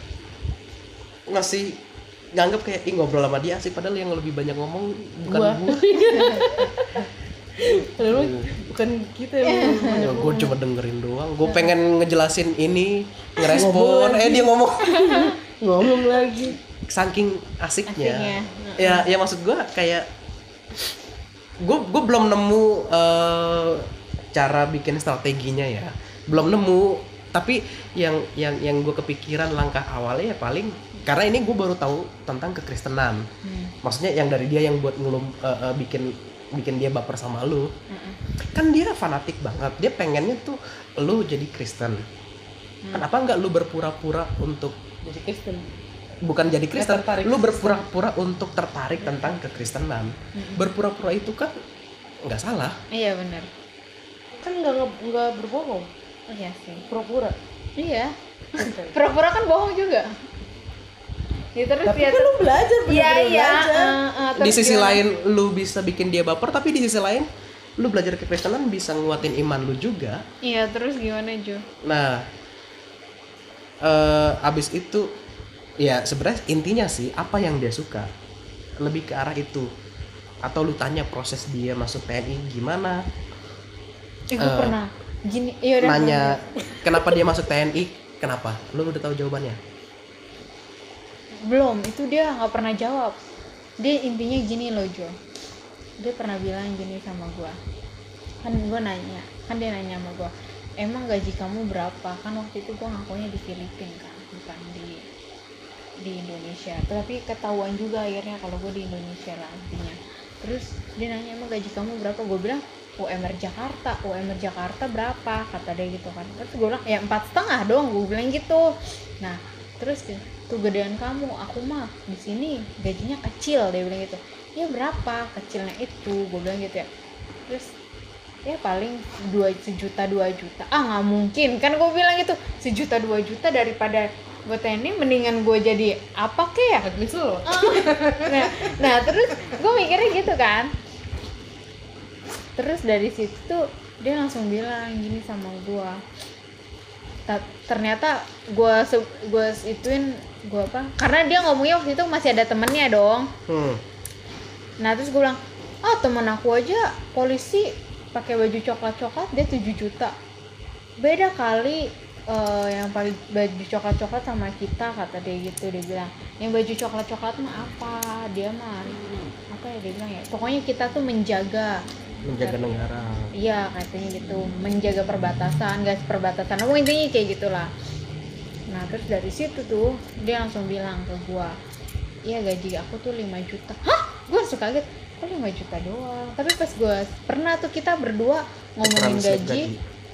ngasih nganggap kayak ih ngobrol sama dia sih. Padahal yang lebih banyak ngomong bukan Gua. bukan kita yang ya, gue cuma dengerin doang. Gue pengen ngejelasin ini ngerespon. Eh dia ngomong. Ngomong lagi. Saking asiknya, Asiknya. ya ya maksud gue kayak gue gue belum nemu eh, cara bikin strateginya ya. Belum nemu. Tapi yang yang yang gue kepikiran langkah awalnya ya paling karena ini gue baru tahu tentang kekristenan. Hmm. maksudnya yang dari dia yang buat ngelum eh, eh, bikin bikin dia baper sama lu. Mm-mm. kan dia fanatik banget. Dia pengennya tuh lu jadi Kristen. Kenapa nggak lu berpura-pura untuk jadi Kristen? Bukan jadi Kristen, tertarik. Lu berpura-pura untuk tertarik tentang kekristenan. Berpura-pura itu kan nggak salah. iya benar. Kan nggak nggak berbohong. Iya sih. Pura-pura. Iya. Pura-pura kan bohong juga ya terus tapi ya kan lu belajar iya bener-bener iya belajar. eh, eh, Di terus sisi gimana? lain lu bisa bikin dia baper, tapi di sisi lain lu belajar kekristenan bisa nguatin iman lu juga. iya terus gimana Jo Nah, eh abis itu ya sebenarnya intinya sih apa yang dia suka lebih ke arah itu. Atau lu tanya proses dia masuk TNI gimana? eh, gue Eh, pernah gini iya udah Nanya kenapa dia masuk TNI? Kenapa? Lu udah tahu jawabannya? Belum itu dia nggak pernah jawab. Dia intinya gini loh Jo. Dia pernah bilang gini sama gua. Kan gua nanya kan dia nanya sama gua emang gaji kamu berapa? Kan waktu itu gua ngakunya di Filipina kan bukan di di Indonesia. Tapi ketahuan juga akhirnya kalau gua di Indonesia lah intinya. Terus dia nanya emang gaji kamu berapa? Gue bilang UMR Jakarta. UMR Jakarta berapa? Kata dia gitu kan. Terus gue bilang ya empat setengah dong gue bilang gitu. Nah terus tuh gedean kamu aku mah di sini gajinya kecil dia bilang gitu. Ya berapa kecilnya itu? Gue bilang gitu ya. Terus ya paling dua sejuta dua juta. Ah nggak mungkin. Kan gue bilang gitu sejuta dua juta daripada gue ini mendingan gue jadi apa kek ya? Habis lo. nah, nah terus gue mikirnya gitu kan. Terus dari situ dia langsung bilang gini sama gue Ta- ternyata gue gue ituin gue apa? Karena dia ngomongnya waktu itu masih ada temennya dong. Hmm. nah terus gue bilang ah temen aku aja polisi pakai baju coklat coklat dia 7 juta. Beda kali eh, yang paling baju coklat coklat sama kita kata dia gitu. Dia bilang yang baju coklat coklat mah apa? Dia mah apa ya dia bilang ya? Pokoknya kita tuh menjaga. Menjaga negara. Iya katanya gitu. Menjaga perbatasan guys perbatasan oh intinya kayak gitulah nah terus dari situ tuh dia langsung bilang ke gua iya gaji aku tuh 5 juta. Hah? Gua suka kaget kok 5 juta doang? Tapi pas gua pernah tuh kita berdua ngomongin slip gaji.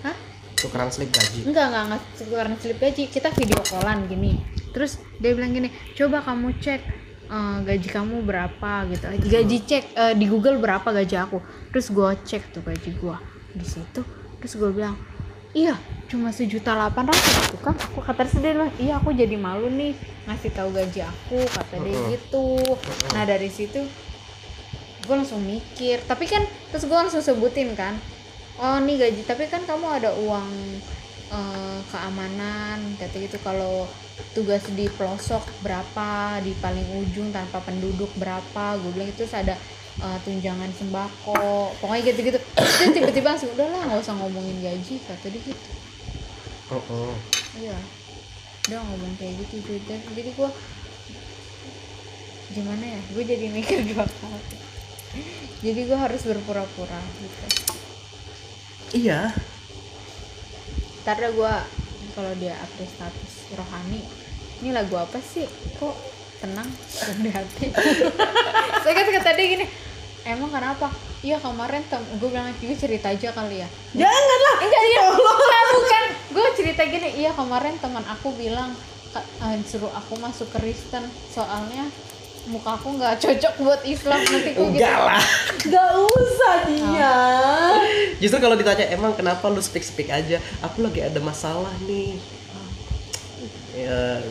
hah? Tukeran slip gaji. Enggak enggak enggak tukeran slip gaji. Kita video callan gini. Terus dia bilang gini coba kamu cek eh, gaji kamu berapa gitu. Gaji cek eh, di Google berapa gaji aku. Terus gua cek tuh gaji gua di situ. Terus gua bilang iya cuma sejuta delapan ratus. Tuh kan aku kata sendiri lah. Iya aku jadi malu nih ngasih tahu gaji aku kata dia gitu. Nah dari situ gue langsung mikir. Tapi kan terus gue langsung sebutin kan oh nih gaji. Tapi kan kamu ada uang eh, keamanan kata gitu. Kalau tugas di pelosok berapa di paling ujung tanpa penduduk berapa gue bilang. Itu ada eh, tunjangan sembako pokoknya gitu gitu terus tiba-tiba langsung udahlah nggak usah ngomongin gaji kata dia gitu. Oh, oh. iya. Dia ngomong kayak gitu jadi, jadi gue gimana ya gue jadi mikir dua kali. Jadi gue harus berpura-pura gitu. Iya. Ntar gue kalau dia update status rohani ini lagu apa sih? Kok tenang di hati. Saya kan kata dia gini emang kenapa? Iya kemarin tem gue bilang gue cerita aja kali ya. Jangan lah. enggak dia enggak bukan. Gue cerita gini iya kemarin teman aku bilang "Ka- eh, suruh aku masuk Kristen. Soalnya muka aku nggak cocok buat Islam. Nanti gue gitu. Lah. Gak usah dia. justru kalau ditanya emang kenapa lu speak speak aja? Aku lagi ada masalah nih. Ya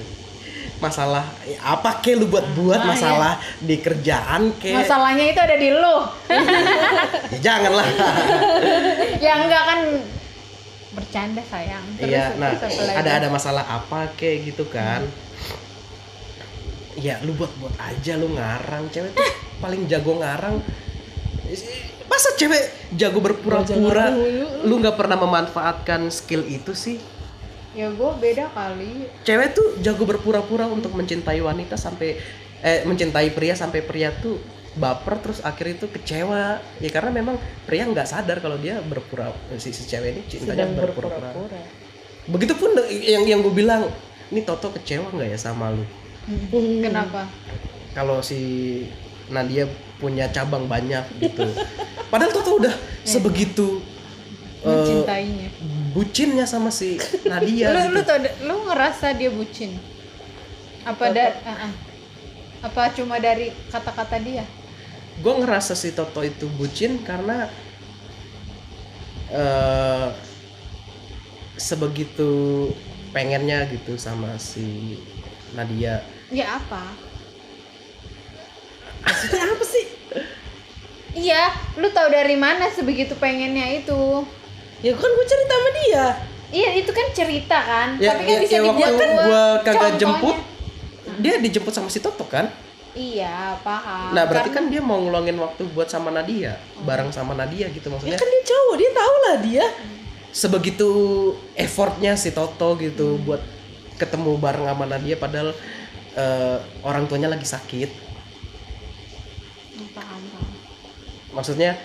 masalah ya apa ke lu buat buat Ah, masalah di kerjaan ke masalahnya itu ada di lu. Ya janganlah. Ya enggak kan bercanda sayang. Terus, iya nah ada ada masalah apa kayak gitu kan? Ya lu buat buat aja lu ngarang. Cewek tuh paling jago ngarang. Masa cewek jago berpura-pura? Lu nggak pernah memanfaatkan skill itu sih ya gue beda kali. Cewek tuh jago berpura-pura untuk mencintai wanita sampai eh mencintai pria sampai pria tuh baper terus akhirnya itu kecewa. Ya karena memang pria nggak sadar kalau dia berpura si, si cewek ini cintanya berpura-pura. begitupun de- yang yang gue bilang ini Toto kecewa nggak ya sama lu? Kenapa? Kalau si Nadia punya cabang banyak gitu. Padahal Toto udah sebegitu eh, mencintainya bucinnya sama si Nadia lu lu gitu. tau lu ngerasa dia bucin apa da uh-uh. apa cuma dari kata-kata dia gue ngerasa si Toto itu bucin karena eh sebegitu pengennya gitu sama si Nadia ya apa Maksudnya apa sih? iya lu tahu dari mana sebegitu pengennya itu Ya kan gue cerita sama dia. iya itu kan cerita kan. Ya, tapi kan ya, bisa ya waktu dibuat gue kagak jemput dia dijemput sama si Toto kan? Iya paham. Nah berarti Karena- kan dia mau ngeluangin waktu buat sama Nadia bareng sama Nadia gitu Ya maksudnya kan dia cowok, dia tahu lah dia. sebegitu effortnya si Toto gitu buat ketemu bareng sama Nadia padahal eh, orang tuanya lagi sakit. Paham paham. Maksudnya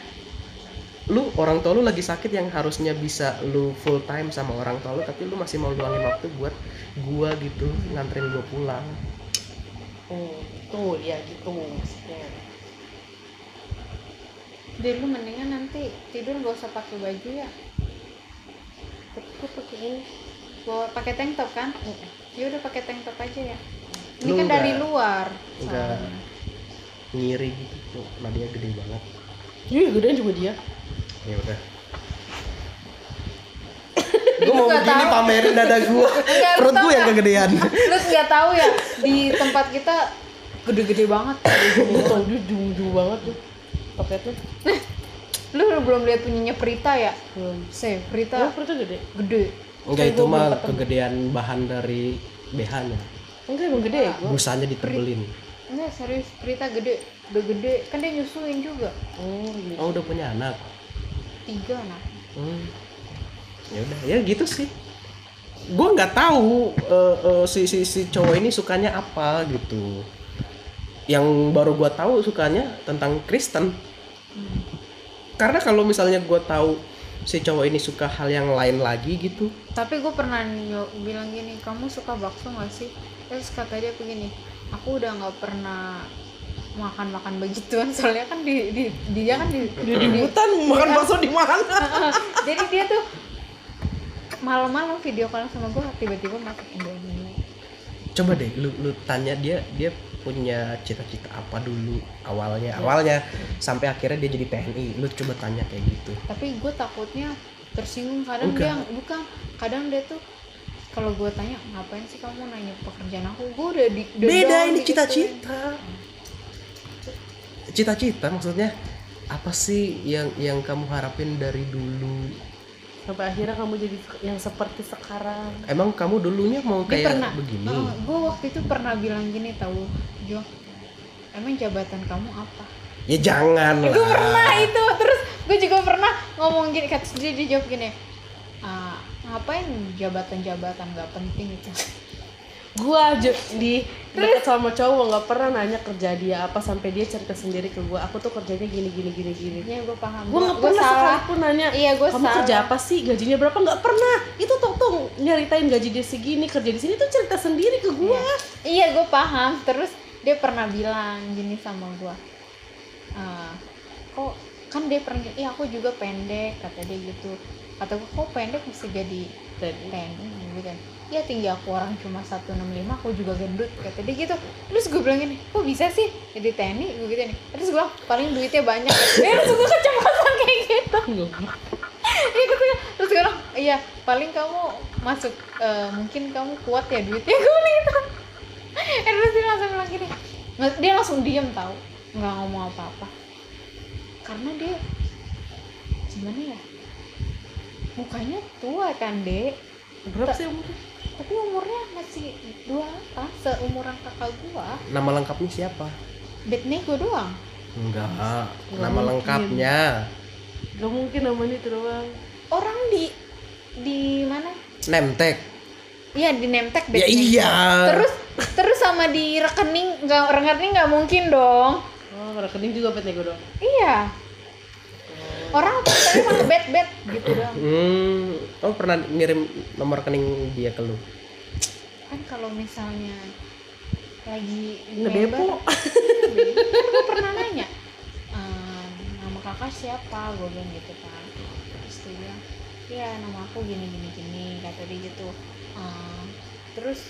lu orang tua lu lagi sakit yang harusnya bisa lu full time sama orang tua lu tapi lu masih mau luangin waktu buat gua gitu nganterin gua pulang Oh, tuh ya gitu maksudnya. jadi lu mendingan nanti tidur gak usah pakai baju ya Tapi gue pakai ini. bawa pakai tank top kan ya udah pakai tank top aja ya ini Lu kan dari enggak. luar Enggak. soalnya. ngiri gitu nadinya gede banget Iya, gedean juga dia. Ya udah. Gue mau begini tahu. pamerin dada gue Enggak, perut gue yang kegedean. Lu nggak tahu ya di tempat kita gede-gede banget. Jauh-jauh banget tuh. Paketnya. lu belum lihat punyanya Prita ya? Belum. se Oh, Prita perutnya gede. gede. Enggak Kayak itu mah kegedean bahan dari BH nya. Enggak emang gede ya busanya ditebelin. Enggak serius Prita gede. Udah gede. Kan dia nyusuin juga. Oh, iya. oh udah punya anak tiga nah hmm. ya udah ya gitu sih. Gue nggak tahu eh, eh, si, si si cowok ini sukanya apa gitu. Yang baru gue tahu sukanya tentang Kristen. Karena kalau misalnya gue tahu si cowok ini suka hal yang lain lagi gitu. Tapi gue pernah bilang gini kamu suka bakso gak sih? Terus kata dia begini aku udah nggak pernah makan makan begituan. Soalnya kan di, di dia kan di, di, Di hutan makan bakso di mana? jadi dia tuh malam-malam video call sama gue tiba-tiba masuk Indomie coba deh lu lu tanya dia dia punya cita-cita apa dulu awalnya? Awalnya sampai akhirnya dia jadi TNI lu coba tanya kayak gitu. Tapi gue takutnya tersinggung kadang Enggak. dia bukan kadang dia tuh kalau gue tanya ngapain sih kamu nanya pekerjaan aku? Gue udah di udah beda ini digituin." cita-cita cita-cita maksudnya apa sih yang yang kamu harapin dari dulu? Sampai akhirnya kamu jadi yang seperti sekarang. emang kamu dulunya mau dia kayak pernah. begini? Gue waktu itu pernah bilang gini tahu Jo emang jabatan kamu apa? Ya jangan lah. gue pernah itu terus gue juga pernah ngomong gini kata dia dia jawab gini "Ah, ngapain jabatan-jabatan nggak penting itu Gua di dekat sama cowok nggak pernah nanya kerja dia apa sampai dia cerita sendiri ke gua. Aku tuh kerjanya gini gini gini gini. ya gue paham. Gue nggak Gua pernah sekalipun nanya. iya gue kamu salah. kerja apa sih? Gajinya berapa? Nggak pernah. Itu tuh tuh nyeritain gaji dia segini kerja di sini tuh cerita sendiri ke gua. Iya. Gue paham. Terus dia pernah bilang gini sama gue "Ah, kok kan dia pernah iya aku juga pendek kata dia gitu. Kata gue kok pendek bisa jadi TNI gitu kan ya tinggi aku orang cuma 165 aku juga gendut kata dia gitu terus gue bilang gini kok bisa sih jadi TNI gue gitu nih terus gue bilang paling duitnya banyak ya terus gue kecemasan kayak gitu Iya gitu ya. Terus gue bilang, iya paling kamu masuk eh, mungkin kamu kuat ya duitnya gue bilang gitu. Eh, terus dia langsung bilang gini, dia langsung diem tahu, nggak ngomong apa-apa. Karena dia gimana ya? Mukanya tua kan dek, berapa sih umurnya tapi umurnya masih dua tahun seumuran kakak gua. nama lengkapnya siapa? Bad nego doang. enggak. Nggak nama mungkin. lengkapnya. Gak mungkin namanya itu doang. Orang di di mana? nemtek. Iya di nemtek ya iya. Terus terus sama di rekening nggak rekening nggak mungkin dong. Oh rekening juga pet nego doang. Iya orang tapi malah bet bet gitu dong hmm oh pernah ngirim nomor rekening dia ke lu? Kan kalau misalnya lagi ngedepo kan gue pernah nanya ehm, nama kakak siapa? Gue bilang gitu kan. Terus dia bilang ya nama aku gini gini gini kata dia gitu. Ehm, terus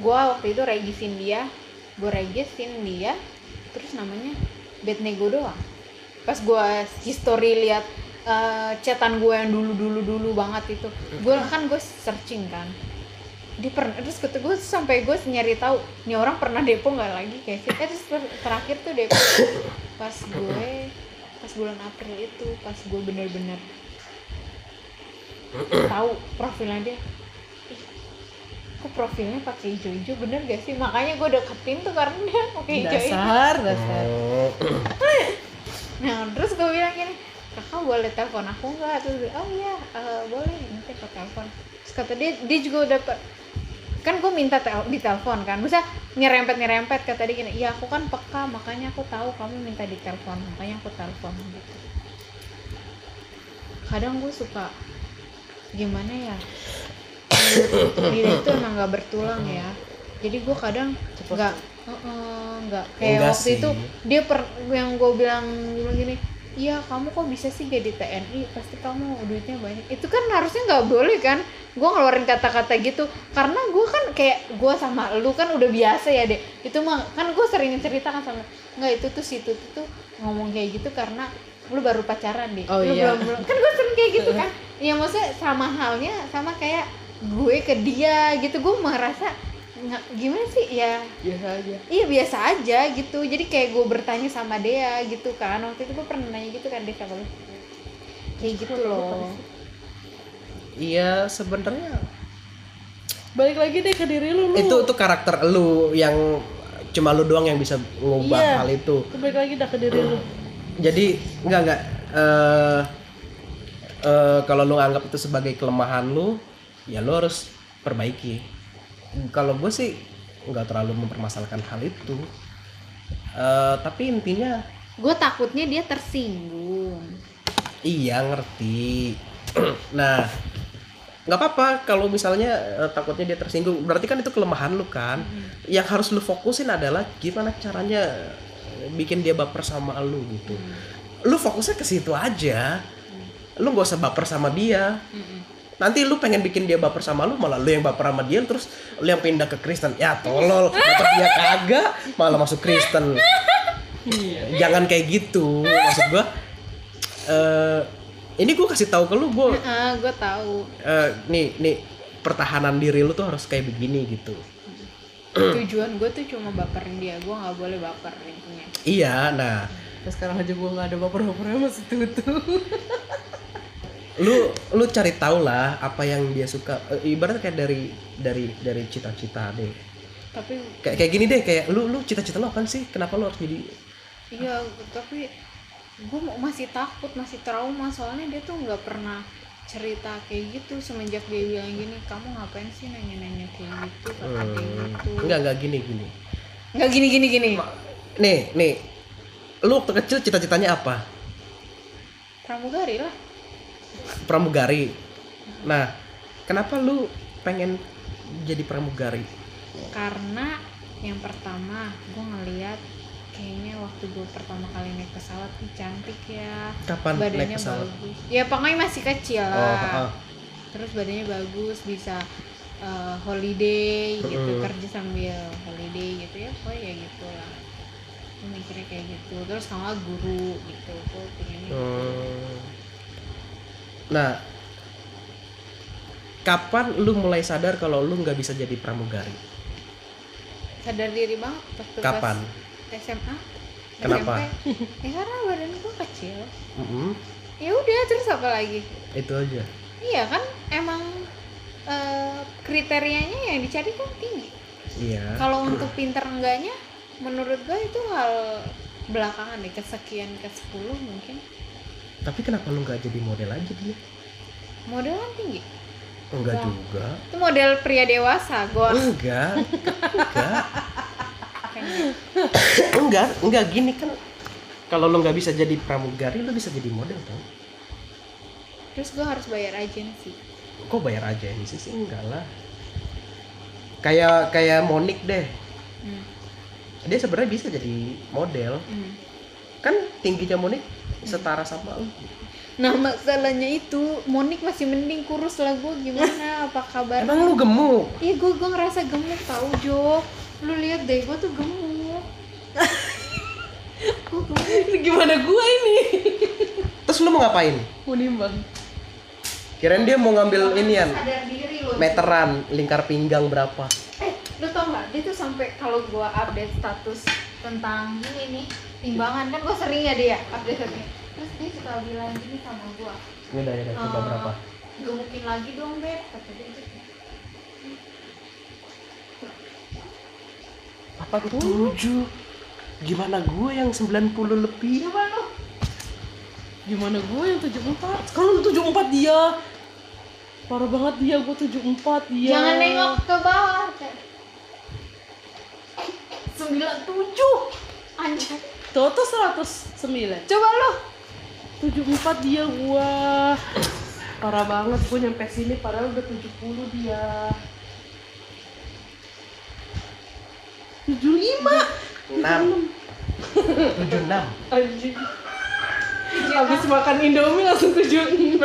gue waktu itu regisin dia gue regisin dia terus namanya Betnego doang pas gue history lihat eh, chatan gue yang dulu dulu dulu banget itu. Gue kan gue searching kan. Dia pernah terus kata gue sampai gue nyari tahu nih orang pernah depo nggak lagi? Kayak sih eh, terus ter- terakhir tuh depo. Pas gue pas bulan April itu pas gue bener-bener tahu profilnya dia. Ih, kok profilnya pakai hijau-hijau? Bener gak sih? Makanya gue deketin tuh karena dia pakai hijau-hijau. Dasar dasar. Oh Nah, terus gue bilang gini, kakak boleh telepon aku nggak? Terus dia, oh iya, eh, boleh, nanti aku telepon. Terus kata dia, dia juga udah kan gue minta tel di telepon kan, bisa nyerempet nyerempet kata dia gini, iya aku kan peka, makanya aku tahu kamu minta di telepon, makanya aku telepon gitu. Kadang gue suka gimana ya, lidah itu emang nggak bertulang ya. Jadi gue kadang Cepet. Nggak nggak. Kayak Enggak waktu sih. itu dia per yang gue bilang bilang gini iya kamu kok bisa sih jadi TNI pasti kamu duitnya banyak. Itu kan harusnya nggak boleh kan? Gue ngeluarin kata-kata gitu. Karena gue kan kayak gue sama lu kan udah biasa ya deh itu mah kan gue sering cerita kan sama nggak itu tuh situ tuh ngomong kayak gitu karena lu baru pacaran deh Oh, lu iya. belum belum. Kan gue sering kayak gitu kan? Ya maksudnya sama halnya sama kayak gue ke dia gitu. Gue merasa nggak gimana sih? Ya biasa aja. iya biasa aja gitu. Jadi kayak gue bertanya sama dia gitu kan. Waktu itu gue pernah nanya gitu kan dia sama lu kayak gitu loh. iya sebenarnya balik lagi deh ke diri lu lu. Itu tuh karakter lu yang cuma lu doang yang bisa ngubah Iya. hal itu. Itu balik lagi dah ke diri lu. Jadi enggak enggak eh eh, kalau lu anggap itu sebagai kelemahan lu ya lu harus perbaiki kalau gue sih nggak terlalu mempermasalahkan hal itu. Eh, tapi intinya gue takutnya dia tersinggung. Iya ngerti. Nah nggak apa-apa kalau misalnya eh, takutnya dia tersinggung. Berarti kan itu kelemahan lu kan. Yang harus lu fokusin adalah gimana caranya bikin dia baper sama lu gitu. Lu fokusnya ke situ aja. Lu gak usah baper sama dia nanti lu pengen bikin dia baper sama lu malah lu yang baper sama dia terus lu yang pindah ke Kristen. Ya tolol. Dapat dia kagak malah masuk Kristen. Jangan kayak gitu. Maksud gua eh ini gua kasih tahu ke lu gua ah gue tahu. Eh, nih nih pertahanan diri lu tuh harus kayak begini gitu. Tujuan gue tuh cuma baperin dia gue nggak boleh baper intinya. Iya nah. Sekarang aja gua nggak ada baper-bapernya masih tutup lu lu cari tahu lah apa yang dia suka. Eh, ibaratnya kayak dari dari dari cita-cita deh. Tapi kayak kayak gini deh kayak lu lu cita-cita lu apa sih? Kenapa lu harus jadi iya tapi gue masih takut masih trauma. Soalnya dia tuh nggak pernah cerita kayak gitu semenjak dia bilang gini kamu ngapain sih nanya-nanya kayak gitu kata kayak gitu. Enggak enggak gini gini. Nggak gini gini gini. Nih nih. Lu waktu kecil cita-citanya apa? Pramugari lah pramugari. Nah kenapa lu pengen jadi pramugari? Karena yang pertama gue ngeliat kayaknya waktu gue pertama kali naik pesawat ih cantik ya. Kapan naik badannya pesawat? bagus. Ya pokoknya masih kecil oh, lah. oh. terus badannya bagus bisa uh, holiday gitu Mm-mm. kerja sambil holiday gitu ya oh ya gitu lah gue mikirnya kayak gitu. Terus nggak guru gitu gue pengennya Hmm. Nah, kapan lu mulai sadar kalau lu nggak bisa jadi pramugari? sadar diri banget pas Kapan? SMA Kenapa? SMP. ya karena badan gue kecil Mm-mm, ya udah terus apa lagi itu aja. iya kan emang eh, kriterianya yang dicari kan tinggi Iya. kalau untuk pinter enggaknya menurut gue itu hal belakangan deh kesekian ke 10 mungkin Tapi kenapa lu nggak jadi model aja dia? model kan tinggi Enggak juga. itu model pria dewasa gue Enggak. Enggak. enggak, enggak gini kan. Kalau lu nggak bisa jadi pramugari, lu bisa jadi model dong. terus gue harus bayar agensi Kok bayar sih? sih? Enggak lah. Kayak kayak Monik deh. hmm. Dia sebenarnya bisa jadi model. hmm. Kan tingginya Monik setara sama lu. nah masalahnya itu Monik masih mending kurus lah. Gue gimana? Apa kabar? Emang lu gemuk? Iya gue gue ngerasa gemuk tau Jo. Lu lihat deh gue tuh gemuk. Gue gemuk. Gimana gua ini? Terus lu mau ngapain? mau nimbang Kirain dia mau ngambil inian meteran lingkar pinggang berapa? Lu tau gak dia tuh sampai kalau gue update status tentang ini nih Timbangan kan gue sering ya dia? Update update Terus dia suka bilang gini sama gue Ini ya, udah coba Eh, berapa? Gemukin lagi dong Beb Kata dia gitu. Apa tujuh? Gimana gue yang 90 lebih? Coba lu. Gimana gua yang 74 kalau lu 74 dia. Parah banget dia. Gua 74 dia. Jangan nengok ke bawah Sembilan tujuh. Anjay. Toto 109 Coba lu. 74 dia. Gua parah banget. Gua nyampe sini padahal udah 70 dia. 75 6 76 anjing. Habis makan indomie langsung 76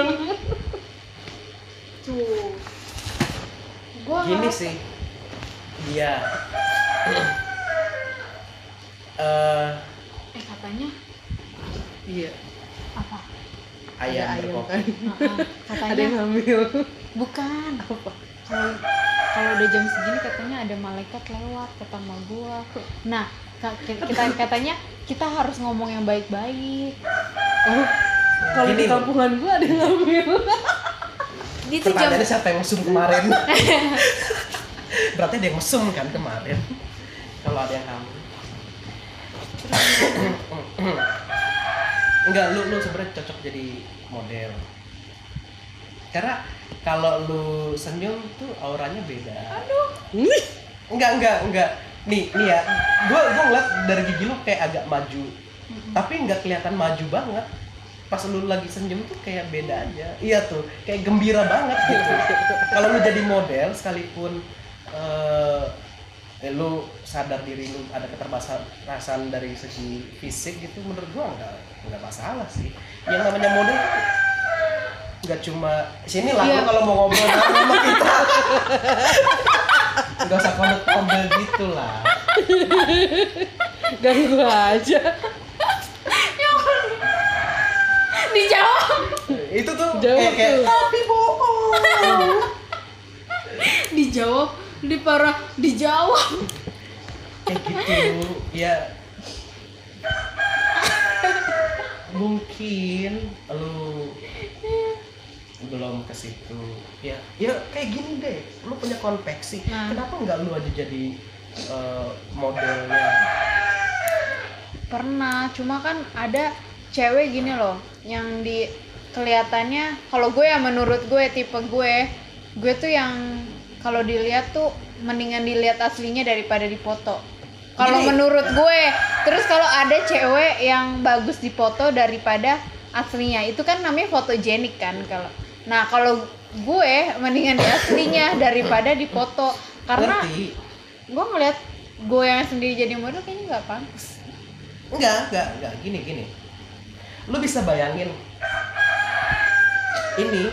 Tuh. Gua Gini sih. Dia eh eh katanya? Iya. Apa? Ayam ada ayam kan? Heeh, ada katanya yang hamil bukan. Apa? Kalau kalau udah jam segini katanya ada malaikat lewat kata sama gua. Nah kita katanya kita harus ngomong yang baik-baik. Oh kalau di kampungan gua ada yang hamil itu jam Pertanyaannya siapa yang mesum kemarin? Berarti ada yang mesum kan kemarin. Kalau ada yang hamil. Enggak, lu lu sebenarnya cocok jadi model. Karena kalau lu senyum tuh auranya beda. Aduh. Enggak, enggak, enggak. Nih, nih ya. Gua gua ngeliat dari gigi lu kayak agak maju. Tapi nggak kelihatan maju banget. Pas lu lagi senyum tuh kayak beda aja. Iya tuh, kayak gembira banget gitu. kalau lu jadi model sekalipun eh eh, lu sadar diri lu ada keterbatasan dari segi fisik gitu menurut gua nggak nggak masalah sih. Yang namanya model tuh nggak cuma sini lah Iya. kalau mau ngobrol sama kita. Nggak usah kondel gitu lah. Ganggu aja. Dijawab. Itu tuh Jawab kayak, kayak tuh. tapi bohong. Dijawab di parah dijawab kayak gitu. Ya. Mungkin lu belum ke situ. Ya ya kayak gini deh. Lu punya konveksi. Nah. kenapa nggak lu aja jadi eh, modelnya? Pernah. Cuma kan ada cewek gini loh yang di kelihatannya kalau gue ya menurut gue tipe gue gue tuh yang kalau dilihat tuh mendingan dilihat aslinya daripada dipoto. Kalau menurut gue terus kalau ada cewek yang bagus di foto daripada aslinya. Itu kan namanya fotogenik kan kalau. Nah kalau gue mendingan di aslinya daripada di foto. Karena gue ngeliat gue yang sendiri jadi model kayaknya nggak pantas. Enggak enggak enggak gini gini. Lu bisa bayangin ini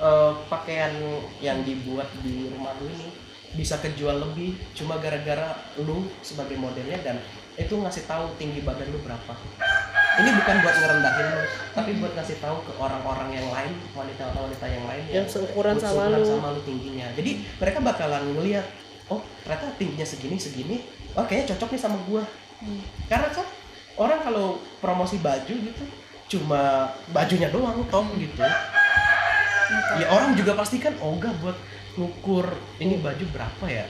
eh, pakaian yang dibuat di rumah lu ini bisa kejual lebih cuma gara-gara lu sebagai modelnya dan itu ngasih tahu tinggi badan lu berapa. Ini bukan buat ngerendahin lu tapi buat ngasih tahu ke orang-orang yang lain wanita-wanita yang lain Yang seukuran sama seukuran lu. sama lu tingginya. Jadi mereka bakalan ngelihat oh ternyata tingginya segini segini. Oh kayaknya cocok nih sama gua. Hmm. karena kan orang kalau promosi baju gitu cuma bajunya doang top gitu ya orang juga pasti kan ogah buat ngukur ini baju berapa ya?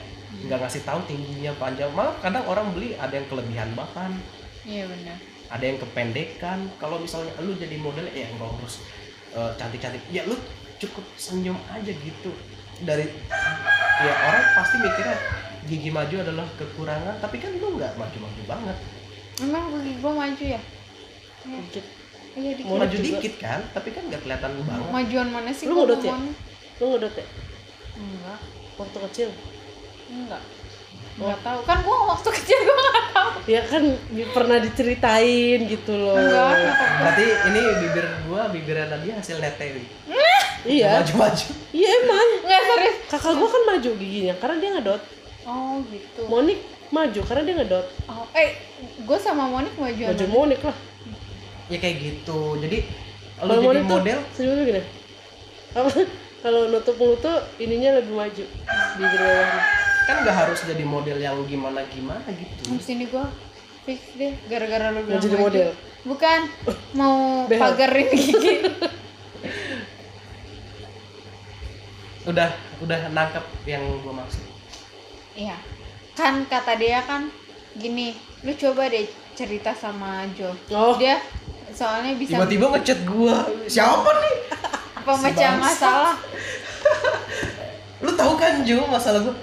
Nggak ngasih tahu tingginya panjang. Malah kadang orang beli ada yang kelebihan bahkan iya benar. Ada yang kependekan. Kalau misalnya lu jadi model ya nggak harus eh, cantik-cantik. Ya lu cukup senyum aja gitu. Dari ya orang pasti mikirnya gigi maju adalah kekurangan. Tapi kan lu nggak maju-maju banget. Emang gigi gue maju ya? Dikit. Iya dikit Mau maju juga. dikit kan tapi kan nggak kelihatan banget. Majuan mana sih Lu gua ngedot ya? lu ngedot ya enggak. Waktu kecil? Enggak. Enggak tahu. Kan gue waktu kecil gue nggak tahu. Ya kan pernah diceritain gitu loh. Enggak gua. berarti ini bibir gua bibirnya Nadia hasil netewi iya. Maju-maju. Iya emang. Nggak serius kakak gua kan maju giginya karena dia ngedot. Oh gitu. Monik maju karena dia ngedot. Oh, eh gue sama Monik majuan maju mana? Monik lah ya kayak gitu jadi lu kalau jadi model tuh gini apa kalau nutup mulut tuh ininya lebih maju bibir bawahnya kan nggak harus jadi model yang gimana gimana gitu Habis ini gue fix deh gara-gara lu mau bilang jadi maju. model bukan mau Behel. pagerin gigi udah udah nangkep yang gua maksud Iya. Kan kata dia kan gini, lu coba deh cerita sama Jo. Oh. Dia soalnya bisa tiba-tiba ngechat gua siapa nih pemecah si masalah. lu tahu kan Jo masalah gua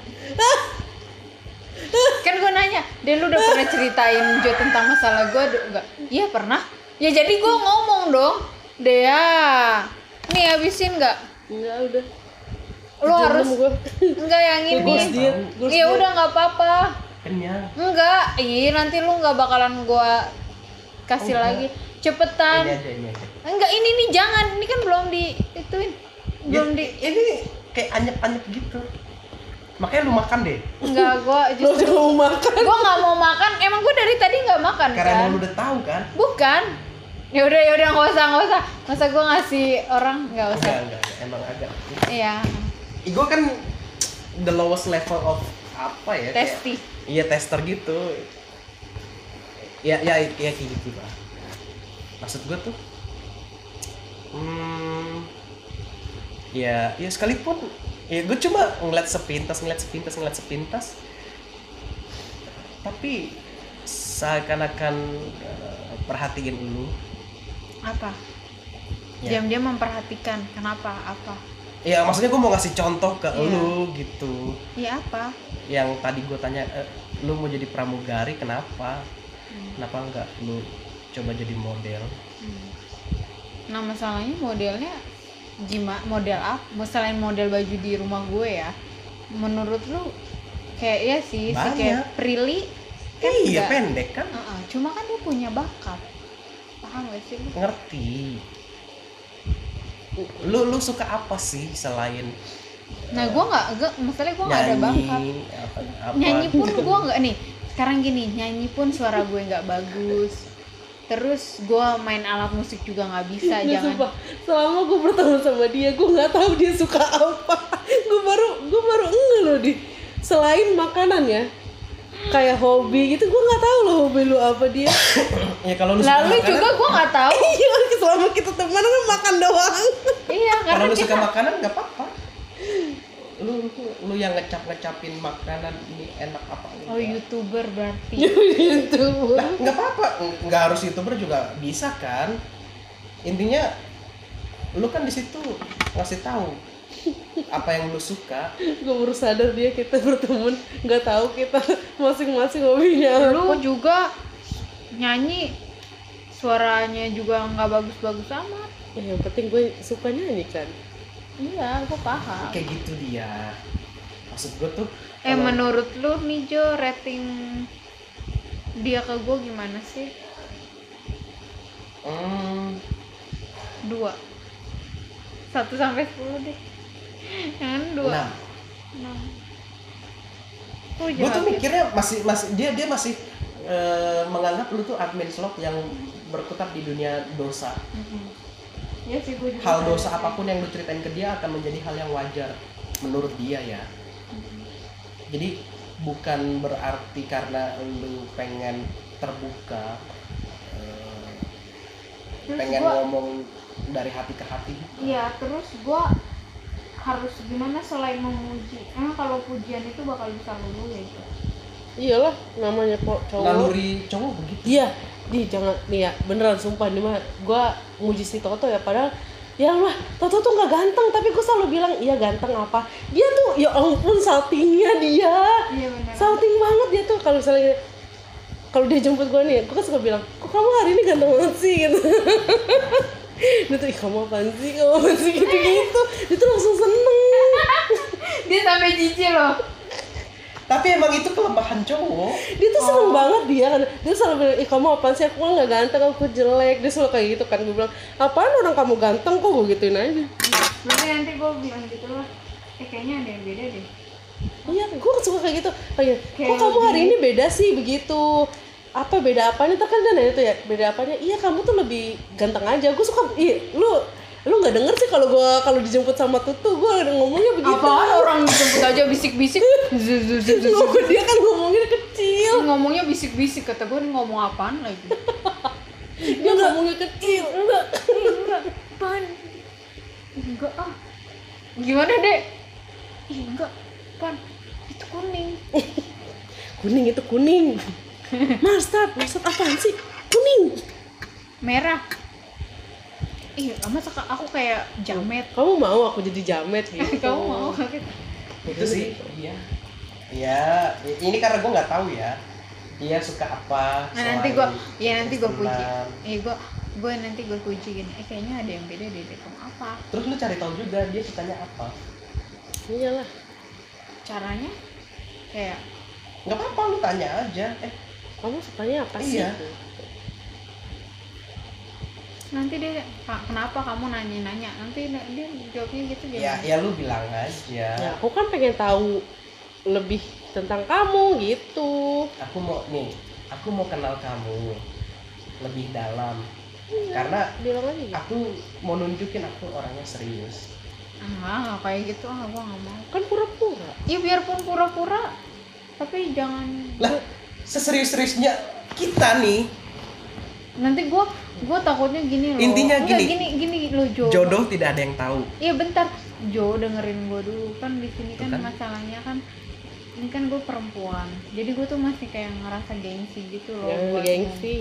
Kan gue nanya, "Dia lu udah pernah ceritain Jo tentang masalah gue enggak?" Iya, pernah. Ya jadi gue ngomong dong. Dea, nih habisin nggak? enggak udah Lu harus gua enggak yang Gua ini. gua Iya udah nggak apa-apa. kenyang Enggak, ih nanti lu nggak bakalan gua kasih Oh, enggak. Cepetan. ini aja ini aja Enggak, ini nih jangan. Ini kan belum di ituin. Belum Ya, di ini kayak anyep-anyep gitu makanya lu makan deh Enggak, gue Lo justru udah mau makan. gue nggak mau makan. Emang gue dari tadi nggak makan karena kan? emang lu udah tahu kan Bukan. Ya udah ya udah nggak usah nggak usah. Masa gue ngasih orang nggak usah. enggak enggak enggak. emang agak Iya. gue kan the lowest level of apa ya kayak- Testi. iya tester gitu ya ya ya kayak gitu lah maksud gue tuh hmm, ya ya sekalipun ya gue cuma ngeliat sepintas ngeliat sepintas ngeliat sepintas tapi seakan-akan eh, perhatiin lu Apa? Ya. Diam-diam memperhatikan. Kenapa? Apa? ya maksudnya gue mau ngasih contoh ke Iya. lu gitu Iya apa? yang tadi gue tanya eh, lu mau jadi pramugari kenapa Hmm. kenapa enggak lu coba jadi model Hmm. Nah masalahnya modelnya gimana model apa? Selain model baju di rumah gue ya, menurut lu kayak ya sih, si kayak Prilly kan iya enggak- pendek kan Heeh, cuma kan dia punya bakat. Paham gak sih? lu? ngerti lu lu suka apa sih selain Nah gue nggak, masalahnya gue nggak ada bakat. nyanyi apa, apa Nyanyi pun gue nggak nih. Sekarang gini, nyanyi pun suara gue nggak bagus. Terus gue main alat musik juga nggak bisa, Nggak, jangan. sumpah. Selama gue berteman sama dia, gue nggak tahu dia suka apa. Gue baru gue baru enggak loh di. Selain makanan ya, kayak hobi gitu, gue nggak tahu loh hobi lu apa dia. ya kalau lu suka Lalu makanan juga gue nggak tahu. Iya, selama kita temenan kan makan doang. iya, kalau karena lu kita suka makanan nggak apa-apa lu lu yang ngecap ngecapin makanan ini enak apa enggak. Oh youtuber berarti. gitu. Lah, nggak apa-apa nggak harus youtuber juga bisa kan intinya lu kan di situ ngasih tahu apa yang lu suka gue baru sadar dia kita berteman nggak tahu kita masing-masing hobinya apa. Lu juga nyanyi suaranya juga nggak bagus-bagus amat. Ya, yang penting gue suka nyanyi kan. Iya, gue paham. kayak gitu dia maksud gue tuh Eh kalau- menurut lu nih Jo rating dia ke gue gimana sih? Hmm, Dua. Satu sampai sepuluh deh. Jangan dua. nah Enam. Oh, gue tuh mikirnya masih masih dia dia masih eh, menganggap lu tuh admin slot yang berkutat di dunia dosa Mm-mm. Iya sih gue juga. hal dosa sih. apa pun yang lu ceritain ke dia akan menjadi hal yang wajar menurut dia ya jadi bukan berarti karena lu pengen terbuka eh, Terus pengen gua- ngomong dari hati ke hati Iya, terus gue harus gimana selain memuji? Emang kalau pujian itu bakal bisa lulu ya? Jo? Iyalah, namanya kok cowok. naluri cowok begitu Iya, di jangan nih ya beneran sumpah nih mah gue muji si Toto ya padahal ya lah Toto tuh nggak ganteng tapi gue selalu bilang iya ganteng apa? Dia tuh ya ampun saltingnya dia. Iya salting banget dia tuh kalau misalnya kalau dia jemput gue nih gue kan suka bilang kok kamu hari ini ganteng banget sih? Gitu. Dia tuh ih kamu apaan sih? Kamu apaan sih? Gitu gitu dia tuh langsung seneng. Dia sampai jijik loh. Tapi emang itu kelemahan cowok. Dia tuh seneng banget dia kan. Dia selalu bilang ih kamu apaan sih? Aku kan nggak ganteng aku jelek. Dia selalu kayak gitu kan gue bilang apaan orang kamu ganteng kok? Gue gituin aja. Berarti nanti gue bilang gitu lah. Eh kayaknya ada yang beda deh. iya gue suka kayak gitu. Kayak Kayak kok kamu hari ini beda sih? Begitu. Apa beda apanya? Tuh kan dan itu ya beda apanya? Iya kamu tuh lebih ganteng aja. Gue suka ih lu lu nggak denger sih kalau gue kalau dijemput sama tutu gue ngomongnya begitu. Apaan orang dijemput aja bisik-bisik. Ngomong- dia kan ngomongnya kecil. Ngomongnya bisik-bisik kata nih ngomong apaan lagi? Dia ngomongnya kecil. Enggak. Enggak. Apaan? Enggak ah. Gimana dek? Enggak. Apaan? Itu kuning. Kuning itu kuning. Marstat, Marstat apaan sih? Kuning. merah Ih, masa ka- aku kayak jamet. Kamu mau aku jadi jamet gitu? kamu mau itu sih. Iya. Ya ini karena gue nggak tahu ya. Dia suka apa nah, nanti gue ya nanti gue puji. Iya gue gue nanti gue puji gini. Eh kayaknya ada yang beda deh kamu apa? Terus lu cari tahu juga dia sukanya apa. Iyalah. caranya? Kayak nggak apa-apa lu tanya aja. Eh. Kamu sukanya apa sih? Iya. Nanti dia "Pak, kenapa kamu nanya-nanya? Nanti dia jawabnya gitu ya gimana ya lu bilang aja. Ya, aku kan pengen tahu lebih tentang kamu gitu. Aku mau nih aku mau kenal kamu lebih dalam. Karena bilang aja gitu. aku mau nunjukin aku orangnya serius. Enggak kayak gitu. Ah gua nggak mau. Kan pura-pura. Ya biarpun pura-pura tapi jangan lah seserius-seriusnya kita nih. Nanti gua gua takutnya gini loh. Intinya Enggak, gini. gini gini lo Jo. Jodoh tidak ada yang tahu. Iya bentar. Jo dengerin gua dulu. Kan di sini kan, kan. masalahnya kan ini kan gue perempuan. Jadi gue tuh masih kayak ngerasa gengsi gitu loh yang buat gengsi?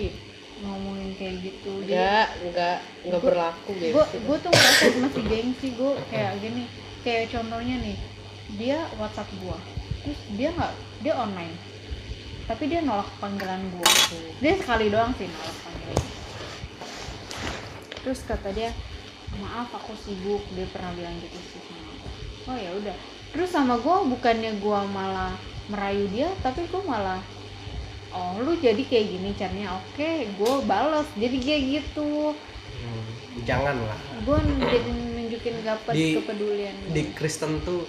ngomongin kayak gitu. Enggak enggak enggak Gua- berlaku gue gengsi gue tuh ngerasa masih gengsi gue kayak gini. Kayak contohnya nih dia WhatsApp gue terus dia nggak dia online. Tapi dia nolak panggilan gue dia sekali doang sih nolak panggilan terus kata dia maaf aku sibuk. Dia pernah bilang gitu sih sama aku. Oh ya udah. Terus sama gue bukannya gue malah merayu dia tapi gue malah oh lu jadi kayak gini caranya. Oke gue bales. Jadi kayak gitu. Hmm, janganlah. Gue jadi nunjukin dapat Di- kepedulian di Kristen tuh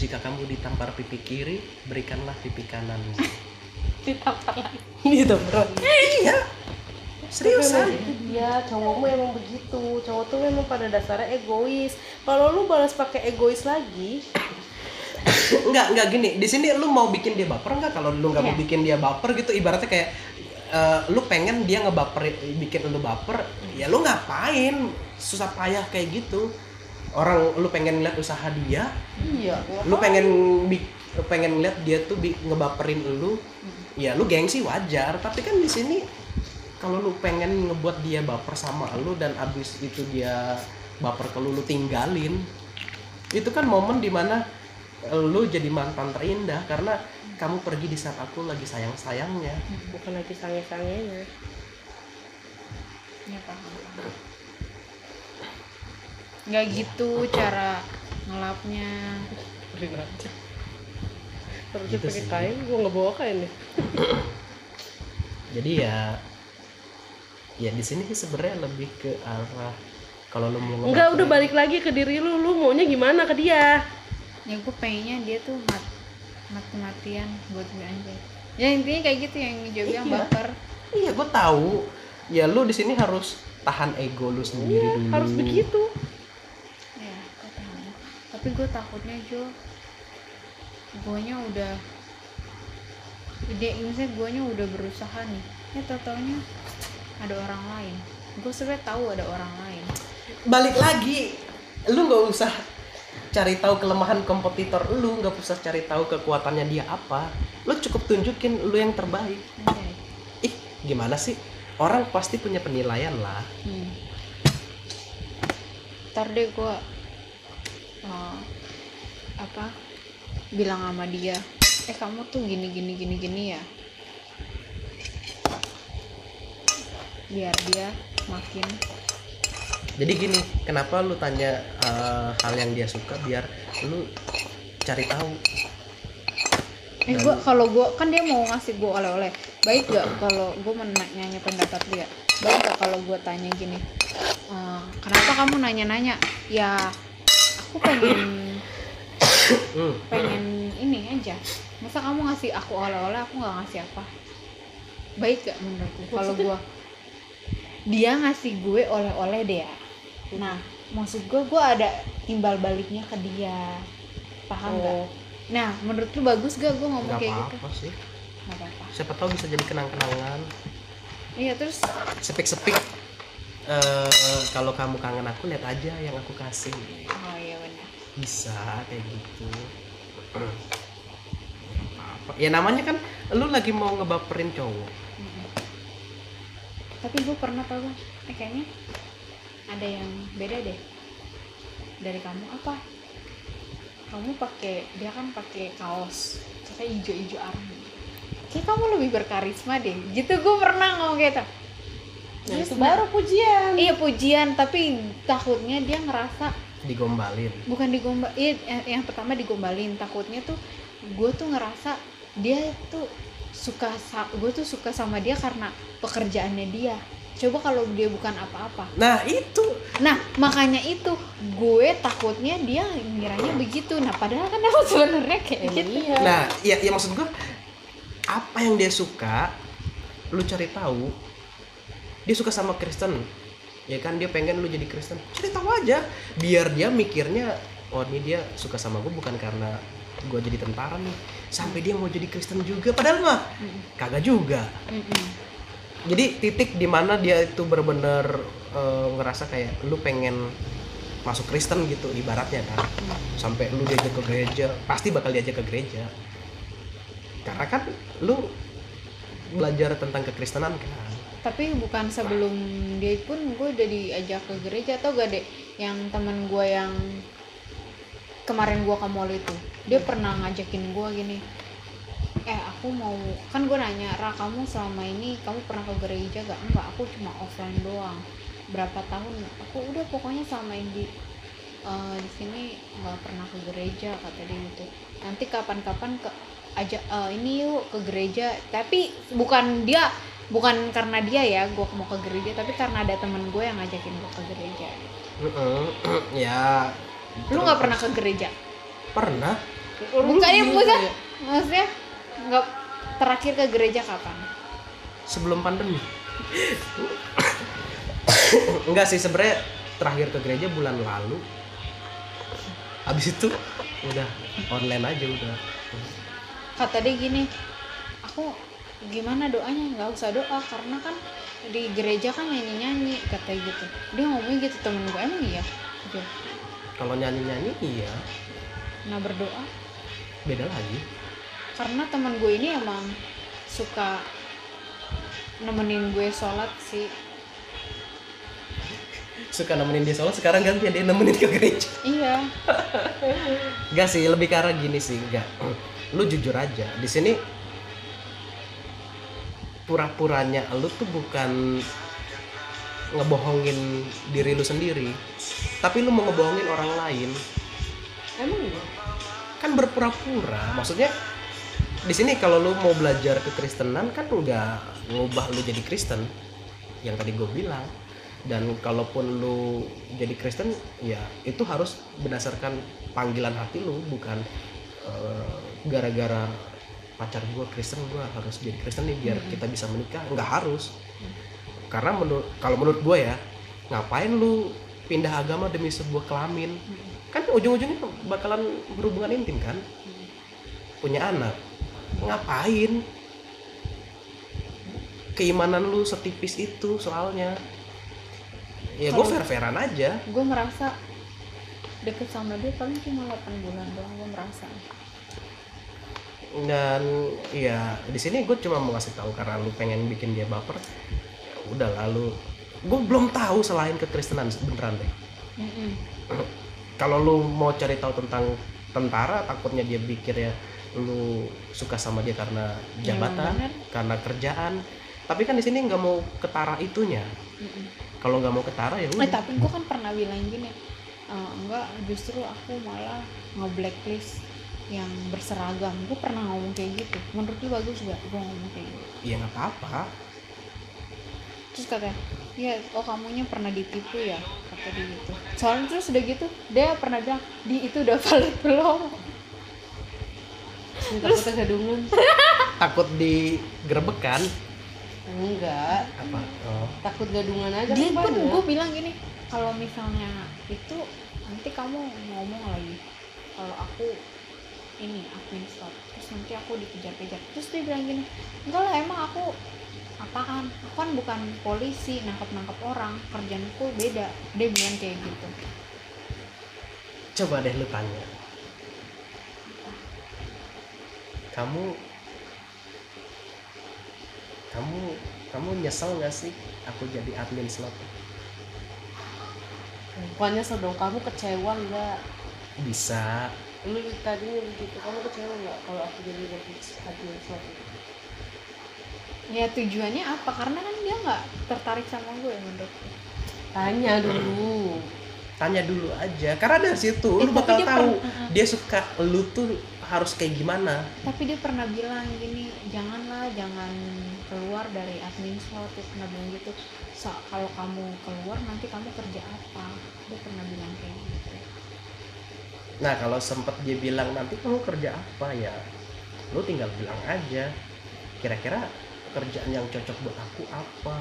jika kamu ditampar pipi kiri berikanlah pipi kanan. Ditampar lagi. Gitu bro. Iya seriusan dia cowokmu emang begitu. Cowok tuh memang pada dasarnya egois. Kalau lu balas pakai egois lagi enggak enggak gini. Di sini lu mau bikin dia baper enggak? Kalau lu nggak mau Iya. bikin dia baper gitu ibaratnya kayak eh, lu pengen dia ngebaper bikin lu baper ya lu ngapain? Susah payah kayak gitu. Orang lu pengen lihat usaha dia iya lu pengen bi- pengen lihat dia tuh bi- ngebaperin lu ya lu gengsi wajar. Tapi kan di sini kalau lu pengen ngebuat dia baper sama lu dan abis itu dia baper ke lu lu tinggalin itu kan momen di mana lu jadi mantan terindah karena kamu pergi di saat aku lagi sayang sayangnya bukan lagi sange-sangenya. Ya paham paham. nggak gitu cara ngelapnya. Harusnya Gitu pakai kain gua nggak bawa kain nih. Jadi ya ya di sini sih sebenarnya lebih ke arah kalau lu mau enggak udah ngebaperin- balik lagi ke diri lu. Lu maunya gimana ke dia? Ya gue pengennya dia tuh mat mati-matian buat gue aja. Ya intinya kayak gitu yang bilang Iya. baper. Iya, gue tahu. Ya lu di sini harus tahan ego lu sendiri iya dulu. harus begitu. Ya gue tahu. Tapi gue takutnya Jo guanya udah ide misalnya guanya udah berusaha nih. Ya tau taunya ada orang lain gue sebenarnya tahu ada orang lain Balik lagi, lu nggak usah cari tahu kelemahan kompetitor lu, nggak usah cari tahu kekuatannya dia apa. Lu cukup tunjukin lu yang terbaik. Anjay. Ih, gimana sih? Orang pasti punya penilaian lah. Hmm. Ntar deh gue apa bilang sama dia, eh kamu tuh gini gini gini gini ya, biar dia makin Jadi gini, kenapa lu tanya eh, hal yang dia suka biar lu cari tahu. eh gua kalau gua kan dia mau ngasih gua oleh-oleh. Baik gak kalau gua mau nanya pendapat dia? Baik gak kalau gua tanya gini "Eh, kenapa kamu nanya-nanya? Ya aku pengen Hmm. pengen ini aja. Masa kamu ngasih aku oleh-oleh aku nggak ngasih apa? Baik gak menurutku? Kalau gua dia ngasih gue oleh-oleh deh ya nah maksud gue gue ada timbal baliknya ke dia paham nggak oh nah menurut lu bagus gak gue ngomong Nggak kayak gitu apa-apa sih. nggak apa-apa Siapa tahu bisa jadi kenang-kenangan. iya terus Sepik-sepik. eh kalau kamu kangen aku lihat aja yang aku kasih. oh iya benar bisa kayak gitu apa ya namanya kan lu lagi mau ngebaperin cowok. Tapi gue pernah tau eh, kayaknya ada yang beda deh dari kamu. Apa? Kamu pakai dia kan pakai kaos katanya hijau-hijau army. Kayak kamu lebih berkarisma deh. Gitu gue pernah ngomong kayak gitu. Nah Terus itu baru pujian. Iya pujian. Tapi takutnya dia ngerasa digombalin. Bukan digombal iya yang- yang pertama digombalin. Takutnya tuh gue tuh ngerasa dia tuh suka gue tuh suka sama dia karena pekerjaannya dia. Coba kalau dia bukan apa-apa. Nah itu. Nah makanya itu gue takutnya dia ngiranya begitu. Nah padahal kan emang sebenarnya kayak Emang gitu. iya. Nah, ya, ya maksud gua apa yang dia suka, lu cari tahu. Dia suka sama Kristen, ya kan? Dia pengen lu jadi Kristen. Cari tahu aja, biar dia mikirnya, oh ini dia suka sama gue bukan karena gua jadi tentara nih, sampai dia mau jadi Kristen juga. Padahal mah kagak juga. Jadi titik di mana dia itu bener-bener eh, ngerasa kayak lu pengen masuk Kristen gitu ibaratnya kan. Sampai lu diajak ke gereja pasti bakal diajak ke gereja. Karena kan lu belajar tentang kekristenan kan. Tapi bukan sebelum dia pun gue udah diajak ke gereja atau gak deh yang temen gue yang kemarin gue ke mall itu dia pernah ngajakin gue gini eh aku mau kan gue nanya Ra kamu selama ini kamu pernah ke gereja gak enggak aku cuma offline doang. Berapa tahun? Aku udah pokoknya selama ini di eh, di sini nggak pernah ke gereja kata dia gitu. Nanti kapan-kapan ke aja eh, ini yuk ke gereja. Tapi bukan dia bukan karena dia ya gue mau ke gereja tapi karena ada temen gue yang ngajakin gue ke gereja. Ya. Lu nggak pernah ke gereja? Pernah bukannya maksudnya ya? maksudnya nggak terakhir ke gereja kapan? Sebelum pandemi. Enggak sih sebenarnya terakhir ke gereja bulan lalu. Habis itu udah online aja udah. Kata dia gini aku gimana doanya? Nggak usah doa karena kan di gereja kan nyanyi nyanyi kata gitu. Dia ngomongnya gitu temen gue emang iya? Gitu. kalau nyanyi nyanyi iya. Nah berdoa beda lagi. Karena teman gue ini emang suka nemenin gue sholat sih. Suka nemenin dia sholat sekarang gantian dia nemenin ke gereja. Iya. Enggak sih, lebih ke arah gini sih, enggak. Lu jujur aja, di sini pura-puranya lu tuh bukan ngebohongin diri lu sendiri, tapi lu mau ngebohongin orang lain. emang iya Kan berpura-pura. Maksudnya di sini kalau lu mau belajar kekristenan kan enggak ngubah lu jadi Kristen yang tadi gue bilang. Dan kalaupun lu jadi Kristen ya itu harus berdasarkan panggilan hati lu bukan eh, gara-gara pacar gue Kristen gue harus jadi Kristen nih biar kita bisa menikah. Nggak harus. Karena menurut kalau menurut gue ya ngapain lu pindah agama demi sebuah kelamin kan ujung-ujungnya bakalan berhubungan intim kan? Punya anak. Ngapain? Keimanan lu setipis itu soalnya. Ya gue Kalau- fair-fairan aja. gue merasa deket sama dia paling cuma 8 bulan doang gue merasa dan ya di sini gue cuma mau kasih tahu karena lu pengen bikin dia baper. Ya udah lalu gue belum tahu selain kekristenan beneran deh. Mm-mm. kalau lu mau cari tahu tentang tentara takutnya dia pikir ya lu suka sama dia karena Ya, jabatan bener. karena kerjaan tapi kan di sini nggak mau ketara itunya kalau nggak mau ketara ya Eh udah tapi gue kan pernah bilang gini, "Eh, enggak justru aku malah nge-blacklist yang berseragam. Gue pernah ngomong kayak gitu. Menurut lu bagus gak gue ngomong kayak gitu? ya nggak apa-apa Terus katanya, ya oh kamunya pernah ditipu ya kata dia gitu. Soalnya terus udah gitu dia pernah bilang di itu udah valid belum? takutnya gadungan takut digerebek kan? Enggak. Apa? Oh. takut gadungan aja Dia pun banyak. gue bilang gini, kalau misalnya itu nanti kamu ngomong lagi. Kalau aku ini admin slot terus nanti aku dikejar-kejar. Terus dia bilang gini enggak lah emang aku apaan? Aku kan bukan polisi nangkep-nangkep orang kerjaanku beda. Dia bilang kayak gitu. Coba deh lu tanya. Kamu kamu kamu nyesel nggak sih aku jadi admin slot? Bukannya dong kamu kecewa enggak bisa. Lu tadinya begitu kamu kecewa nggak kalau aku jadi admin admin slot ya tujuannya apa? Karena kan dia nggak tertarik sama gue menurutku. Tanya dulu. Tanya dulu aja. Karena dari situ Eh, lu bakal dia tahu pernah- dia suka lu tuh harus kayak gimana. Tapi dia pernah bilang gini janganlah jangan keluar dari admin slot. Dia pernah bilang gitu. So, kalau kamu keluar nanti kamu kerja apa? Dia pernah bilang kayak gitu. Nah kalau sempet dia bilang nanti kamu kerja apa ya? Lu tinggal bilang aja. Kira-kira kerjaan yang cocok buat aku apa?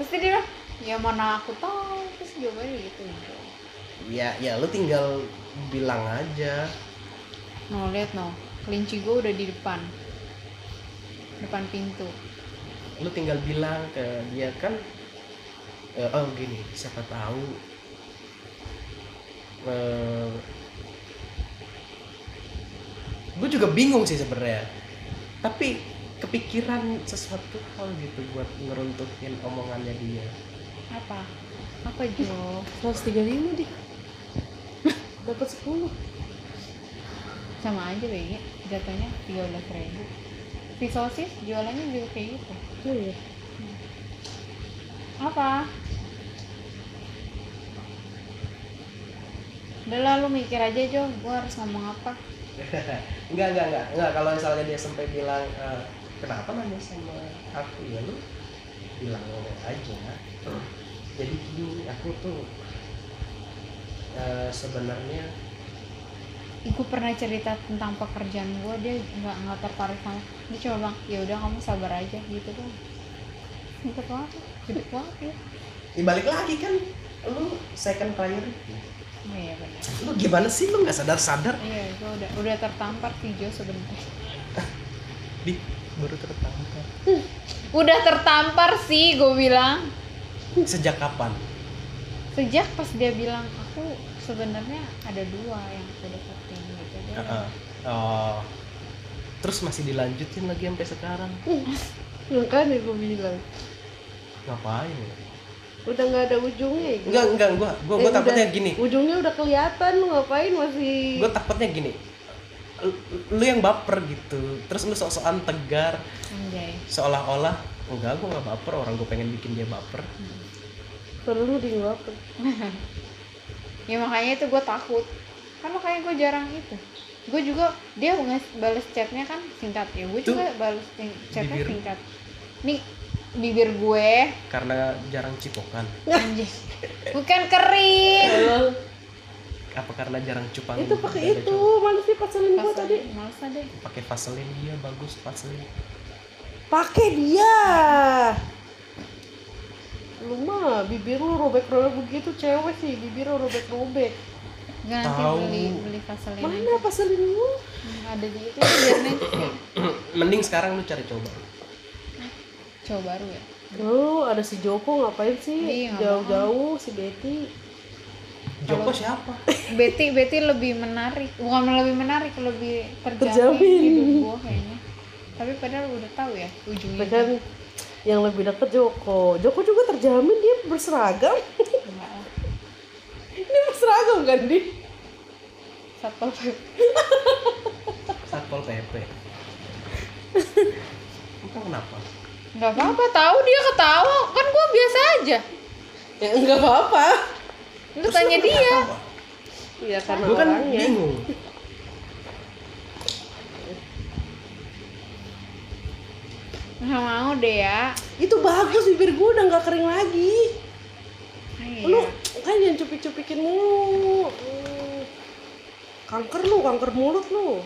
Pasti dia ya mana aku tahu. Terus jawabannya gitu ya ya lu tinggal bilang aja. No lihat no. Kelinci gue udah di depan. Depan pintu. Lu tinggal bilang ke dia kan eh, oh gini siapa tahu eh, gue juga bingung sih sebenarnya. Tapi kepikiran sesuatu hal gitu buat ngeruntuhin omongannya dia. Apa? Apa Jo? 135 di dapat 10 sama aja BG jatuhnya tiga belas ribu. Si sosis jualannya juga kayak gitu. Oh iya. Apa? Udah lah lu mikir aja Jo. Gua harus ngomong apa? Enggak enggak enggak. Enggak kalau misalnya dia sampai bilang eh, kenapa nanya sama aku? Ya lu bilang aja. Jadi gini aku tuh eh, sebenarnya Gue pernah cerita tentang pekerjaan gue dia nggak nggak tertarik sama dia coba bilang ya udah kamu sabar aja gitu tuh singkat banget gede banget ya. Ya balik lagi kan lu second priority. Oh, iya benar. Lu gimana sih? Lu nggak sadar sadar iya gue udah udah tertampar sih Jo sebenarnya di baru tertangkap udah tertampar sih gue bilang. Sejak kapan? Sejak pas dia bilang aku sebenarnya ada dua yang aku deketin gitu dia. Heeh. oh. Terus masih dilanjutin lagi sampai sekarang? Makanya gue bilang. Ngapain ya? udah nggak ada ujungnya ya? Enggak enggak gua gua, gua Eh, takutnya udah- gini. ujungnya udah kelihatan lu ngapain masih gue takutnya gini lu, yang baper gitu. Terus lu sok-sokan tegar. Anjay. Seolah-olah enggak gue nggak baper. Orang gue pengen bikin dia baper. Padahal lu di apa ya makanya itu gue takut. Kan makanya gue jarang itu. Gue juga dia nge balas chatnya kan singkat ya. Gue juga balas chatnya bibir. singkat. Nih bibir gue. Karena jarang cipokan. Anjay. Bukan kering. Apa karena jarang cupang? Itu pakai itu. mana sih pasalin gua tadi. males deh pakai vaselin dia bagus vaselin pakai dia. Lu mah bibir lu robek-robek begitu cewek sih bibir lu robek-robek. Nggak nanti Tahu. beli beli vaselin mana aja. pasalin lu? Hmm, ada di itu biar nanti mending sekarang lu cari coba. Coba baru ya? Lu ada si Joko ngapain sih? Iya, jauh-jauh si Betty Joko siapa? Betty Betty lebih menarik. Bukan lebih menarik lebih terjamin, Terjamin. hidup gue kayaknya. Tapi padahal udah tahu ya ujungnya. Kan yang lebih deket Joko. Joko juga terjamin dia berseragam. Ini berseragam kan di? Satpol pp satpol pp Entah kenapa. Nggak apa-apa tahu dia ketawa. Kan gue biasa aja. Ya enggak apa-apa lu tanya dia. ya karena gue kan orangnya. bingung. Nggak mau deh ya. Itu bagus bibir gue udah nggak kering lagi. Ah, iya. lu kan yang cupik-cupikin mulu. Kanker lu kanker mulut lu.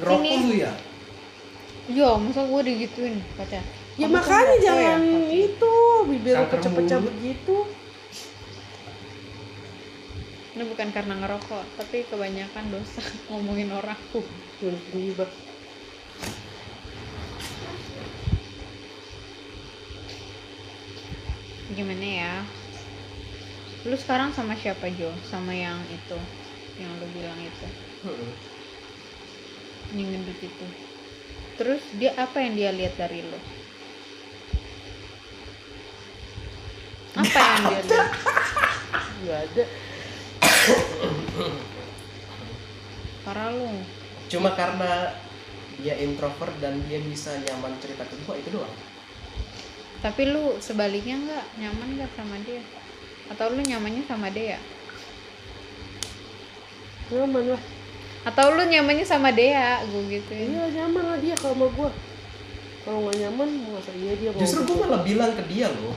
Ngerokok lu ya? Yo, masa gue digituin katanya. Ya Kamu makanya kan ngerokok jangan ya, itu bibir pecah-pecah begitu Ini bukan karena ngerokok, tapi kebanyakan dosa ngomongin orang. Gimana gibah? Gimana ya? Lu sekarang sama siapa Jo? Sama yang itu, yang lu bilang itu, yang gendut itu. Terus dia apa yang dia lihat dari lu? Apa yang dia lihat? nggak ada Parah lu. cuma karena dia introvert dan dia bisa nyaman cerita ke gua itu doang Tapi lu sebaliknya nggak nyaman nggak sama dia? Atau lu nyamannya sama dia? nyaman lah Atau lu nyamannya sama Dea, gue gituin. iya nyaman lah dia kalau sama gua kalau nggak nyaman masa iya dia Justru gue gitu. malah bilang ke dia loh.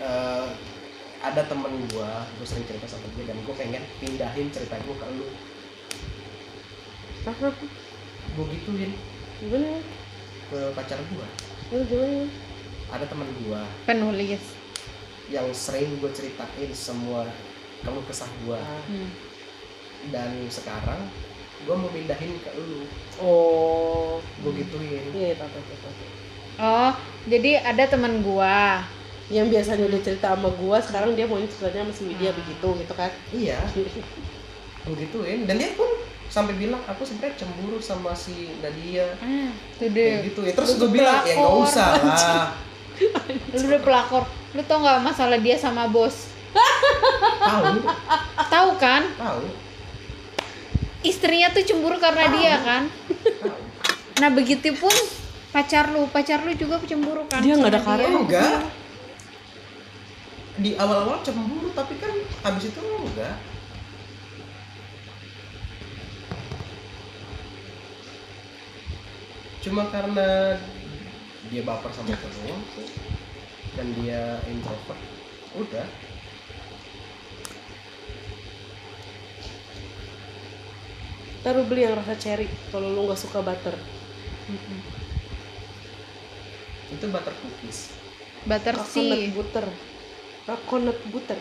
Eh, ada temen gue, gue sering cerita sama dia dan gue pengen pindahin cerita gue ke lu. Gue gituin gimana ya ke pacar gue. Lu gimana ya? Ada temen gue Penulis. yang sering gue ceritain semua keluh kesah gue Ah. Hmm. dan sekarang gue mau pindahin ke lu. oh Gue gituin. iya tahu tahu tahu tahu. Oh, jadi ada teman gua. Yang biasanya dia cerita sama gua sekarang dia maunya ceritanya sama si Widya begitu gitu kan Iya, gue gituin dan dia pun sampai bilang aku sebenarnya cemburu sama si Nadia. Tuh Kayak deh. gitu ya. Terus gue bilang ya nggak pelakor." usah lah. Lu udah pelakor. Lu tau nggak masalah dia sama bos? Tahu, Tahu kan? tahu, Istrinya tuh cemburu karena dia kan. tahu. Nah, begitu pun pacar lu, pacar lu juga cemburu kan? Dia nggak ada karma. Enggak. Di awal-awal cemburu tapi kan habis itu enggak. Cuma karena dia baper sama doang sih. dan dia introvert udah taruh beli yang rasa cherry kalau lu nggak suka butter itu butter cookies Butter sih. butter coconut butter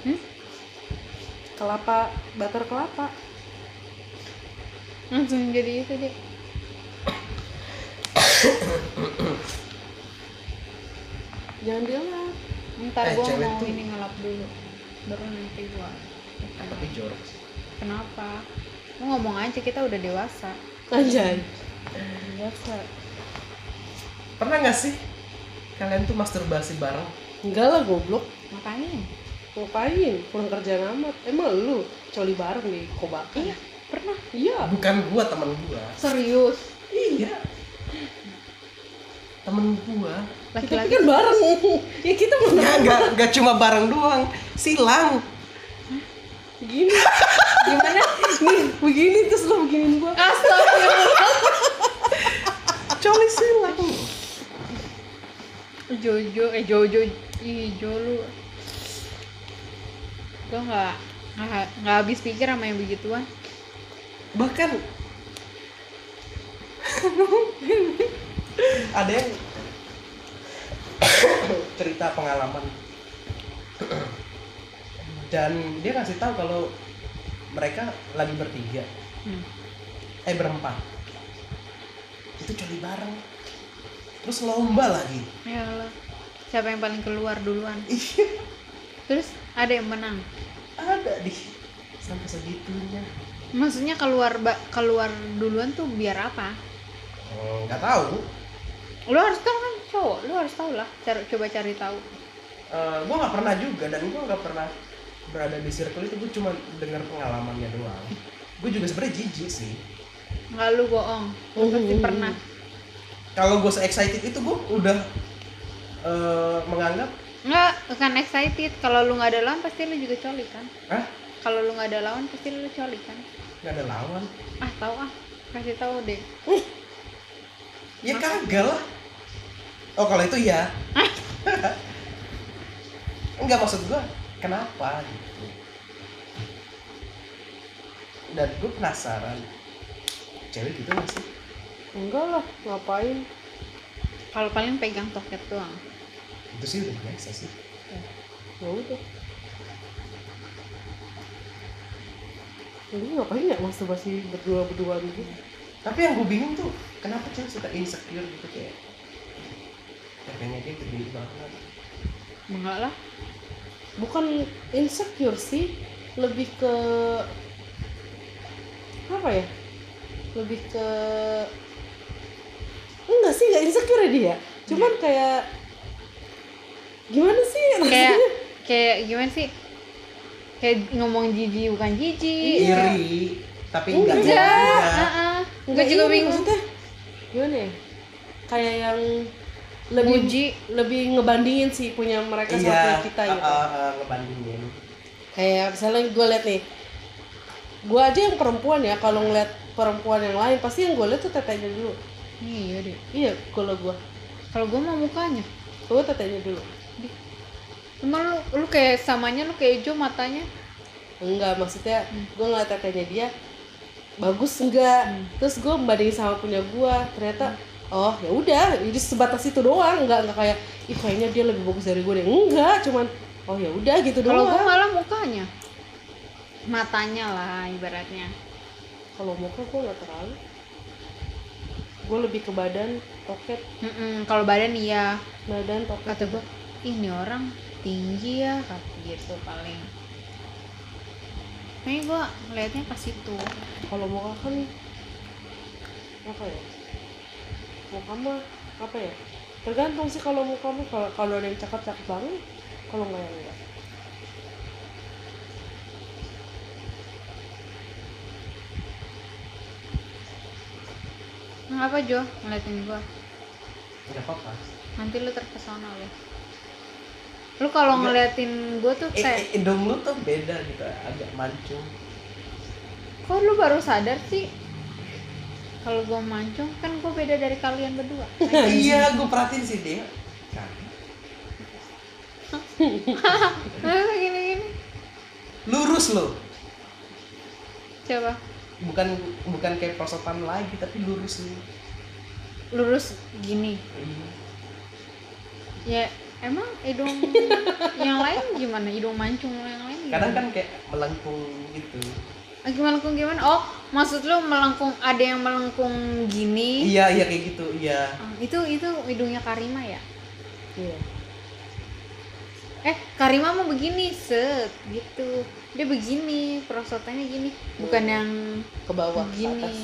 Hmm? kelapa butter kelapa Langsung jadi itu deh. jangan dilap Ntar Eh, gua mau tuh- ini ngelap dulu. Baru nanti gua. tapi jorok sih Kenapa? Lu ngomong aja kita udah dewasa. anjay Dewasa. pernah nggak sih kalian tuh masturbasi bareng? Enggak lah goblok. Makanya. ngapain? Pulang kerja amat emang lu coli bareng di kobakan? Iya, pernah. iya. Bukan gua temen gua. Serius. iya. Temen gua. Tapi Laki-laki kan bareng. Ya kita mau nggak nggak nggak cuma bareng doang. Silang. Begini. Gimana? nih begini terus lo beginiin gua. Astagfirullah. coli silang Jojo, eh Jojo, ih Jo lu. Gua nggak nggak nggak habis pikir sama yang begituan. bahkan ada yang cerita pengalaman dan dia kasih tahu kalau mereka lagi bertiga Hmm. eh berempat itu coli bareng terus lomba lagi Ya Allah. Siapa yang paling keluar duluan? iya Terus ada yang menang. ada di sampai segitunya Maksudnya keluar keluar duluan tuh biar apa? Oh, nggak tahu Lu harus kan kan cowok, lu harus tahu lah. Cara, coba cari tahu. Eh, gue nggak pernah juga dan gue nggak pernah berada di circle itu gue cuma dengar pengalamannya doang gue juga sebenarnya jijik sih Nggak lu bohong. Lu pasti pernah. Kalau gue se excited itu gue udah eh, menganggap Nggak, kan excited. Kalau lu nggak ada lawan pasti lu juga coli kan? ah Kalau lu nggak ada lawan pasti lu coli kan? nggak ada lawan. Ah tahu ah, kasih tahu deh. ya kagak lah. Oh kalau itu ya enggak maksud gue kenapa gitu? Dan gue penasaran. Cewek gitu gak sih enggak lah ngapain? Kalau paling pegang toket doang. itu sih udah biasa sih. Ya udah. Lu ngapain ya masturbasi berdua berduaan gitu? Tapi yang gue bingung tuh kenapa cewek suka insecure gitu kayak pengennya dia gede banget. Enggak lah. bukan insecure sih lebih ke apa ya? Lebih ke enggak sih nggak insecure ya dia cuman kayak gimana sih Kayak kayak gimana sih? Kayak ngomong jijik bukan jijik. iri tapi enggak Enggak. juga Heeh. Gue Enggak, juga bingung. gimana ya kayak yang lebih Muji. lebih ngebandingin sih punya mereka sama iya punya kita gitu uh, uh, uh, ngebandingin kayak misalnya gue liat nih gue aja yang perempuan ya kalau ngeliat perempuan yang lain pasti yang gue liat tuh tetenya dulu iya deh iya kalau gue kalau gue mau mukanya. Gue tetenya dulu. Emang lu lu kayak samanya lu kayak Jo matanya? Enggak maksudnya gue ngeliat tetenya dia bagus enggak? Terus gue bandingin sama punya gue ternyata oh ya udah jadi sebatas itu doang. Enggak enggak kayak ih kayaknya dia lebih bagus dari gue deh. Enggak cuman oh ya udah gitu kalau gue doang. malah mukanya. Matanya lah ibaratnya. Kalau muka gue nggak terlalu gue lebih ke badan toket kalau badan iya. Badan toket kata gue ini orang tinggi ya kata gitu paling. Kayaknya gue ngeliatnya ke situ kalau muka kan apa ya? Muka mah? Apa ya? Tergantung sih kalau muka mah kalau kalau ada yang cakep cakep banget kalau nggak yang enggak ngapa Jo. Ngeliatin gue nggak apa-apa. Nanti lu terpesona lo lu kalau ngeliatin gue tuh eh, kayak eh, hidung lu tuh beda gitu agak mancung. Kok lu baru sadar sih? Kalau gue mancung kan gue beda dari kalian berdua. Iya gue perhatiin sih dia Kan. Nah, gini gini lurus lo coba bukan bukan kayak prosotan lagi tapi lurus nih. Lurus gini. Ya emang hidung yang lain gimana? Hidung mancung yang lain gimana? kadang kan kayak melengkung gitu. Ah, gimana melengkung gimana? Oh maksud lu melengkung ada yang melengkung gini? Iya iya kayak gitu iya. Ah, itu itu hidungnya Karima ya? Iya. Eh Karima mau begini set gitu dia begini perosotannya gini. Bukan yang ke bawah ke begini atas.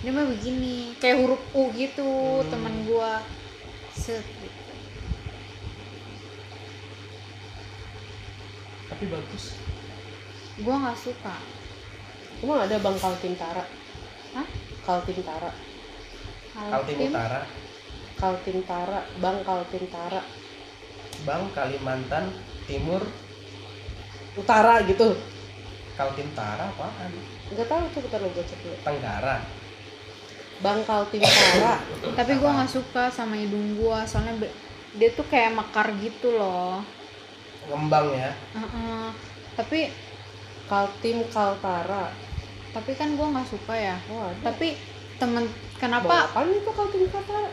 dia mah begini. Kayak huruf U gitu Hmm. teman gua. Set. Gitu. tapi bagus. Gua nggak suka. Emang ada bang Kaltim Tara? Hah? Kaltim Tara. Kaltim Altim? Utara. Kaltim Tara bang Kaltim Tara. Bang Kalimantan Timur Utara gitu. Kaltim Utara apaan? Nggak tahu tuh bentar lo gue cek dulu. Tenggara bang Kaltim Tara tapi gua nggak suka sama hidung gua soalnya be- dia tuh kayak mekar gitu loh. Ngembang ya? Heeh. tapi Kaltim Kaltara. Tapi kan gua nggak suka ya. Oh ada tapi temen Bang kenapa apaan itu Kaltim Kaltara?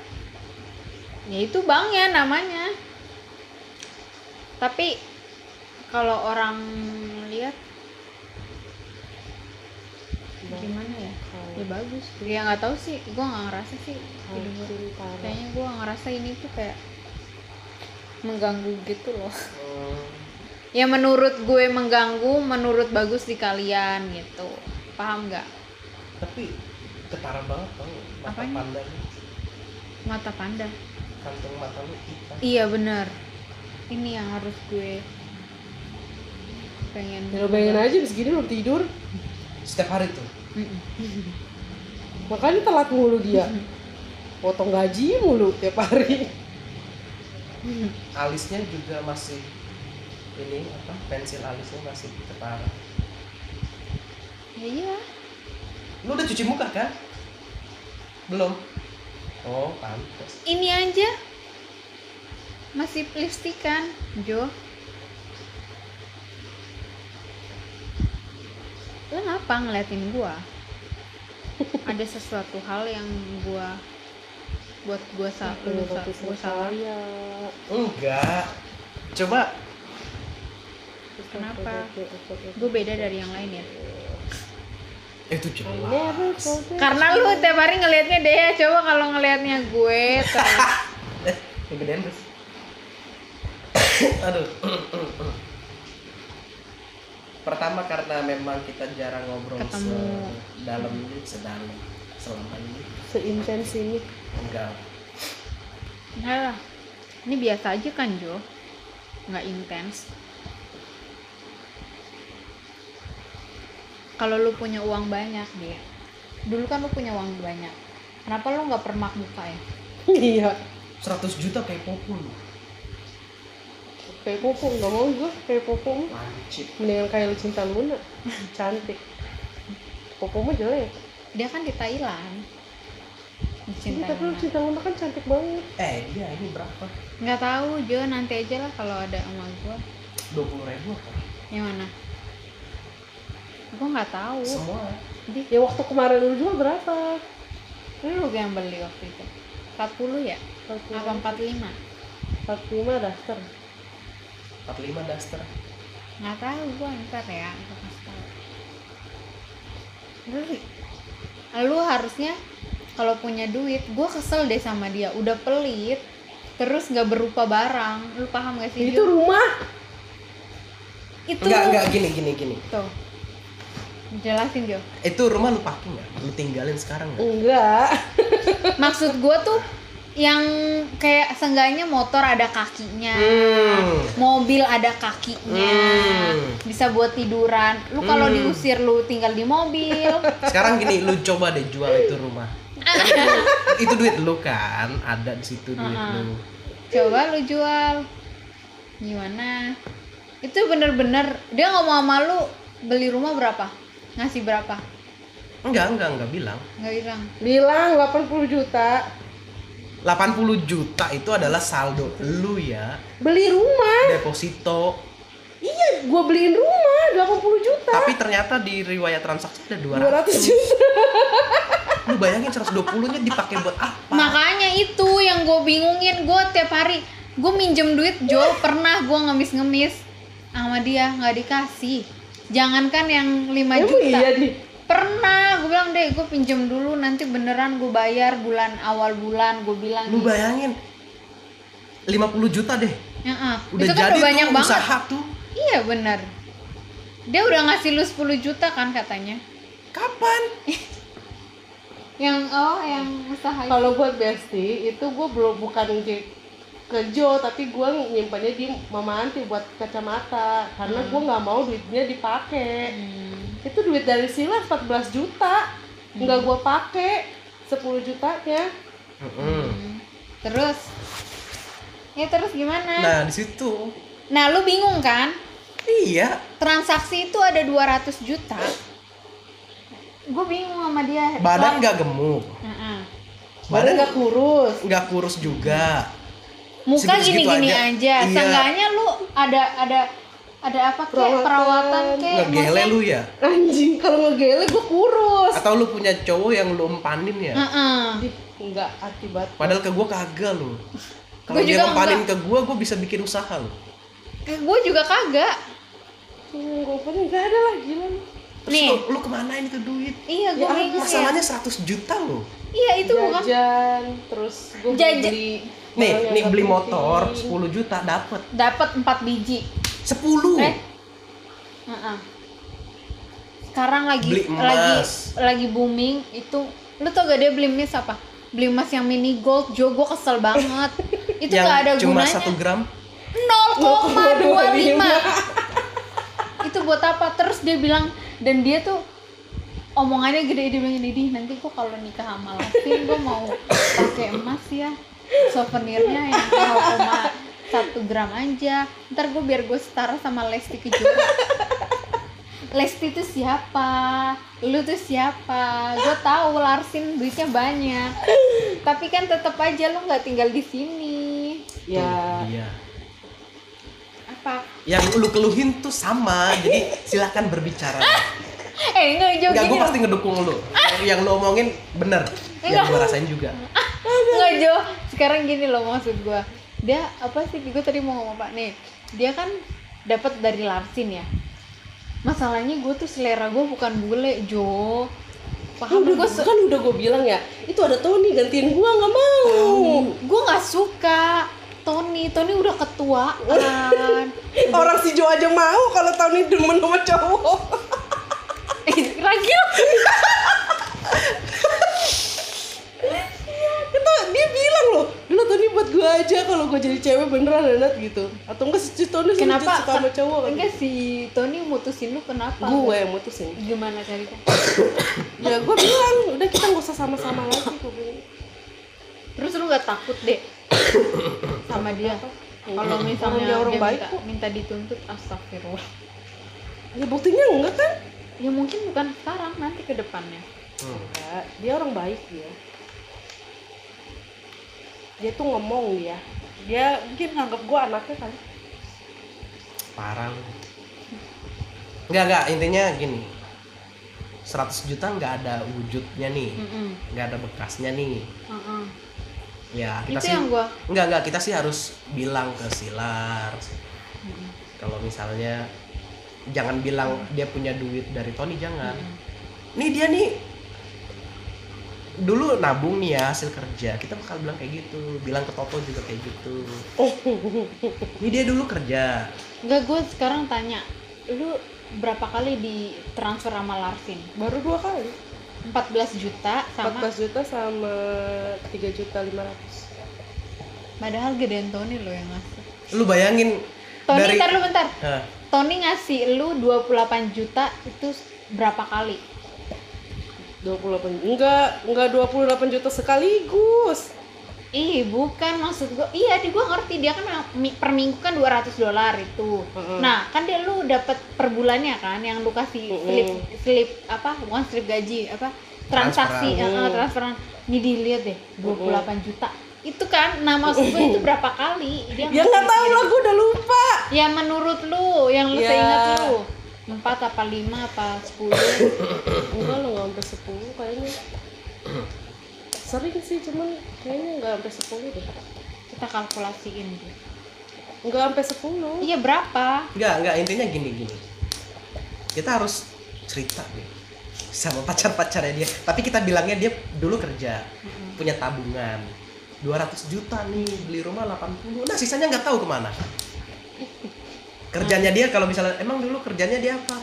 Ya itu bangnya namanya. Tapi kalau orang lihat gimana? ya? Ya bagus ya nggak tahu sih. Gue nggak ngerasa sih gua. Kaltim Tara kayaknya gue ngerasa ini tuh kayak mengganggu gitu loh. Hmm, ya menurut gue mengganggu menurut bagus di kalian gitu. Paham nggak? Tapi ketara banget tau mata Apanya? panda mata panda kantung mata lu hitam. Iya benar ini yang harus gue pengen ya lo bayangin aja bis gini belum tidur. Setiap hari tuh. Makanya telat mulu dia. Potong gaji mulu tiap hari. Alisnya juga masih ini apa pensil alisnya masih ketara ya iya. Lu udah cuci muka kan? Belum? Oh pantas ini aja. Masih listikan Jo lu ngapa ngeliatin gua? Ada sesuatu hal yang gua buat gua sa lu sa gua salah? enggak. Coba. Kenapa? gue beda dari yang lain ya? Itu jelas. Karena lu tiap hari ngelihatnya deh coba kalau ngelihatnya gue terus. Eh kegedean terus aduh pertama karena memang kita jarang ngobrol Ketemu. sedalam ini sedalam selama ini. Seintens ini. Enggak. Enggak lah. Ini biasa aja kan Jo? Nggak intens. Kalau lu punya uang banyak dia dulu kan lu punya uang banyak. Kenapa lu nggak permak muka ya? Iya. 100 juta kayak popul kayak popong nggak mau gue kayak Lancip. mendingan kayak Lucinta Luna. Cantik. Mah jelek. Dia kan di Thailand Iya, Cinta tapi Lucinta Luna kan cantik banget. Eh, dia ini berapa? nggak tahu Jo. Nanti aja lah kalau ada sama gua. Dua puluh ribu apa? yang mana? Gua nggak tahu. Semua. di ya waktu kemarin lu jual berapa? Lu yang beli waktu itu. 40 ya? Apa 45 45 daster Empat lima daster. nggak tahu gua ntar ya gua kasih tahu. Lu lu harusnya kalau punya duit gua kesel deh sama dia. Udah pelit terus nggak berupa barang. Lu paham gak sih itu rumah? Itu Enggak, enggak gini gini gini. tuh. Jelasin Jo. Itu rumah lu pakai nggak? Lu tinggalin sekarang nggak? enggak. Maksud gua tuh yang kayak seenggaknya motor ada kakinya Hmm. mobil ada kakinya Hmm. bisa buat tiduran lu kalau Hmm. diusir lu tinggal di mobil Sekarang gini, lu coba deh jual itu rumah. Kan itu, itu duit lu kan, ada di situ duit Uh-uh. lu. coba lu jual gimana itu bener-bener dia ngomong sama lu beli rumah berapa ngasih berapa Enggak, enggak, enggak bilang. nggak bilang bilang 80 juta 80 juta itu adalah saldo lu ya, beli rumah. Deposito. iya gua beliin rumah 80 juta. Tapi ternyata di riwayat transaksi ada 200. 200 juta. Lu bayangin 120-nya dipakai buat apa? makanya itu yang gue bingungin. Gue tiap hari gue minjem duit Jo. Pernah gue ngemis-ngemis sama dia nggak dikasih. Jangankan yang 5 emang juta. iya di pernah gue bilang deh gue pinjem dulu nanti beneran gue bayar bulan awal bulan gue bilang Lu gitu. bayangin 50 juta deh. Ya, Udah itu kan jadi udah banyak tuh banget usaha tuh. iya bener dia udah ngasih lu 10 juta kan katanya Kapan? yang oh yang usaha kalau buat Besti itu gue belum bukan ke Jo tapi gue nyimpannya di Mama Anti buat kacamata karena gue nggak mau duitnya dipakai Hmm. itu duit dari Sila 14 juta nggak gue pakai 10 jutanya Mm-mm. terus ya terus gimana Nah, di situ. nah lu bingung kan Iya. transaksi itu ada 200 juta gue bingung sama dia Badan nggak gemuk. Heeh. badan nggak kurus nggak kurus juga. Muka gini-gini aja. aja, Iya. seenggaknya lu ada ada ada apa kayak Perawatan. perawatan kayak Ngegele lu ya? anjing kalau ngegele gue kurus Atau lu punya cowok yang lu empanin ya? Heeh. Di- nggak akibat Padahal ke gua kagak lu. Kalau Gua dia juga ngempanin ke gua, gua bisa bikin usaha lu. gue juga kagak Hmm, gue pun nggak ada lah gila lu. Terus Nih. lu, lu ke mana itu duit? iya gue Ya, bingung ya Masalahnya 100 juta loh. iya itu bukan jajan terus gue beli Nih, barang yang nih beli motor 10 juta dapat. dapat 4 biji 10. eh Heeh. sekarang lagi Beli lagi emas. lagi booming itu lu tau gak dia beli emas apa beli emas yang mini gold jo gue kesel banget itu yang gak ada cuma gunanya 1 gram. 0,25 itu buat apa terus dia bilang dan dia tuh omongannya gede dia bilang gini "Di, nanti gua kalau nikah sama Lavin gua mau pakai emas ya souvenirnya yang 0,1 gram aja. Ntar gue biar gue setara sama Lesti Kejora. Lesti itu siapa? Lu tuh siapa? Gue tahu Larsin duitnya banyak. Tapi kan tetap aja lu nggak tinggal di sini. Ya. Iya. apa? Yang lu keluhin tuh sama. Jadi silakan berbicara. eh nggak jauh Enggak, gini gua loh. pasti ngedukung lu. Yang lu omongin bener. Yang gua rasain juga. nggak Jo. Sekarang gini loh maksud gua. Dia apa sih gue tadi mau ngomong pak nih dia kan dapat dari Larsin ya. Masalahnya gue tuh selera gue bukan bule Jo. Paham udah gue gua, kan udah gue bilang ya itu ada Tony gantiin gue nggak mau. Gue nggak suka. Tony Tony udah ketuaan. Orang si Jo aja mau kalau Tony demen sama cowok Ragil itu dia bilang loh dulu Tony buat gue aja kalau gue jadi cewek beneran Nanat gitu. Atau enggak si Tony kenapa? suka sama cowok kan enggak si Tony mutusin lu kenapa? Gue yang mutusin. Gimana ceritanya ya gue bilang udah kita nggak usah sama-sama lagi gue bilang. Terus lu nggak takut deh sama dia? Kalau misalnya dia orang dia baik minta, kok. minta dituntut astagfirullah. Ya buktinya enggak kan ya mungkin bukan sekarang nanti ke depannya. Hmm. dia orang baik dia. Dia tuh ngomong dia. Dia mungkin nganggap gua anaknya kali parah lu. Nggak nggak intinya gini. 100 juta nggak ada wujudnya nih. Nggak ada bekasnya nih. Mm-mm. ya kita itu sih yang gua nggak nggak kita sih harus bilang ke Silar. Mm-mm. kalau misalnya jangan bilang dia punya duit dari Tony jangan Mm-mm. nih dia nih dulu nabung nih ya hasil kerja kita bakal bilang kayak gitu bilang ke Toto juga kayak gitu ini dia dulu kerja Enggak, gue sekarang tanya, lu berapa kali ditransfer sama Larsin? baru dua kali 14 juta sama 14 juta sama 3 juta 500 padahal gedean Tony lo yang ngasih. lu bayangin Tony dari ntar lu bentar. Hah, Tony ngasih lu 28 juta itu berapa kali? 28 enggak enggak 28 juta sekaligus Ih, bukan maksud gua. Iya, di gua ngerti dia kan per minggu kan 200 dolar itu. Heeh. Nah, kan dia lu dapat per bulannya kan yang lu kasih Mm-mm. slip slip apa? Bukan slip gaji, apa? Transaksi, Transferan. eh, transferan. Ini dilihat deh, 28 juta. Itu kan, nah maksud itu berapa kali? Dia ya nggak tahu lah gue udah lupa Ya menurut lu, yang lu Ya. seingat lu. 4 apa 5 apa 10? enggak lo nggak sampai 10 kayaknya sering sih cuman kayaknya nggak sampai 10 deh Kita kalkulasiin deh. nggak sampai 10 Iya berapa? nggak nggak intinya gini gini kita harus cerita nih sama pacar pacarnya dia tapi kita bilangnya dia dulu kerja punya tabungan 200 juta nih beli rumah 80 nah sisanya nggak tahu ke mana. Kerjanya dia kalau misalnya emang dulu kerjanya dia apa?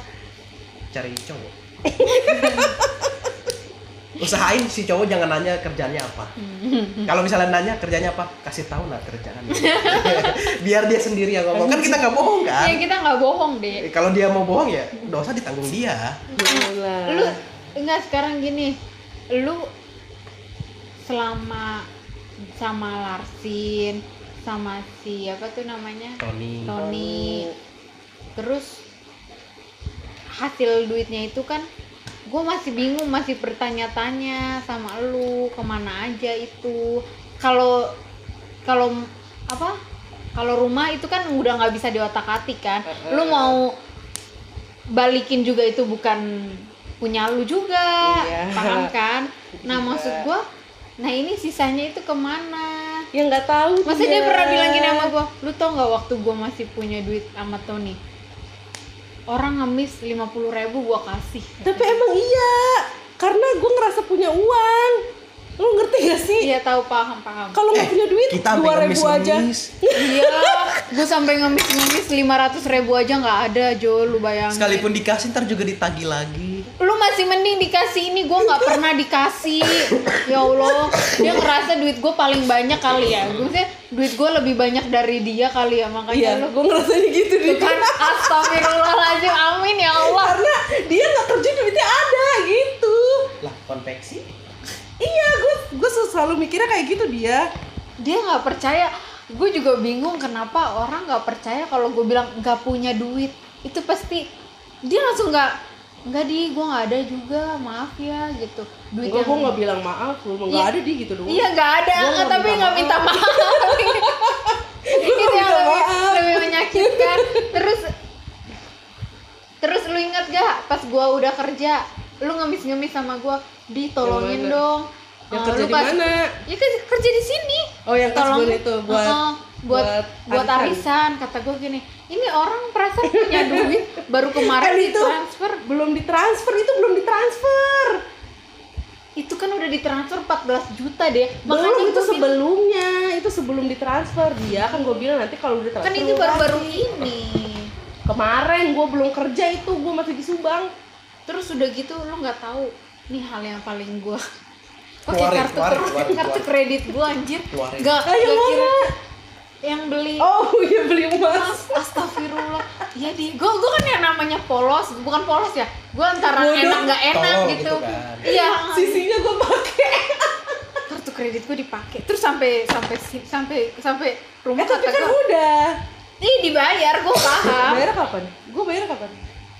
Cari cowok. Usahain si cowok jangan nanya kerjanya apa. Kalau misalnya nanya kerjanya apa kasih tahu nah kerjaan biar dia sendiri yang ngomong. Kan kita nggak bohong kan? Ya kita nggak bohong deh. Eh, kalau dia mau bohong ya dosa ditanggung dia. Lu enggak sekarang gini. Lu selama sama Larsin sama si apa tuh namanya? Tony. Tony. Terus hasil duitnya itu kan gue masih bingung masih bertanya-tanya sama lu ke mana aja itu. Kalau kalau apa? Kalau rumah itu kan udah nggak bisa diotak-atik kan. Lu mau balikin juga itu bukan punya lu juga. Iya. paham kan? Nah Iya. maksud gua nah ini sisanya itu ke mana? Ya nggak tahu masa dia pernah bilang gini sama gua lu tau nggak waktu gua masih punya duit sama Tony? Orang ngemis 50.000 ribu gua kasih tapi emang iya karena gue ngerasa punya uang. Lu ngerti gak sih? Iya tahu paham paham. Kalau nggak punya duit kita dua ribu aja. Ngemis iya gua sampai ngemis ngemis 500 ribu aja nggak ada Jo lu bayangin. Sekalipun dikasih ntar juga ditagih lagi lu masih mending dikasih ini gue nggak pernah dikasih. Ya allah dia ngerasa duit gue paling banyak kali ya. Gue sih duit gue lebih banyak dari dia kali ya makanya iya lu gue ngerasanya gitu Tuh deh kan astagfirullahaladzim amin ya Allah. Karena dia nggak kerja duitnya ada gitu. Lah konveksi? Iya gue gue selalu mikirnya kayak gitu dia. Dia nggak percaya. Gue juga bingung kenapa orang nggak percaya kalau gue bilang nggak punya duit. Itu pasti dia langsung nggak nggak di gue nggak ada juga maaf ya gitu. Duit gue yang gue nggak bilang maaf lu nggak Iya. ada di gitu doang. Iya nggak ada Gua nggak tapi nggak minta maaf. itu yang minta lebih, lebih menyakitkan. Terus terus lu ingat gak pas gua udah kerja lu ngemis-ngemis sama gua ditolongin dong. Yang Eh, kerja di mana? Ya kerja di sini. Oh yang kasbon Tolongin. itu buat Heeh, buat buat arisan kata gue gini ini orang perasaan punya duit baru kemarin Kan itu. ditransfer belum ditransfer itu belum ditransfer itu kan udah ditransfer 14 juta deh belum makanya itu gua bilang, sebelumnya itu sebelum ditransfer dia kan gue bilang nanti kalau udah kan transfer itu lu baru-baru ini kemarin gue belum kerja itu gue masih di Subang terus udah gitu lo nggak tahu nih hal yang paling gue pakai Keluarin, kartu keluarin, kredit kartu keluarin. kredit gue anjir Keluarin. nggak yang nggak kira? Yang beli oh iya beli emas Mas, astagfirullah ya di gue gue kan yang namanya polos bukan polos ya gue antara Bodoh. enak nggak enak Tolong gitu gitu kan. iya sisinya gue pakai kartu kredit gue dipakai terus sampai sampai sampai sampai rumah Eh tapi kan gue udah. ih dibayar gue paham Bayar kapan? Gue bayar kapan?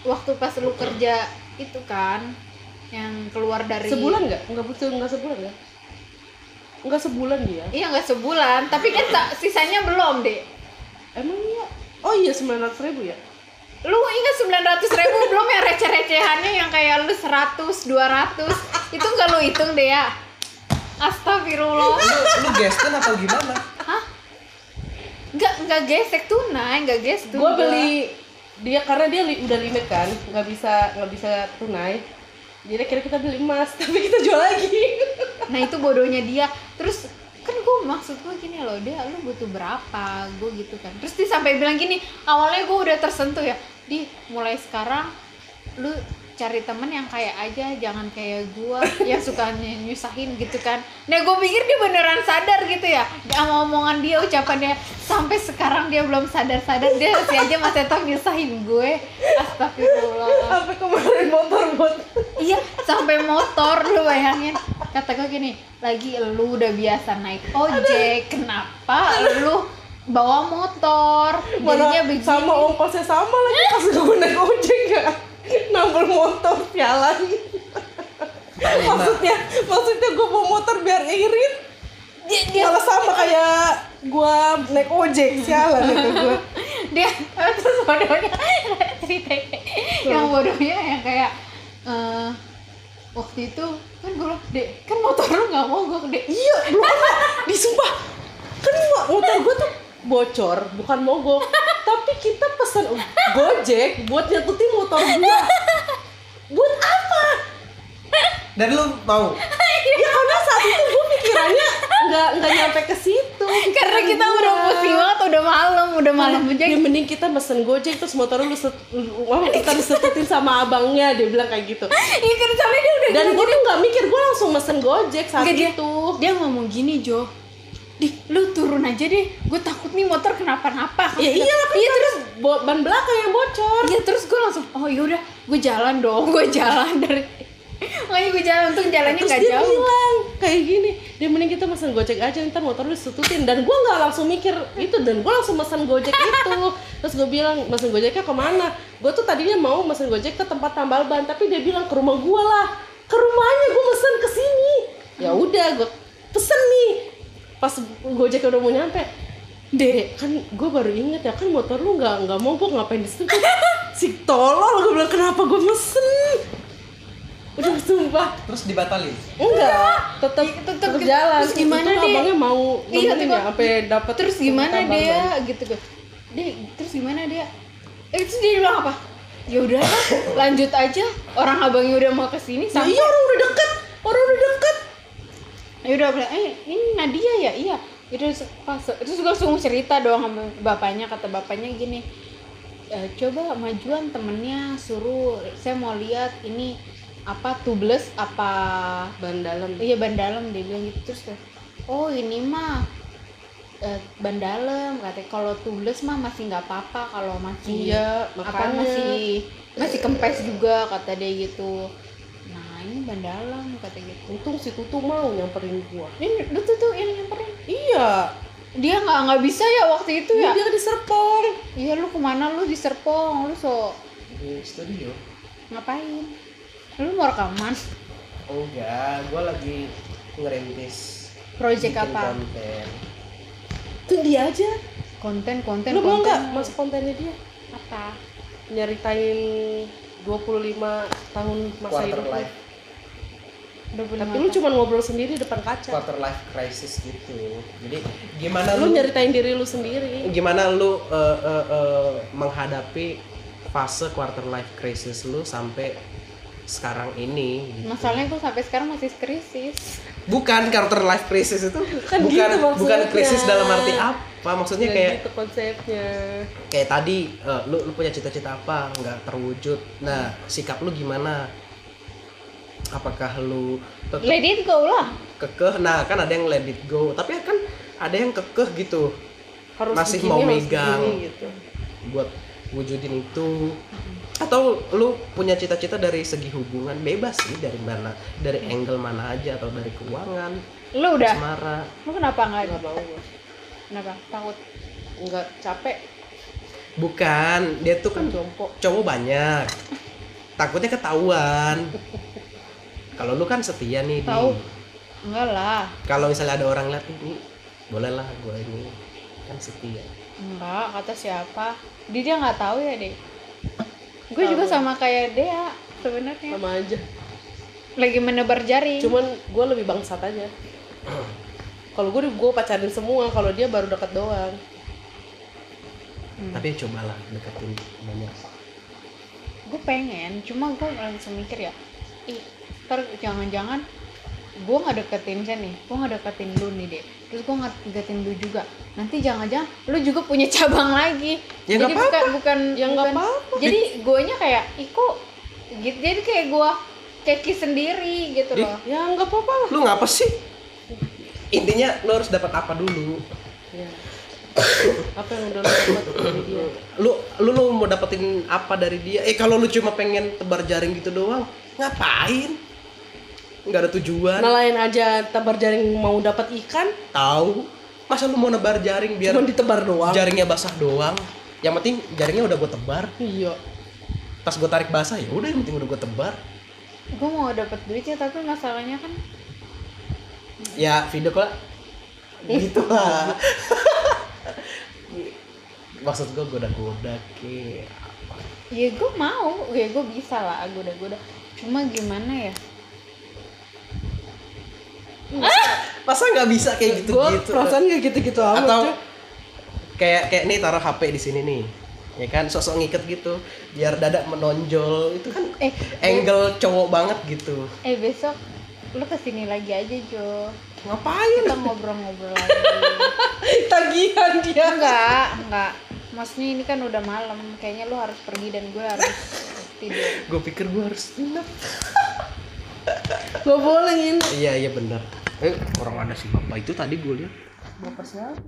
waktu pas lu kerja itu kan yang keluar dari Sebulan nggak? Nggak butuh nggak sebulan ya? Nggak sebulan dia. iya nggak sebulan. Tapi kan sa- sisanya belum deh Emang iya? Oh iya sembilan ratus ribu ya? lu ingat 900 ribu belum yang receh-recehannya yang kayak lu 100 200 itu nggak lu hitung deh ya? Astagfirullah. Lu lu gestin atau gimana? Hah? Nggak nggak gesek tunai nggak gesek Gue beli dia karena dia li- udah limit kan, nggak bisa nggak bisa tunai. Jadi akhirnya kita beli emas, tapi kita jual lagi. nah itu bodohnya dia. Terus kan gue maksud gue gini loh dia lu butuh berapa? Gue gitu kan. Terus dia sampai bilang gini awalnya gue udah tersentuh ya. Di mulai sekarang lu cari temen yang kayak aja jangan kayak gue yang suka ny- nyusahin gitu kan nah gue pikir dia beneran sadar gitu ya sama omongan dia ucapannya sampai sekarang dia belum sadar sadar dia masih aja masih tetap nyusahin gue astagfirullah Sampai kemarin motor motor. Iya, sampai motor lu bayangin. Kata gue gini, lagi lu udah biasa naik ojek, kenapa lu bawa motor? Jadinya Mana begini. sama ongkosnya sama lagi pas gue naik ojek gak nambah motor sialan maksudnya maksudnya gue bawa motor biar irit dia, dia, malah sama kayak gue naik ojek sialan itu gue dia terus bodohnya ceritanya yang bodohnya yang kayak eh, waktu itu kan gue bilang, dek kan motor lu nggak mau gue dek. Iya pernah. Disumpah. Kan mo- motor gue tuh bocor bukan mogok. Tapi kita pesan gojek buat nyetutin motor gue buat apa? Dan lu mau? Ya karena saat itu gue pikirannya nggak nggak nyampe ke situ. Karena kita gua. udah pusing banget udah malam udah malam aja ya mending kita mesen gojek terus motor lu set, wah, kita disetutin sama abangnya dia bilang kayak gitu. Iya soalnya dia udah dan gue tuh nggak mikir gue langsung mesen gojek saat Enggak, dia, itu. dia ngomong gini Jo di lu turun aja deh. Gue takut nih motor kenapa-napa. Ya iya lah kan iya terus ban belakang yang bocor. Iya terus gue langsung oh yaudah gue jalan dong gue jalan dari makanya gue jalan untung jalannya terus nggak dia jauh. bilang kayak gini dia mending kita mesen gojek aja ntar motor lu setutin dan gue nggak langsung mikir itu dan gue langsung mesen gojek itu. Terus gue bilang mesen gojeknya ke mana? Gue tuh tadinya mau mesen gojek ke tempat tambal ban tapi dia bilang ke rumah gue lah. Ke rumahnya gue mesen ke sini. Ya udah gue pesen nih pas gojek udah mau nyampe Dek, kan gue baru inget ya kan motor lu nggak nggak mau gue ngapain di situ? Si tolol gue bilang kenapa gue mesen? Udah sumpah. Terus dibatalin? Enggak, tetap Iya, tetep tetap gitu. jalan. Terus gimana deh? abangnya mau Iya, ya sampai dapat terus gimana dia gitu gue deh terus gimana dia eh terus dia bilang apa? Ya udah lanjut aja. Orang abangnya udah mau ke sini Ya sampai iya orang udah deket, orang udah deket. Ya udah bilang eh ini Nadia ya? Iya. Itu pas terus gue langsung cerita dong sama bapaknya kata bapaknya gini "E, coba majuan temennya suruh saya mau lihat ini apa tubeless apa Ban dalam. iya ban dalam dia bilang gitu. Terus oh ini mah eh, ban dalam. Katanya kalau tubeless mah masih nggak apa-apa kalau masih Iya, apa makanya. masih masih kempes juga kata dia gitu ini ban dalam kata gitu Untung si Tutu mau nyamperin gua. ini lu tuh tuh yang nyamperin? Iya, dia nggak nggak bisa ya waktu itu ya? Dia di Serpong. iya lu ke mana? Lu di Serpong lu so di studio. Ngapain? Lu mau rekaman? Enggak. Gue lagi ngerintis project apa? konten. Tuh dia aja. konten konten Lu mau nggak masuk kontennya dia? apa? Nyeritain 25 tahun masa quarter hidup. lu. life Tapi lu cuma ngobrol sendiri depan kaca. quarter life crisis gitu. Jadi gimana Lu lu nyeritain diri lu sendiri. gimana lu eh, eh, eh, menghadapi fase quarter life crisis lu sampai sekarang ini gitu. masalahnya gue sampai sekarang masih krisis. Bukan quarter life crisis itu? Kan bukan gitu bukan krisis dalam arti apa? Maksudnya Nggak kayak gitu konsepnya. kayak tadi eh, lu lu punya cita-cita apa? Nggak terwujud. Nah sikap lu gimana apakah lu tetap let it go lah. kekeh? Nah kan ada yang let it go. Tapi kan ada yang kekeh gitu. Harus Masih begini, mau harus megang. begini, gitu. buat wujudin itu. Atau lu punya cita-cita dari segi hubungan? Bebas sih dari mana dari angle mana aja atau dari keuangan lu udah. asmara. Lu kenapa nggak nggak mau gue kenapa? Takut? Nggak capek. Bukan dia tuh kan cowok banyak. Takutnya ketahuan kalau lu kan setia nih Di. Tahu. enggak lah. Kalau misalnya ada orang lihat ini boleh lah gue ini. Kan setia. Enggak kata siapa? Dia dia nggak tahu ya deh gue juga sama kayak dia sebenarnya. Sama aja. Lagi menebar jaring cuman gue lebih bangsat aja. Kalau gue gue pacarin semua kalau dia baru deket doang. Hmm. tapi ya cobalah deketin banyak. Gue pengen cuma gue langsung mikir ya. Ih ntar jangan-jangan gue nggak deketin Zen nih gue nggak deketin lu nih deh terus gue nggak deketin lu juga. Nanti jangan-jangan lu juga punya cabang lagi. Ya, jadi bukan bukan Ya, bukan- apa-apa. jadi guanya kayak iko gitu? Jadi kayak gue keki sendiri gitu loh. ya nggak apa-apa lah. Lu ngapa sih? Intinya lu harus dapat apa dulu? Ya. apa yang udah lo dapat dari dia? Lu lu lu mau dapetin apa dari dia? Eh kalau lu cuma pengen tebar jaring gitu doang ngapain nggak ada tujuan. Nelayan aja tebar jaring mau dapat ikan. Tahu. Masa lu mau nebar jaring biar cuma ditebar doang. jaringnya basah doang? Yang penting jaringnya udah gue tebar. Iya. Pas gue tarik basah ya udah yang penting udah gue tebar. Gue mau dapet duitnya tapi masalahnya kan ya video call gitu lah. Maksud gue goda-goda ke ya gue mau. Ya gue bisa lah goda-goda cuma gimana ya masa nggak bisa kayak gitu gue gitu perasaan gak gitu-gitu amat atau cuy. kayak kayak nih taruh HP di sini nih ya kan? Sosok ngiket gitu biar dada menonjol. Itu kan eh angle cowok banget gitu. Eh besok lu ke sini lagi aja Jo. Ngapain? Kita ngobrol-ngobrol lagi. Tagihan dia. Enggak enggak. Maksudnya ini kan udah malam. Kayaknya lu harus pergi dan gue harus tidur. Gue pikir gue harus nginep. Gak boleh ini iya iya bener eh orang ada si bapak itu tadi gue lihat. Bapak siapa